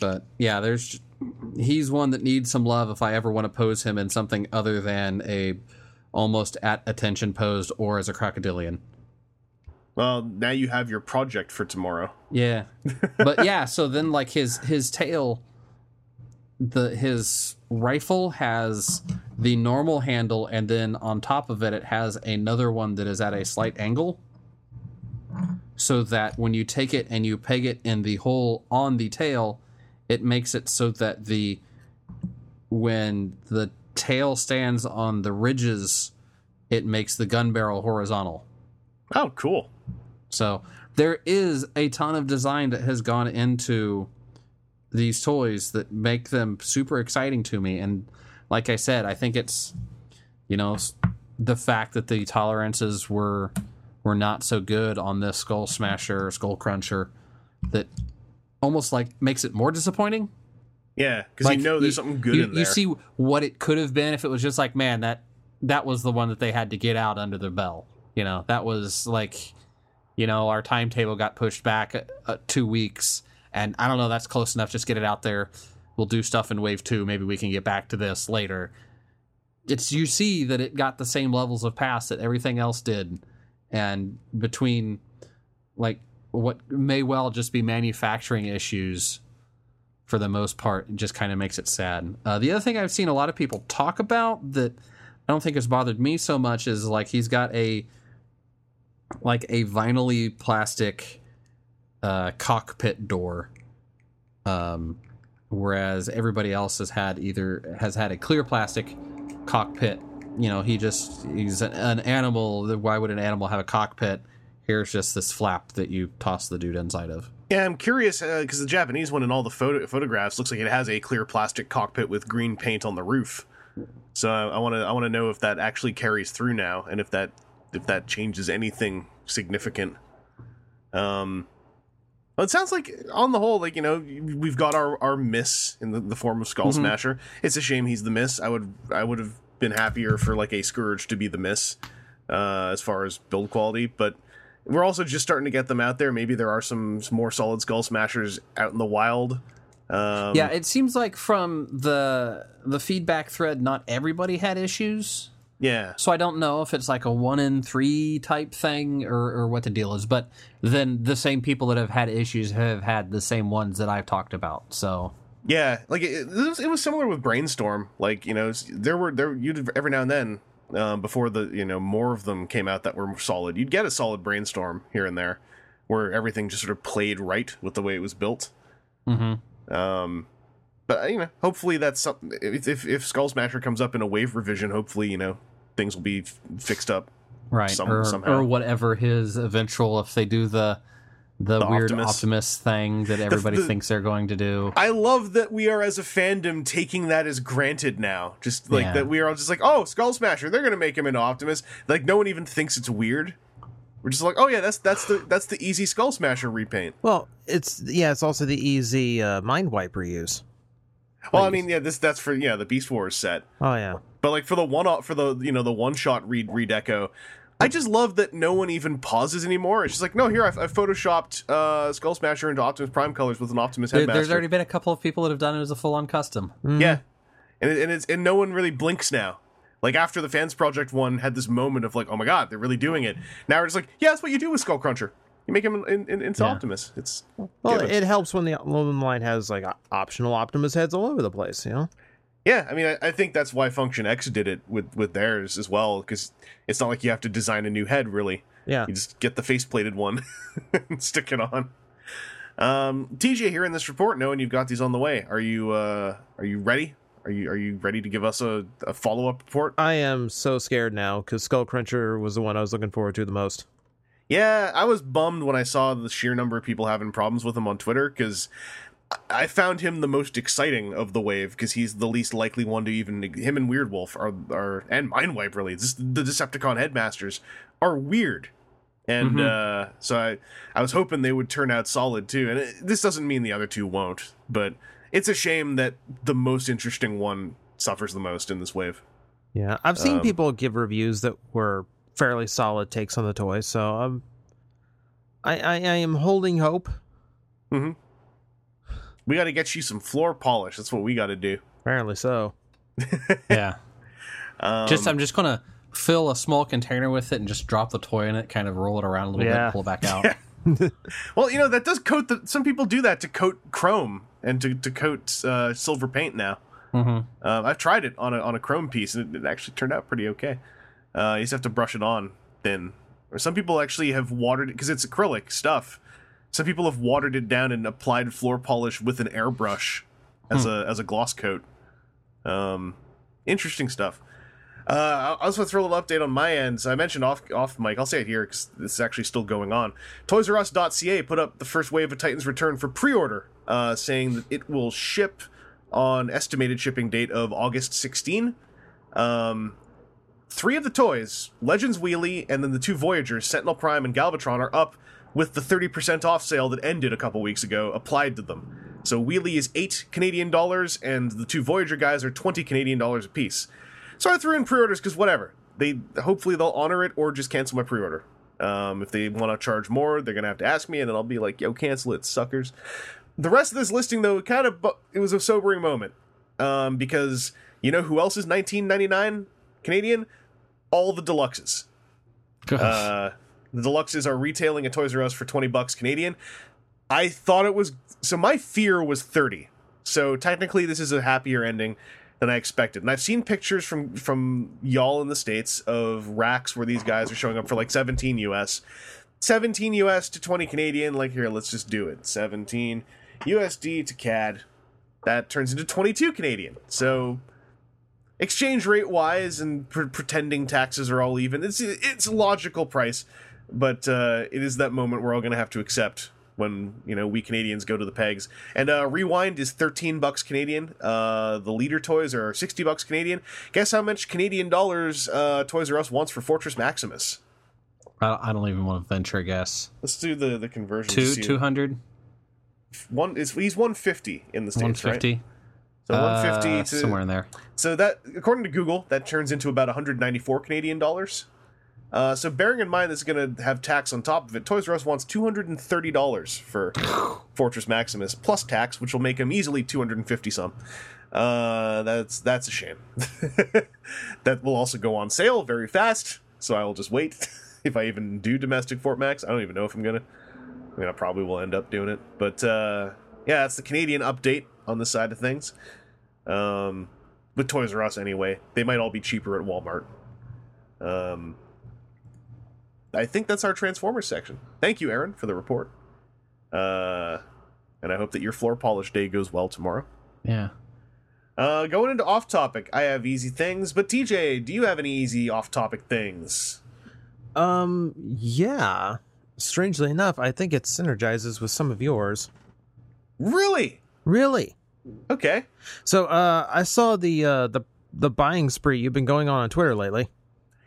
But yeah, there's he's one that needs some love if I ever want to pose him in something other than a almost at attention posed or as a crocodilian. Well, now you have your project for tomorrow. Yeah. But yeah, so then like his his tail the his rifle has the normal handle and then on top of it it has another one that is at a slight angle so that when you take it and you peg it in the hole on the tail it makes it so that the when the tail stands on the ridges it makes the gun barrel horizontal Oh, cool. so there is a ton of design that has gone into these toys that make them super exciting to me. And like I said, I think it's you know the fact that the tolerances were were not so good on this Skull Smasher Skull Cruncher that almost like makes it more disappointing. Yeah, because you know there's something good you, in there. You see what it could have been if it was just like, man, that that was the one that they had to get out under their bell. You know, that was like, you know, our timetable got pushed back uh, uh, two weeks, and I don't know. That's close enough. Just get it out there. We'll do stuff in wave two. Maybe we can get back to this later. It's you see that it got the same levels of pass that everything else did, and between like what may well just be manufacturing issues for the most part, it just kind of makes it sad. Uh, the other thing I've seen a lot of people talk about that I don't think has bothered me so much is like he's got a like a vinylly plastic uh, cockpit door, um, whereas everybody else has had either has had a clear plastic cockpit. You know, he just he's an animal. Why would an animal have a cockpit? Here's just this flap that you toss the dude inside of. Yeah, I'm curious because the Japanese one in all the photo- photographs looks like it has a clear plastic cockpit with green paint on the roof. So I want to I want to know if that actually carries through now, and if that if that changes anything significant. Um, well, it sounds like on the whole, like you know, we've got our our miss in the, the form of Skull Smasher. It's a shame he's the miss. I would I would have been happier for like a Scourge to be the miss, uh, as far as build quality, but we're also just starting to get them out there. Maybe there are some, some more solid Skull Smashers out in the wild. Um, Yeah, it seems like from the the feedback thread, not everybody had issues. yeah. So I don't know if it's like a one in three type thing or, or what the deal is. But then the same people that have had issues have had the same ones that I've talked about. So Yeah, like it, it, was, it was similar with Brainstorm. Like you know, there were there you'd every now and then um, before the you know more of them came out that were solid. You'd get a solid Brainstorm here and there, where everything just sort of played right with the way it was built. Mhm. Um, but you know, hopefully that's something. If if, if Skull Smasher comes up in a wave revision, hopefully you know things will be f- fixed up. right Some- or, somehow. or whatever his eventual if they do the the, The weird Optimus. Optimus. thing that everybody the- thinks they're going to do. I love that we are as a fandom taking that as granted now. Just like Yeah. that we are all just like, oh, Skull Smasher, they're gonna make him into Optimus. Like no one even thinks it's weird. We're just like, oh yeah, that's that's the that's the easy Skull Smasher repaint. Well, it's yeah, it's also the easy uh, Mindwipe reuse. Well, I mean, yeah, this that's for yeah the Beast Wars set, Oh yeah, but like for the one for the you know the one shot read redeco. I just love that no one even pauses anymore. It's just like, no, here I've, I've photoshopped uh, Skull Smasher into Optimus Prime colors with an Optimus There, headmaster. there's already been a couple of people that have done it as a full on custom. Yeah, and it, and it's and no one really blinks now. Like after the fans project one had this moment of like, oh my god, they're really doing it. Now we're just like, yeah, that's what you do with Skull Cruncher. You make him in, in, into Yeah. Optimus. It's well, given. it helps when the when line has like optional Optimus heads all over the place. You know, yeah. I mean, I, I think that's why Function X did it with with theirs as well because it's not like you have to design a new head really. yeah. You just get the face plated one and stick it on. Um, TJ, here in this report, knowing you've got these on the way, are you uh, are you ready? Are you are you ready to give us a, a follow up report? I am so scared now because Skullcruncher was the one I was looking forward to the most. Yeah, I was bummed when I saw the sheer number of people having problems with him on Twitter because I found him the most exciting of the wave because he's the least likely one to even him and Weirdwolf are are and Mindwipe really. The Decepticon headmasters are weird. And uh, so I, I was hoping they would turn out solid too. And it, this doesn't mean the other two won't, but it's a shame that the most interesting one suffers the most in this wave. Yeah, I've seen Um, people give reviews that were fairly solid takes on the toy, so um, I, I I am holding hope. We got to get you some floor polish. That's what we got to do. Apparently so. Yeah. Um, just I'm just gonna fill a small container with it and just drop the toy in it, kind of roll it around a little bit, Yeah. and pull it back out. Well, you know that does coat the. Some people do that to coat chrome and to to coat uh, silver paint now. hmm Um, I've tried it on a on a chrome piece and it, it actually turned out pretty okay. Uh, you just have to brush it on thin. Or some people actually have watered it because it's acrylic stuff. Some people have watered it down and applied floor polish with an airbrush as a as a gloss coat. Um, interesting stuff. Uh, I also want to throw a little update on my end. So I mentioned off off mic. I'll say it here because this is actually still going on. Toys R Us.ca put up the first wave of Titans Return for pre-order, uh, saying that it will ship on estimated shipping date of August 16. Um, three of the toys, Legends Wheelie and then the two Voyagers, Sentinel Prime and Galvatron, are up with the 30% off sale that ended a couple weeks ago applied to them. So Wheelie is 8 Canadian dollars and the two Voyager guys are 20 Canadian dollars a piece. So I threw in pre-orders because whatever. They hopefully they'll honor it or just cancel my pre-order. Um, if they want to charge more, they're gonna have to ask me, and then I'll be like, "Yo, cancel it, suckers." The rest of this listing, though, kind of bu- it was a sobering moment um, because you know who else is 19.99 Canadian? All the deluxes. Uh, the deluxes are retailing at Toys R Us for 20 bucks Canadian. I thought it was so my fear was 30. So technically this is a happier ending than I expected. And I've seen pictures from from y'all in the states of racks where these guys are showing up for like 17 US. 17 US to 20 Canadian like here let's just do it. 17 USD to CAD. That turns into 22 Canadian. So exchange rate wise and pre- pretending taxes are all even it's it's logical price but uh, it is that moment we're all going to have to accept when you know we Canadians go to the pegs. And uh, rewind is thirteen bucks Canadian. Uh, the leader toys are sixty bucks Canadian. Guess how much Canadian dollars uh, Toys R Us wants for Fortress Maximus? I, don't even want to venture a guess. Let's do the the conversion. Two two hundred. One is he's one fifty in the states, One right? fifty. So one fifty to somewhere in there. So that, according to Google, that turns into about 194 Canadian dollars. Uh, so bearing in mind this is going to have tax on top of it, Toys R Us wants $230 for Fortress Maximus plus tax, which will make him easily 250 some. Uh, that's that's a shame. that will also go on sale very fast, so I will just wait if I even do domestic Fort Max. I don't even know if I'm gonna. I mean, I probably will end up doing it, but uh, yeah, that's the Canadian update on the side of things. Um, with Toys R Us anyway. They might all be cheaper at Walmart. Um, I think that's our Transformers section. Thank you, Aaron, for the report. Uh, and I hope that your floor polish day goes well tomorrow. Yeah. Uh, going into off topic, I have easy things, but TJ, do you have any easy off topic things? Um, yeah. Strangely enough, I think it synergizes with some of yours. Really? Really? Okay. So, uh, I saw the uh the the buying spree you've been going on on Twitter lately.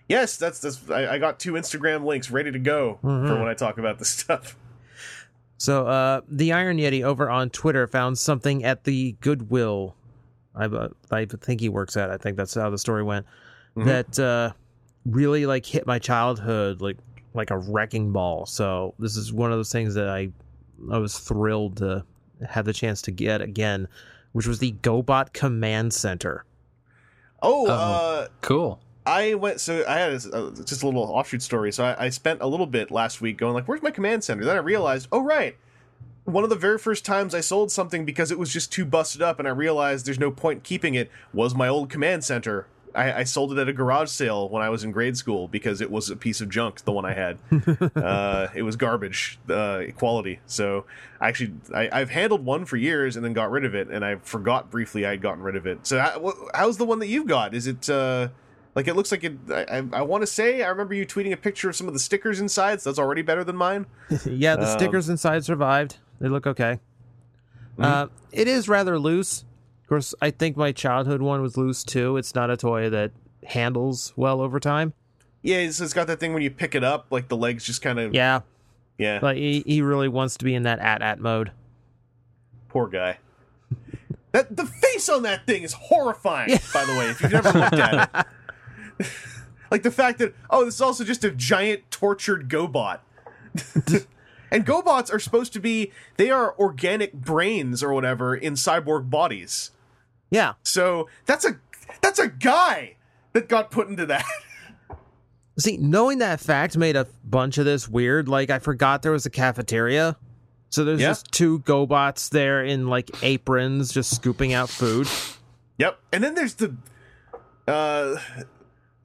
Yes, that's that's. I, I got two Instagram links ready to go for Mhm. when I talk about this stuff. So, uh, the Iron Yeti over on Twitter found something at the Goodwill. I, uh, I think he works at. I think that's how the story went. Mhm. That uh, really like hit my childhood like like a wrecking ball. So this is one of those things that I I was thrilled to have the chance to get again, which was the GoBot Command Center. Oh, Uh-oh. uh, Cool. I went so I had a, uh, just a little offshoot story. So I, I spent a little bit last week going like, "Where's my command center?" Then I realized, oh right, one of the very first times I sold something because it was just too busted up, and I realized there's no point keeping it was my old command center. I, I sold it at a garage sale when I was in grade school because it was a piece of junk. The one I had, uh, it was garbage uh, quality. So I actually I, I've handled one for years and then got rid of it, and I forgot briefly I had gotten rid of it. So wh- how's the one that you've got? Is it? Uh, like it looks like it. I, I, I want to say I remember you tweeting a picture of some of the stickers inside. So that's already better than mine. yeah, the Um, stickers inside survived. They look okay. Uh, it is rather loose. Of course, I think my childhood one was loose too. It's not a toy that handles well over time. Yeah, it's, it's got that thing when you pick it up, like the legs just kind of. Yeah, Yeah. like he, he really wants to be in that at at mode. Poor guy. That the face on that thing is horrifying. By the way, if you've never looked at it, like the fact that oh, this is also just a giant tortured GoBot. and GoBots are supposed to be they are organic brains or whatever in cyborg bodies. Yeah, So that's a that's a guy that got put into that. see, knowing that fact made a bunch of this weird. Like I forgot there was a cafeteria, so there's Yeah. just two GoBots there in like aprons, just scooping out food. Yep. And then there's the uh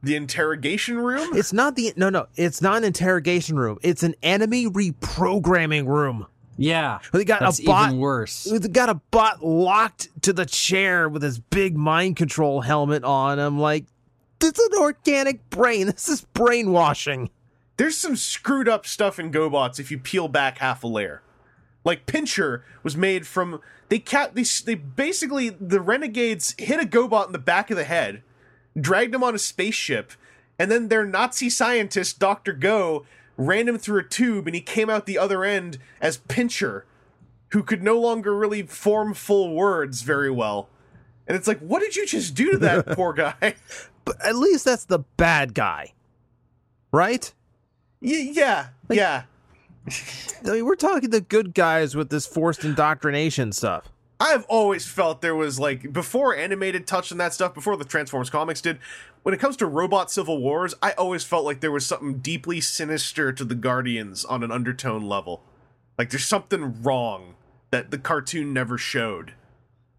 the interrogation room. It's not the no no. It's not an interrogation room. It's an enemy reprogramming room. Yeah. They got That's a bot. even worse. They got a bot locked to the chair with his big mind control helmet on. I'm like, this is an organic brain. This is brainwashing. There's some screwed up stuff in GoBots if you peel back half a layer. Like Pincher was made from they cat they they basically the renegades hit a GoBot in the back of the head, dragged him on a spaceship, and then their Nazi scientist Doctor Go ran him through a tube, and he came out the other end as Pincher, who could no longer really form full words very well. And it's like, what did you just do to that poor guy? But at least that's the bad guy, right? Y- yeah, yeah. I mean, we're talking the good guys with this forced indoctrination stuff. I've always felt there was like before animated touched on that stuff, before the Transformers comics did. When it comes to robot civil wars, I always felt like there was something deeply sinister to the Guardians on an undertone level. Like there's something wrong that the cartoon never showed.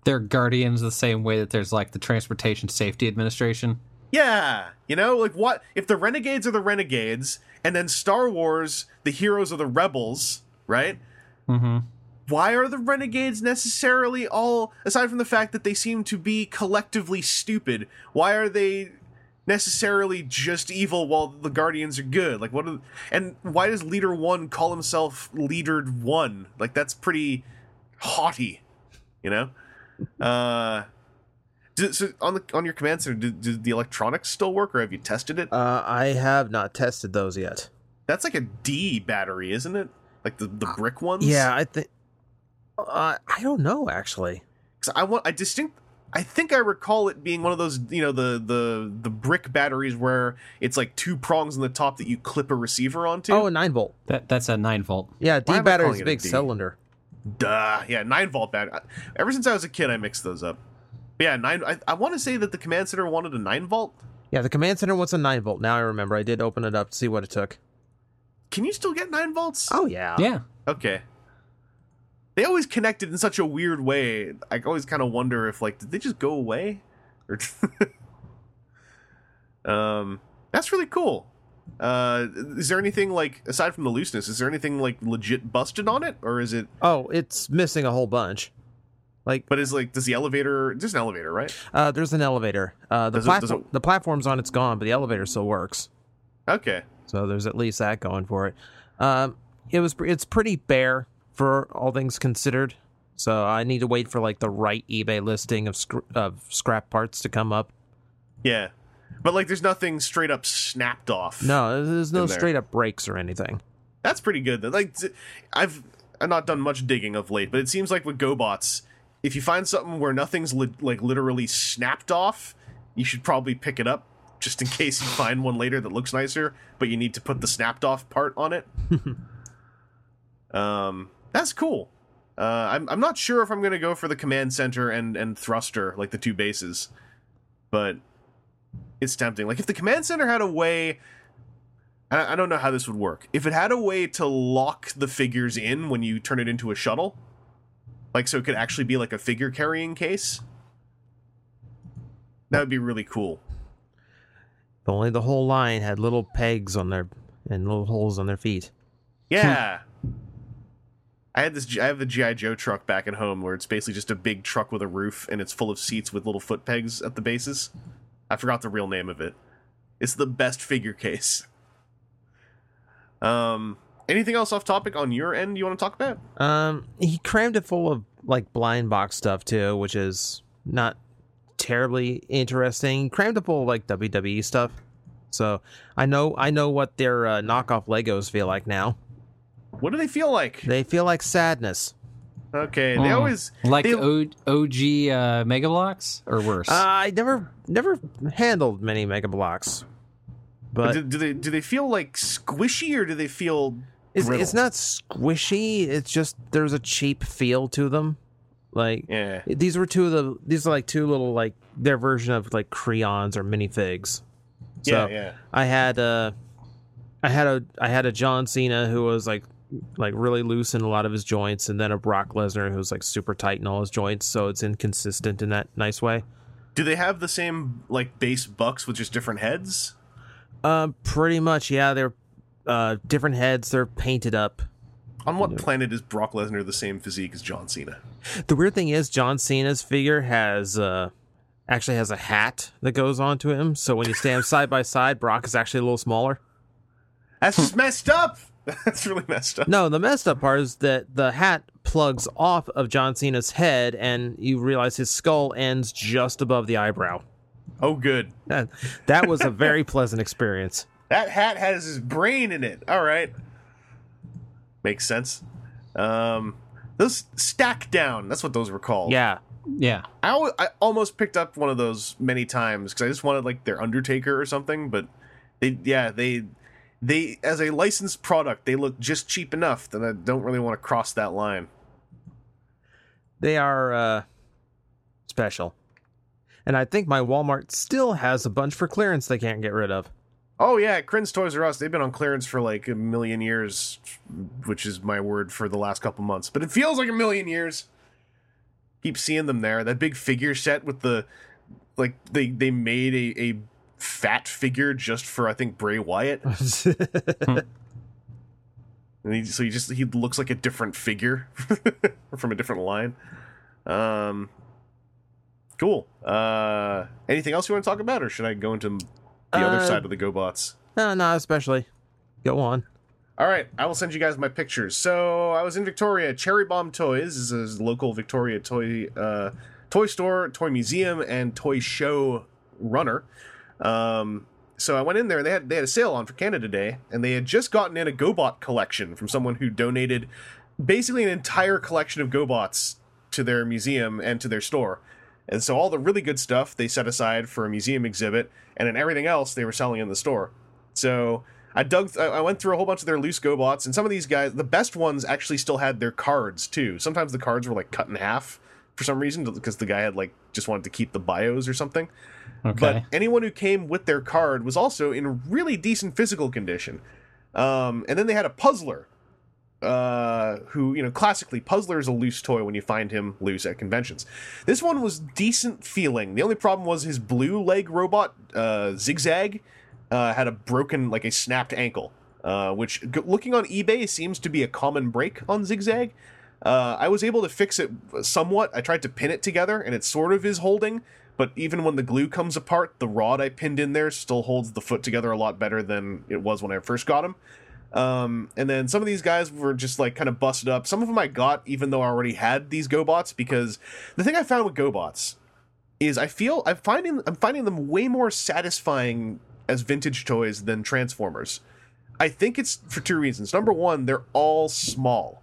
They're guardians the same way that there's like the Transportation Safety Administration. Yeah, you know, like what if the renegades are the renegades, and then Star Wars, the heroes are the rebels, right? Mm-hmm. Why are the renegades necessarily all, aside from the fact that they seem to be collectively stupid? Why are they necessarily just evil while the guardians are good? Like, what? Are, and why does Leader One call himself Leader One? Like, that's pretty haughty, you know. Uh, do, so on the on your command center, do, do the electronics still work, or have you tested it? Uh, I have not tested those yet. That's like a D battery, isn't it? Like the the brick ones. Yeah, I think. Uh, I don't know actually. 'Cause I want I distinct. I think I recall it being one of those, you know, the the the brick batteries where it's like two prongs on the top that you clip a receiver onto. Oh, a nine volt. That that's a nine volt. Yeah, D am battery is a a big D? cylinder. duh, yeah, nine volt battery. Ever since I was a kid, I mixed those up. But yeah, nine. I, I want to say that the command center wanted a nine volt. Yeah, the command center wants a nine volt. Now I remember. I did open it up to see what it took. Can you still get nine volts? Oh yeah. Yeah. Okay. They always connected in such a weird way. I always kind of wonder if like did they just go away, or um, that's really cool. Uh, is there anything like aside from the looseness? Is there anything like legit busted on it, or is it? Oh, it's missing a whole bunch. Like, But is like does the elevator? There's an elevator, right? uh, there's an elevator. Uh, the Does it- it- the platform's on, it's gone, but the elevator still works. Okay. So there's at least that going for it. Um, it was it's pretty bare for all things considered. So I need to wait for like the right eBay listing of scr- of scrap parts to come up. Yeah. But like, there's nothing straight up snapped off. No, there's no there. straight up breaks or anything. That's pretty good. though. Like I've I've not done much digging of late, but it seems like with GoBots, if you find something where nothing's li- like literally snapped off, you should probably pick it up just in case you find one later that looks nicer, but you need to put the snapped off part on it. um, that's cool. Uh, I'm I'm not sure if I'm gonna go for the command center and and thruster like the two bases, but it's tempting. Like if the command center had a way I I don't know how this would work. If it had a way to lock the figures in when you turn it into a shuttle, like so it could actually be like a figure carrying case, that would be really cool. If only the whole line had little pegs on their and little holes on their feet. Yeah. I had this. I have the GI Joe truck back at home, where it's basically just a big truck with a roof, and it's full of seats with little foot pegs at the bases. I forgot the real name of it. It's the best figure case. Um, anything else off topic on your end you want to talk about? Um, he crammed it full of like blind box stuff too, which is not terribly interesting. He crammed it full of like WWE stuff. So I know I know what their uh, knockoff Legos feel like now. What do they feel like? They feel like sadness. Okay, they Mm. always like they, O- OG uh, Mega Bloks or worse. Uh, I never never handled many Mega Bloks, but do, do they do they feel like squishy or do they feel it's, brittle? it's not squishy. It's just there's a cheap feel to them. Like Yeah. these were two of the these are like two little like their version of like crayons or minifigs. So Yeah, yeah. I had uh I had a I had a John Cena who was like like really loose in a lot of his joints, and then a Brock Lesnar who's like super tight in all his joints, so it's inconsistent in that nice way. Do they have the same like base bucks with just different heads? Um, pretty much, yeah. They're uh different heads. They're painted up. On what planet is Brock Lesnar the same physique as John Cena? The weird thing is, John Cena's figure has uh actually has a hat that goes onto him. So when you stand side by side, Brock is actually a little smaller. That's just messed up. That's really messed up. No, the messed up part is that the hat plugs off of John Cena's head, and you realize his skull ends just above the eyebrow. Oh, good. That, that was a very pleasant experience. That hat has his brain in it. All right, makes sense. Um, those StackDown. That's what those were called. Yeah, Yeah. I, al- I almost picked up one of those many times because I just wanted like their Undertaker or something, but they yeah they they as a licensed product they look just cheap enough that I don't really want to cross that line. They are uh, special. And I think my Walmart still has a bunch for clearance they can't get rid of. Oh yeah, Crin's Toys R Us. They've been on clearance for like a million years, which is my word for the last couple months. But it feels like a million years. Keep seeing them there. That big figure set with the like they they made a, a fat figure just for I think Bray Wyatt. And he, so he just he looks like a different figure from a different line. Um, cool. Uh, anything else you want to talk about, or should I go into the other Uh, side of the GoBots? no, not especially. Go on. All right, I will send you guys my pictures. So I was in Victoria. Cherry Bomb Toys is a local Victoria toy uh, toy store, toy museum, and toy show runner. Um, so I went in there. They had they had a sale on for Canada Day, and they had just gotten in a GoBot collection from someone who donated basically an entire collection of GoBots to their museum and to their store. And so all the really good stuff they set aside for a museum exhibit, and then everything else they were selling in the store. So I dug, I I went through a whole bunch of their loose GoBots, and some of these guys, the best ones actually still had their cards too. Sometimes the cards were like cut in half for some reason because the guy had like just wanted to keep the bios or something. Okay. But anyone who came with their card was also in really decent physical condition. Um, and then they had a puzzler, uh, who you know classically puzzler is a loose toy when you find him loose at conventions. This one was decent feeling. The only problem was his blue leg robot, uh, Zigzag, uh, had a broken like a snapped ankle, uh, which g- looking on eBay seems to be a common break on Zigzag. Uh, I was able to fix it somewhat. I tried to pin it together, and it sort of is holding. But even when the glue comes apart, the rod I pinned in there still holds the foot together a lot better than it was when I first got him. Um, and then some of these guys were just like kind of busted up. Some of them I got even though I already had these GoBots because the thing I found with GoBots is I feel I'm finding I'm finding them way more satisfying as vintage toys than Transformers. I think it's for two reasons. Number one, they're all small.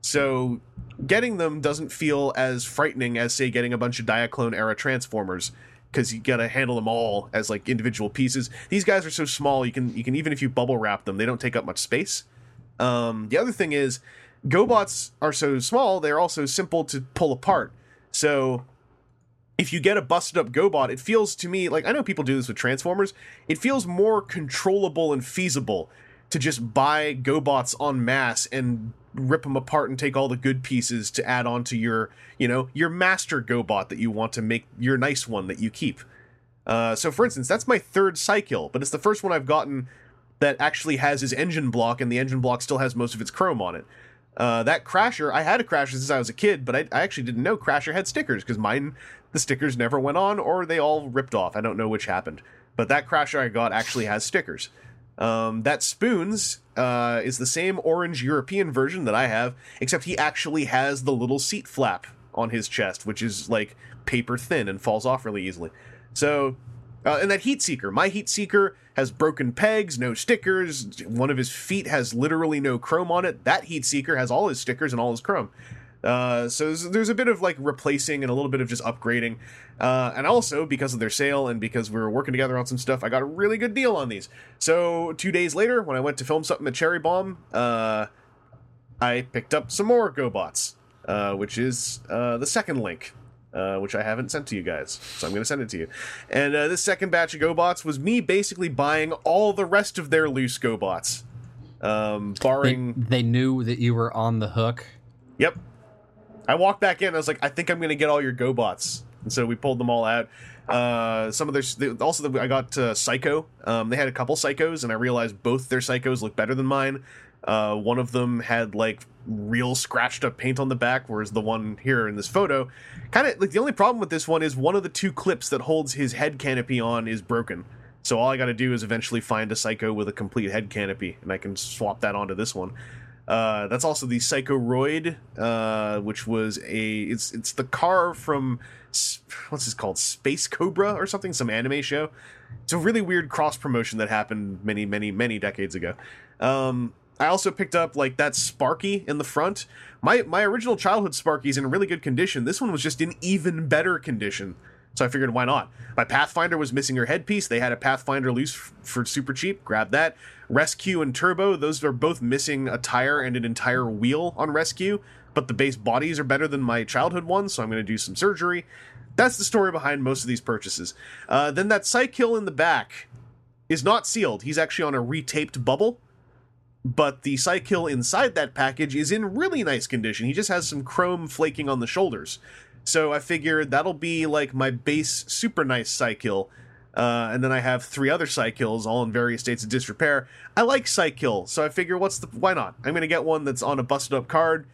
So getting them doesn't feel as frightening as say getting a bunch of Diaclone era Transformers because you gotta handle them all as like individual pieces. These guys are so small you can you can even if you bubble wrap them, they don't take up much space. Um, the other thing is, GoBots are so small, they're also simple to pull apart. So if you get a busted up GoBot, it feels to me like I know people do this with Transformers. It feels more controllable and feasible to just buy GoBots en masse and rip them apart and take all the good pieces to add on to your, you know, your master GoBot that you want to make your nice one that you keep. Uh, so, for instance, that's my third cycle, but it's the first one I've gotten that actually has his engine block, and the engine block still has most of its chrome on it. Uh, that Crasher, I had a Crasher since I was a kid, but I, I actually didn't know Crasher had stickers because mine, the stickers never went on or they all ripped off. I don't know which happened. But that Crasher I got actually has stickers. Um, that Spoons uh, is the same orange European version that I have, except he actually has the little seat flap on his chest, which is like paper thin and falls off really easily. So, uh, and that Heat Seeker, my Heat Seeker has broken pegs, no stickers. One of his feet has literally no chrome on it. That Heat Seeker has all his stickers and all his chrome. Uh, so there's, there's a bit of like replacing and a little bit of just upgrading. Uh, and also because of their sale and because we were working together on some stuff, I got a really good deal on these. So two days later, when I went to film something at Cherry Bomb, uh, I picked up some more GoBots, uh, which is uh, the second link, uh, which I haven't sent to you guys. So I'm going to send it to you. And uh, this second batch of GoBots was me basically buying all the rest of their loose GoBots, um, They, barring. they knew that you were on the hook. Yep. I walked back in. I was like, I think I'm going to get all your GoBots, and so we pulled them all out. Uh, some of their also the, I got uh, Psycho. Um, they had a couple Psychos, and I realized both their Psychos look better than mine. Uh, one of them had like real scratched up paint on the back, whereas the one here in this photo, kind of like the only problem with this one is one of the two clips that holds his head canopy on is broken. So all I got to do is eventually find a Psycho with a complete head canopy, and I can swap that onto this one. Uh, that's also the Psychoroid, uh, which was a it's it's the car from what's this called Space Cobra or something, some anime show. It's a really weird cross promotion that happened many many many decades ago. Um, I also picked up like that Sparky in the front. My my original childhood Sparky's in really good condition. This one was just in even better condition. So I figured why not? My Pathfinder was missing her headpiece. They had a Pathfinder loose f- for super cheap. Grab that. Rescue and Turbo, those are both missing a tire and an entire wheel on Rescue, but the base bodies are better than my childhood ones, so I'm going to do some surgery. That's the story behind most of these purchases. Uh, then that Cy-Kill in the back is not sealed. He's actually on a retaped bubble but the Cy-Kill inside that package is in really nice condition. He just has some chrome flaking on the shoulders. So I figured that'll be like my base super nice Cy-Kill. Uh, and then I have three other Cy-Kills, all in various states of disrepair. I like Cy-Kill, so I figure what's the why not? I'm gonna get one that's on a busted up card.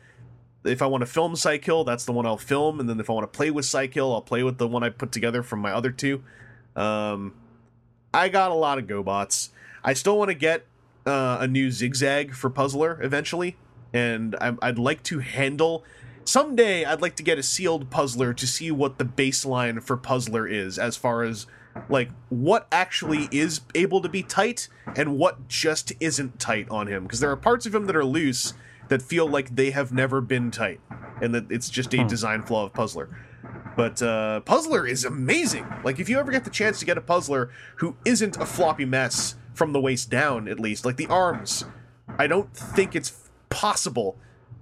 If I want to film Cy-Kill, that's the one I'll film, and then if I want to play with Cy-Kill, I'll play with the one I put together from my other two. Um, I got a lot of GoBots. I still want to get uh, a new zigzag for Puzzler eventually, and I'd like to handle. Someday, I'd like to get a sealed Puzzler to see what the baseline for Puzzler is, as far as like what actually is able to be tight and what just isn't tight on him. Because there are parts of him that are loose that feel like they have never been tight, and that it's just a design flaw of Puzzler. But uh, Puzzler is amazing. Like if you ever get the chance to get a Puzzler who isn't a floppy mess from the waist down, at least like the arms, I don't think it's possible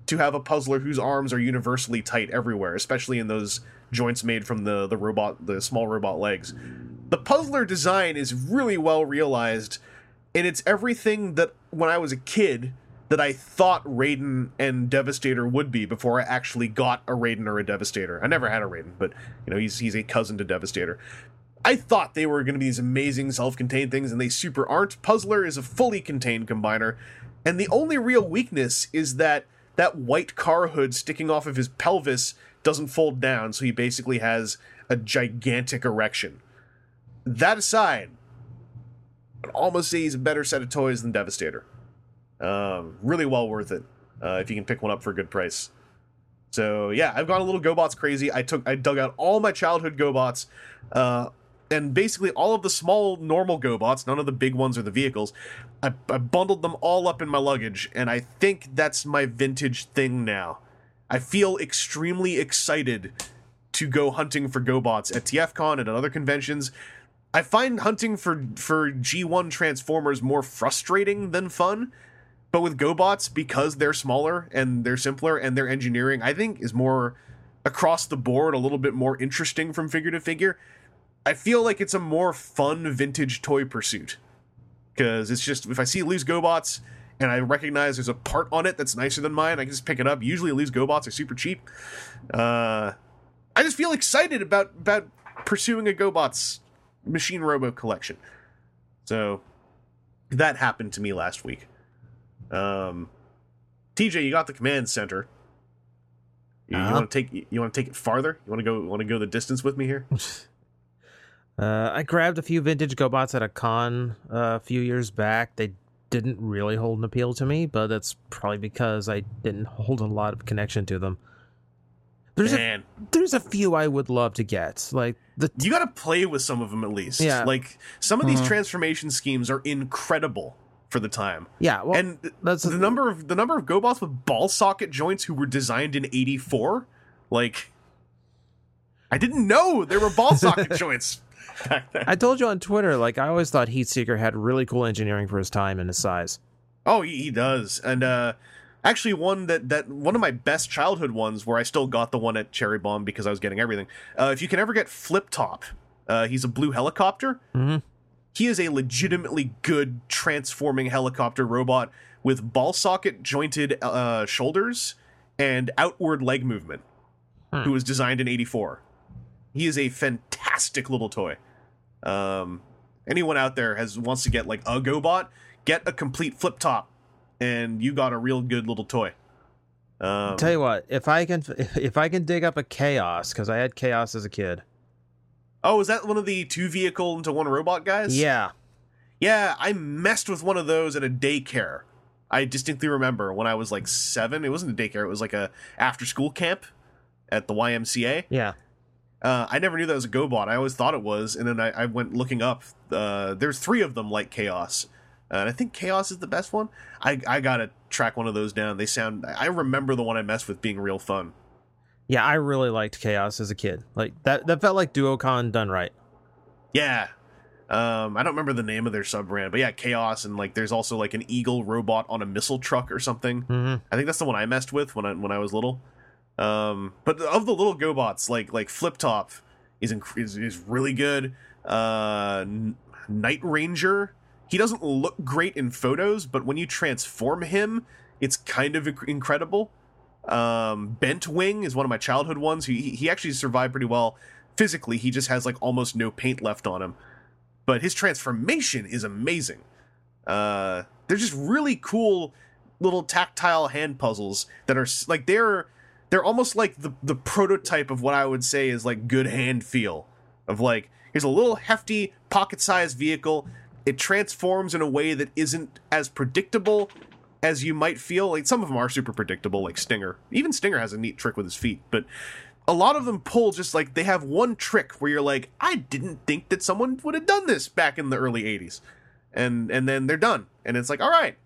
to have a puzzler whose arms are universally tight everywhere, especially in those joints made from the the robot the small robot legs. The puzzler design is really well realized, and it's everything that when I was a kid that I thought Raiden and Devastator would be before I actually got a Raiden or a Devastator. I never had a Raiden, but you know he's he's a cousin to Devastator. I thought they were going to be these amazing self-contained things, and they super aren't. Puzzler is a fully contained combiner, and the only real weakness is that that white car hood sticking off of his pelvis doesn't fold down, so he basically has a gigantic erection. That aside, I'd almost say he's a better set of toys than Devastator. Um, really well worth it uh, if you can pick one up for a good price. So yeah, I've gone a little GoBots crazy. I took I dug out all my childhood GoBots, uh, and basically all of the small normal GoBots, none of the big ones or the vehicles. I, I bundled them all up in my luggage, and I think that's my vintage thing now. I feel extremely excited to go hunting for GoBots at TFCon and at other conventions. I find hunting for for G1 Transformers more frustrating than fun. But with GoBots, because they're smaller and they're simpler and their engineering, I think, is more across the board, a little bit more interesting from figure to figure. I feel like it's a more fun vintage toy pursuit. Because it's just, if I see loose GoBots and I recognize there's a part on it that's nicer than mine, I can just pick it up. Usually, loose GoBots are super cheap. Uh, I just feel excited about, about pursuing a GoBots machine robo collection. So, that happened to me last week. Um, TJ, you got the command center. You, Uh-huh. want to take you want to take it farther? You want to go want to go the distance with me here? Uh, I grabbed a few vintage GoBots at a con uh, a few years back. They didn't really hold an appeal to me, but that's probably because I didn't hold a lot of connection to them. There's a there's a few I would love to get, like the you got to play with some of them at least. Yeah. like some of these Mhm. transformation schemes are incredible for the time. yeah. Well, and that's the number of the number of GoBots with ball socket joints who were designed in '84, like I didn't know there were ball socket joints back then. I told you on Twitter, like I always thought Heatseeker had really cool engineering for his time and his size. Oh, he, he does, and uh, actually, one that that one of my best childhood ones where I still got the one at Cherry Bomb because I was getting everything. Uh, if you can ever get Flip Top, uh, he's a blue helicopter. Mm-hmm. He is a legitimately good transforming helicopter robot with ball socket jointed uh, shoulders and outward leg movement. Hmm. Who was designed in '84. He is a fantastic little toy. Um, anyone out there has wants to get like a GoBot, get a complete flip top, and you got a real good little toy. Um, Tell you what, if I can if I can dig up a chaos because I had chaos as a kid. oh, is that one of the two vehicle into one robot guys? Yeah, yeah. I messed with one of those at a daycare. I distinctly remember when I was like seven. It wasn't a daycare; it was like a after school camp at the YMCA. yeah. Uh, I never knew that was a GoBot. I always thought it was, and then I, I went looking up. Uh, there's three of them like Chaos. Uh, and I think Chaos is the best one. I I gotta track one of those down. They sound. I remember the one I messed with being real fun. Yeah, I really liked Chaos as a kid. Like that that felt like Duocon done right. Yeah. Um, I don't remember the name of their sub brand, but yeah, Chaos and like there's also like an eagle robot on a missile truck or something. Mhm. I think that's the one I messed with when I when I was little. Um, but of the little GoBots, like like Flip Top is inc- is, is really good. Uh, Night Ranger, he doesn't look great in photos, but when you transform him, it's kind of inc- incredible. Um, Bent Wing is one of my childhood ones. He he actually survived pretty well physically. He just has like almost no paint left on him, but his transformation is amazing. Uh, they're just really cool little tactile hand puzzles that are like they're they're almost like the the prototype of what I would say is like good hand feel of like here's a little hefty pocket-sized vehicle. It transforms in a way that isn't as predictable as you might feel. Like some of them are super predictable, like Stinger. Even Stinger has a neat trick with his feet, but a lot of them pull just like they have one trick where you're like, I didn't think that someone would have done this back in the early '80s, and and then they're done, and it's like, all right.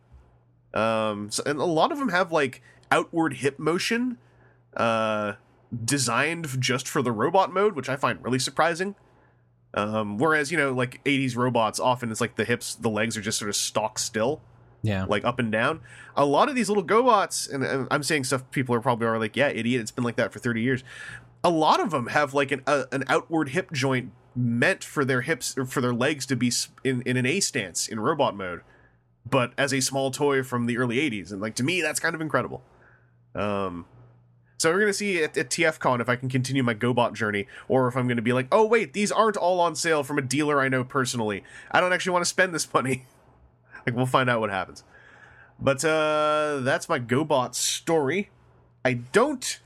Um, so, and a lot of them have like outward hip motion, uh, designed just for the robot mode, which I find really surprising. Um, whereas you know, like '80s robots, often it's like the hips, the legs are just sort of stock still Yeah. like up and down. A lot of these little GoBots, and, and I'm saying stuff people are probably are like, yeah, idiot, it's been like that for 30 years. A lot of them have like an a, an outward hip joint meant for their hips or for their legs to be in, in an A stance in robot mode, but as a small toy from the early 80s. And like to me, that's kind of incredible. Um, so we're gonna see at, at TFCon if I can continue my GoBot journey, or if I'm gonna be like, oh wait, these aren't all on sale from a dealer I know personally. I don't actually want to spend this money. like we'll find out what happens. But uh that's my GoBot story. I don't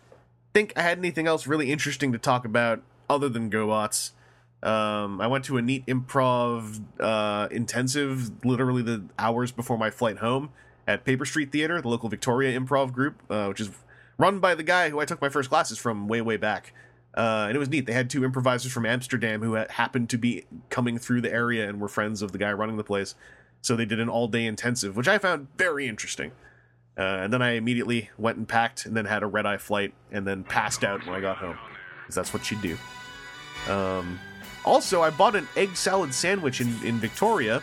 think I had anything else really interesting to talk about other than GoBots. Um, I went to a neat improv uh, intensive, literally the hours before my flight home at Paper Street Theater, the local Victoria improv group, uh, which is run by the guy who I took my first classes from way, way back. Uh, and it was neat. They had two improvisers from Amsterdam who happened to be coming through the area and were friends of the guy running the place. So they did an all day intensive, which I found very interesting. Uh, and then I immediately went and packed and then had a red eye flight and then passed out when I got home. Because that's what you do. Um, also, I bought an egg salad sandwich in, in Victoria,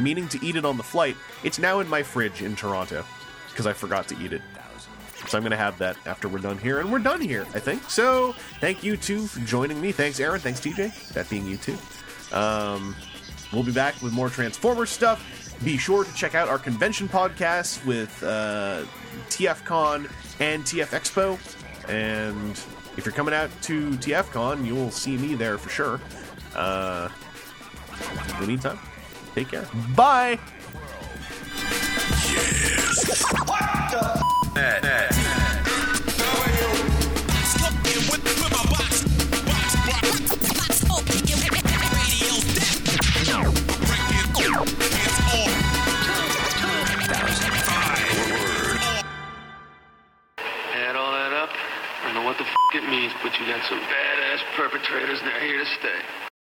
meaning to eat it on the flight. It's now in my fridge in Toronto because I forgot to eat it. So I'm going to have that after we're done here. And we're done here, I think. So thank you two for joining me. Thanks, Aaron. Thanks, TJ. That being you too. Um, we'll be back with more Transformers stuff. Be sure to check out our convention podcast with uh, TFCon and TF Expo. And if you're coming out to TFCon, you will see me there for sure. Uh, in the meantime, take care. Bye. Add all that up, I know what the f it means, but you got some badass perpetrators, and they're here to stay.